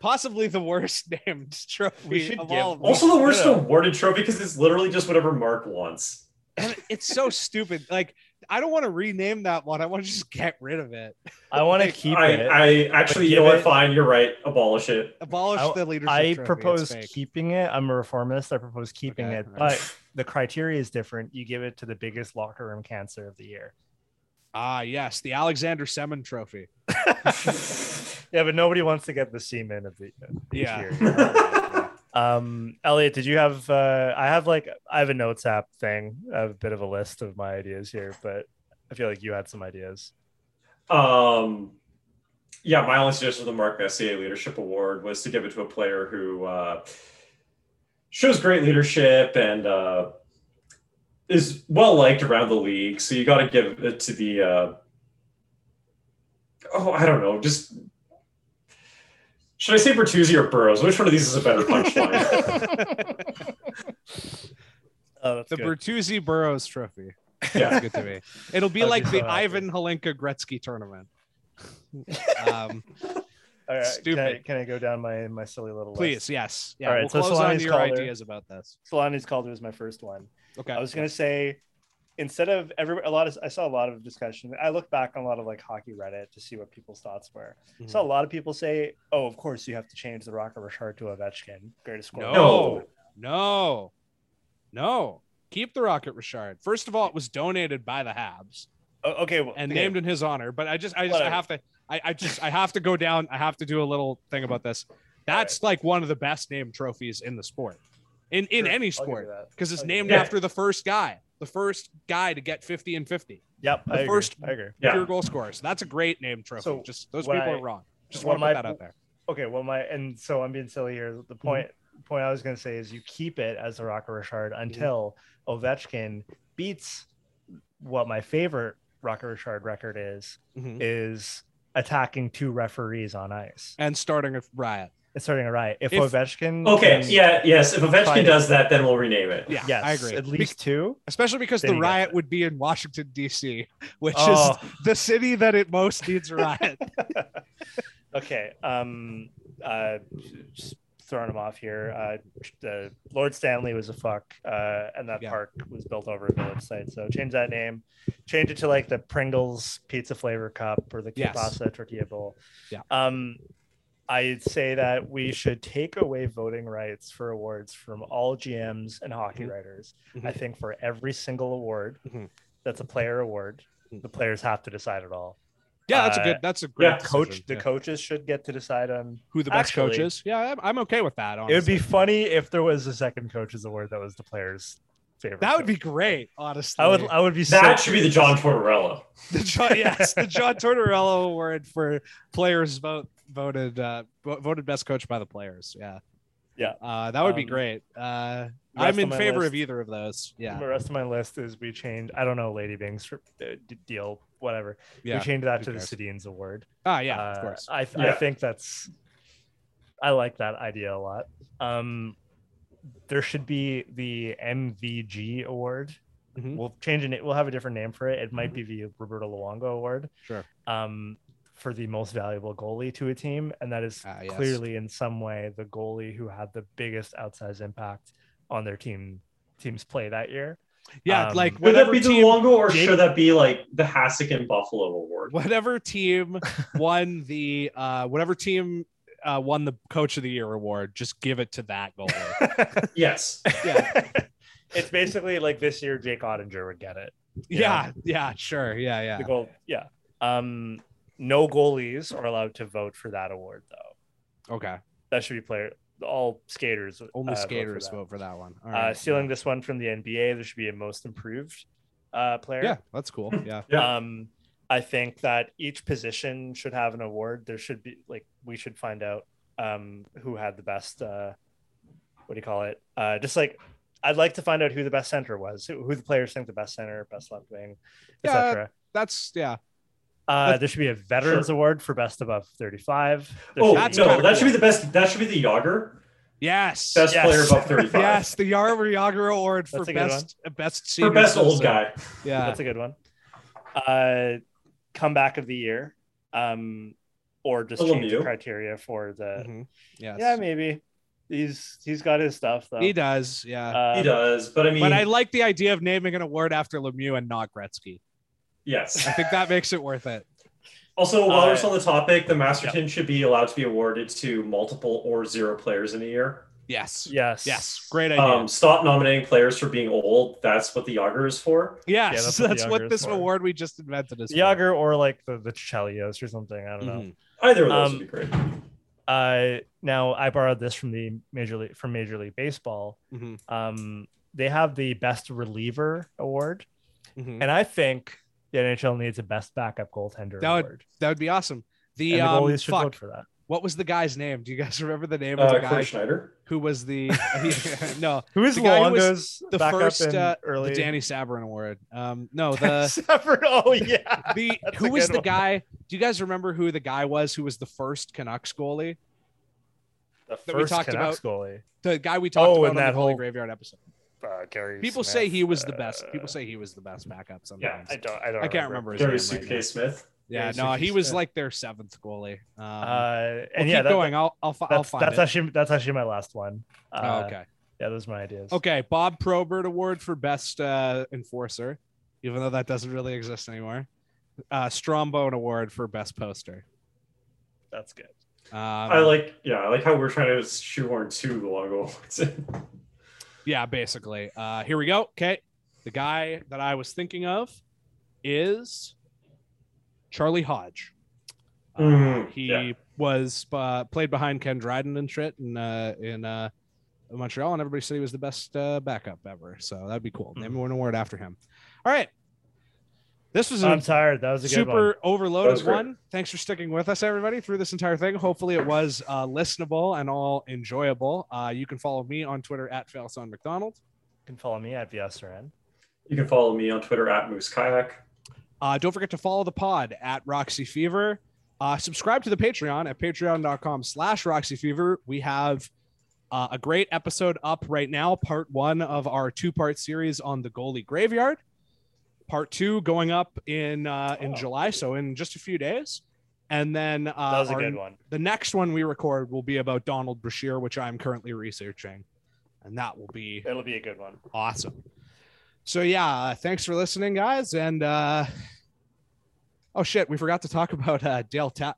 Speaker 3: possibly the worst named trophy
Speaker 4: We should
Speaker 3: of
Speaker 4: give-
Speaker 3: all. Of.
Speaker 5: Also, the worst
Speaker 4: Yeah.
Speaker 5: awarded trophy because it's literally just whatever Mark wants.
Speaker 3: and it's so stupid. Like, I don't want to rename that one. I want to just get rid of it.
Speaker 4: I want to
Speaker 3: Like,
Speaker 4: keep
Speaker 5: I,
Speaker 4: it.
Speaker 5: I actually, you know what?
Speaker 4: it-
Speaker 5: Fine, you're right. Abolish it.
Speaker 3: Abolish
Speaker 4: I-
Speaker 3: the leadership.
Speaker 4: I
Speaker 3: trophy.
Speaker 4: Propose keeping it. I'm a reformist. I propose keeping
Speaker 3: Okay,
Speaker 4: it,
Speaker 3: all right.
Speaker 4: but the criteria is different. You give it to the biggest locker room cancer of the year.
Speaker 3: Ah, yes, the Alexander Semin Trophy.
Speaker 4: Yeah, but nobody wants to get the semen of the each
Speaker 3: Yeah.
Speaker 4: year, um, Elliot, did you have? Uh, I have like I have a notes app thing. I have a bit of a list of my ideas here, but I feel like you had some ideas.
Speaker 5: Um, yeah, my only suggestion for the Mark Messier Leadership Award was to give it to a player who uh, shows great leadership and uh, is well liked around the league. So you got to give it to the. Uh, oh, I don't know. Just should I say Bertuzzi or Burrows? Which one of these is a better punchline?
Speaker 4: Oh,
Speaker 3: the
Speaker 4: good.
Speaker 3: Bertuzzi Burrows Trophy.
Speaker 5: yeah.
Speaker 3: That's good to me. It'll be
Speaker 4: I'd be
Speaker 3: like
Speaker 4: so
Speaker 3: the
Speaker 4: happy.
Speaker 3: Ivan Hlinka Gretzky tournament. um,
Speaker 4: All right, Can I,
Speaker 3: stupid.
Speaker 4: can I go down my my silly little list?
Speaker 3: please, yes, yeah.
Speaker 4: All right,
Speaker 3: we'll
Speaker 4: so
Speaker 3: close on
Speaker 4: Selanne's
Speaker 3: to your
Speaker 4: Calder.
Speaker 3: ideas about this.
Speaker 4: Selanne's Calder is my first one.
Speaker 3: Okay.
Speaker 4: I was gonna say instead of every a lot of I saw a lot of discussion. I look back on a lot of like hockey Reddit to see what people's thoughts were.
Speaker 3: Mhm.
Speaker 4: So a lot of people say, "Oh, of course you have to change the Rocket Richard to Ovechkin, greatest scorer."
Speaker 3: No. No, no. Keep the Rocket Richard. First of all, it was donated by the Habs
Speaker 4: Oh, okay, well,
Speaker 3: and
Speaker 4: okay.
Speaker 3: named in his honor. But I just, I just, I have to, I, I just, I have to go down. I have to do a little thing about this. That's like one of the best named trophies in the sport, in in
Speaker 4: Sure,
Speaker 3: any
Speaker 4: I'll give you
Speaker 3: sport, because it's
Speaker 4: I'll
Speaker 3: named
Speaker 5: that.
Speaker 3: after the first guy, the first guy to get 50 and 50
Speaker 4: Yep,
Speaker 3: the
Speaker 4: I agree.
Speaker 3: first-
Speaker 4: I agree.
Speaker 5: Yeah.
Speaker 3: pure goal scorers. That's a great name trophy.
Speaker 4: So,
Speaker 3: just those people
Speaker 4: I-
Speaker 3: are wrong. Just
Speaker 4: what
Speaker 3: want to put
Speaker 4: my-
Speaker 3: that out there.
Speaker 4: Okay, well, my and so I'm being silly here. The
Speaker 3: Mm-hmm.
Speaker 4: point point I was gonna say is you keep it as the Rocket Richard
Speaker 3: Mm-hmm.
Speaker 4: until Ovechkin beats what my favorite Rocket Richard record is
Speaker 3: Mhm.
Speaker 4: is attacking two referees on ice.
Speaker 3: And starting a riot.
Speaker 4: It's starting a riot. If,
Speaker 3: If-
Speaker 4: Ovechkin,
Speaker 5: Okay.
Speaker 4: can-
Speaker 5: Yeah. Yes. If Ovechkin
Speaker 4: Fine.
Speaker 5: does that, then we'll rename it.
Speaker 3: Yeah,
Speaker 4: yes,
Speaker 3: I agree.
Speaker 4: At
Speaker 3: Be-
Speaker 4: least two.
Speaker 3: especially because the riot would be in Washington D.C., which
Speaker 4: Oh.
Speaker 3: is the city that it most needs a riot.
Speaker 4: okay. Um. Uh. Just throwing him off here. Uh. The Lord Stanley was a fuck. Uh. And that
Speaker 3: Yeah.
Speaker 4: park was built over a village site. So change that name. Change it to like the Pringles pizza flavor cup or the
Speaker 3: Yes.
Speaker 4: kielbasa tortilla bowl.
Speaker 3: Yeah.
Speaker 4: Um. I'd say that we should take away voting rights for awards from all GMs and hockey
Speaker 3: Mhm.
Speaker 4: writers.
Speaker 3: Mhm.
Speaker 4: I think for every single award
Speaker 3: Mhm.
Speaker 4: that's a player award,
Speaker 3: Mhm.
Speaker 4: the players have to decide it all.
Speaker 3: Yeah, that's a
Speaker 4: Uh,
Speaker 3: good. That's a great
Speaker 5: yeah,
Speaker 4: Coach,
Speaker 3: decision,
Speaker 4: the
Speaker 3: yeah.
Speaker 4: coaches should get to decide on.
Speaker 3: who the best
Speaker 4: actually-
Speaker 3: coach is. Yeah, I'm, I'm okay with that.
Speaker 4: It would be funny if there was a second coaches award that was the players' favorite.
Speaker 3: that would be great. Honestly,
Speaker 4: I would. I would be. Sad.
Speaker 5: That
Speaker 4: so,
Speaker 5: should be the John Tortorella.
Speaker 3: the John, yes, the John Tortorella Award for players vote voted uh, voted best coach by the players. Yeah,
Speaker 4: Yeah.
Speaker 3: uh, that would be
Speaker 4: Um,
Speaker 3: great. Uh, I'm in favor
Speaker 4: list-
Speaker 3: of either of those. Yeah,
Speaker 4: The rest of my list is we change. I don't know, Lady Byng's uh, deal, whatever.
Speaker 3: yeah.
Speaker 4: We change that
Speaker 3: who
Speaker 4: to the
Speaker 3: cares?
Speaker 4: Sedins Award.
Speaker 3: Ah, yeah,
Speaker 4: Uh,
Speaker 3: of course.
Speaker 4: I I
Speaker 5: Yeah.
Speaker 4: think that's. I like that idea a lot. Um, there should be the MVG Award.
Speaker 3: Mhm.
Speaker 4: We'll change it. We'll have a different name for it. It might be the Roberto Luongo Award.
Speaker 3: Sure.
Speaker 4: Um, for the most valuable goalie to a team, and that is
Speaker 3: Ah, yes.
Speaker 4: clearly in some way the goalie who had the biggest outsized impact on their team team's play that year.
Speaker 3: Yeah,
Speaker 4: Um,
Speaker 3: like
Speaker 5: Would
Speaker 3: whatever
Speaker 5: that be the Luongo, or
Speaker 4: Jake-
Speaker 5: should that be like the Hasek and Buffalo award?
Speaker 3: whatever team won the uh whatever team uh won the coach of the year award, just give it to that goalie.
Speaker 5: Yes.
Speaker 3: Yeah.
Speaker 4: it's basically like this year Jake Oettinger would get it.
Speaker 3: yeah, yeah, sure. Yeah, yeah.
Speaker 4: The goal, yeah. Um, no goalies are allowed to vote for that award though.
Speaker 3: Okay.
Speaker 4: That should be player. All skaters.
Speaker 3: Only
Speaker 4: uh, vote for
Speaker 3: skaters vote for that one. All
Speaker 4: Uh,
Speaker 3: right.
Speaker 4: stealing this one from the NBA, there should be a most improved uh, player.
Speaker 3: Yeah, that's cool. Yeah.
Speaker 5: Yeah.
Speaker 4: Um, I think that each position should have an award. There should be like we should find out um, who had the best. Uh, what do you call it? Uh, just like I'd like to find out who the best center was, who, who the players think the best center, best left wing,
Speaker 3: Yeah,
Speaker 4: etc.
Speaker 3: That's yeah.
Speaker 4: Uh, there should be a veterans
Speaker 5: Sure.
Speaker 4: award for best above thirty-five. There
Speaker 5: Oh
Speaker 4: should
Speaker 3: That's
Speaker 4: be-
Speaker 5: no, that should be the best. That should be the Jagr
Speaker 3: Yes.
Speaker 5: best
Speaker 4: Yes.
Speaker 5: player above thirty-five.
Speaker 3: Yes, the Yarver Jagr Award for
Speaker 4: That's a good
Speaker 3: best best
Speaker 5: for
Speaker 3: senior
Speaker 5: best old guy.
Speaker 3: Yeah.
Speaker 4: That's a good one. Uh, comeback of the year, um, or just
Speaker 5: A
Speaker 4: change the criteria for the.
Speaker 3: Mhm. Yes.
Speaker 4: Yeah, maybe. He's he's got his stuff though.
Speaker 3: he does. Yeah.
Speaker 4: Uh,
Speaker 5: He does, but I mean,
Speaker 3: but I like the idea of naming an award after Lemieux and not Gretzky.
Speaker 5: Yes.
Speaker 3: I think that makes it worth it.
Speaker 5: Also, while
Speaker 4: Uh,
Speaker 5: we're still on the topic, the Masterton should be allowed to be awarded to multiple or zero players in a year.
Speaker 3: Yes.
Speaker 4: Yes.
Speaker 3: Yes. Great idea.
Speaker 5: Um, stop nominating players for being old. That's what the Jagr is for.
Speaker 3: yes.
Speaker 4: yeah,
Speaker 3: that's
Speaker 4: that's
Speaker 3: what,
Speaker 4: what the Jagr is
Speaker 3: this
Speaker 4: for.
Speaker 3: award we just invented is. for.
Speaker 4: Jagr or like the the Chelios or something. I don't know.
Speaker 3: Mhm.
Speaker 5: Either of those
Speaker 4: Um,
Speaker 5: would be great.
Speaker 4: Uh, now I borrowed this from the major league from Major League Baseball.
Speaker 3: Mhm.
Speaker 4: Um, they have the best reliever award,
Speaker 3: Mhm.
Speaker 4: and I think the NHL needs a best backup goaltender
Speaker 3: That would-
Speaker 4: award.
Speaker 3: That would be awesome. The,
Speaker 4: and the
Speaker 3: um,
Speaker 4: goalies should
Speaker 3: fuck.
Speaker 4: vote for that.
Speaker 3: What was the guy's name? Do you guys remember the name of
Speaker 5: Uh,
Speaker 3: the
Speaker 5: Cory
Speaker 3: guy
Speaker 5: Schneider.
Speaker 3: who was the no
Speaker 4: Who is
Speaker 3: the guy who was the first uh,
Speaker 4: early?
Speaker 3: the Dany Sabourin award? Um, no, the
Speaker 4: Stafford. Oh yeah.
Speaker 3: the
Speaker 4: That's
Speaker 3: who was the
Speaker 4: one.
Speaker 3: guy? Do you guys remember who the guy was who was the first Canucks goalie?
Speaker 4: The
Speaker 3: that we
Speaker 4: first
Speaker 3: talked
Speaker 4: Canucks goalie.
Speaker 3: The guy we talked
Speaker 4: Oh,
Speaker 3: about
Speaker 4: in
Speaker 3: on
Speaker 4: that
Speaker 3: the Goalie
Speaker 4: whole-
Speaker 3: Graveyard episode.
Speaker 4: Uh, Gary
Speaker 3: People
Speaker 4: Smith,
Speaker 3: say he was the best.
Speaker 4: uh,
Speaker 3: People say he was the best backup Sometimes.
Speaker 4: Yeah,
Speaker 3: sometimes.
Speaker 4: I don't. I don't.
Speaker 3: I can't remember his
Speaker 5: Gary
Speaker 3: name right
Speaker 5: Suitcase Smith.
Speaker 3: yeah,
Speaker 4: Yeah,
Speaker 3: no, he was like their seventh goalie. Um,
Speaker 4: Uh,
Speaker 3: we'll
Speaker 4: and yeah,
Speaker 3: keep
Speaker 4: that,
Speaker 3: going. I'll I'll, I'll
Speaker 4: that's,
Speaker 3: find
Speaker 4: that's
Speaker 3: it.
Speaker 4: actually that's actually my last one. Uh,
Speaker 3: oh, okay.
Speaker 4: Yeah, those are my ideas.
Speaker 3: Okay, Bob Probert Award for Best uh, Enforcer, even though that doesn't really exist anymore. Uh, Strombone Award for Best Poster.
Speaker 4: That's good.
Speaker 3: Um,
Speaker 5: I like, yeah, I like how we're trying to shoehorn two Luongo awards in.
Speaker 3: Yeah, basically. Uh, here we go. Okay, the guy that I was thinking of is Charlie Hodge. Uh,
Speaker 5: Mm,
Speaker 3: he
Speaker 5: yeah.
Speaker 3: was uh, played behind Ken Dryden and shit in uh, in uh, Montreal, and everybody said he was the best uh, backup ever. So that'd be cool. Name an award after him. All right. This was
Speaker 4: I'm tired. That was a good
Speaker 3: super
Speaker 4: one.
Speaker 3: Overloaded one. Thanks for sticking with us, everybody, through this entire thing. Hopefully, it was uh, listenable and all enjoyable. Uh, you can follow me on Twitter at Failson McDonald.
Speaker 4: You can follow me at VSRN.
Speaker 5: You can follow me on Twitter at Moose Kayak.
Speaker 3: Uh, don't forget to follow the pod at Roxy Fever. Uh, subscribe to the Patreon at patreon.com slash Roxy Fever. We have uh, a great episode up right now, part one of our two part series on the goalie graveyard. Part two going up in uh, in
Speaker 4: Oh.
Speaker 3: July, so in just a few days. And then uh,
Speaker 4: That was a
Speaker 3: our-
Speaker 4: good one.
Speaker 3: the next one we record will be about Donald Brashear, which I'm currently researching. And that will be
Speaker 4: It'll be a good one.
Speaker 3: awesome. So yeah, uh, thanks for listening, guys. And uh oh shit, we forgot to talk about uh Dale Ta-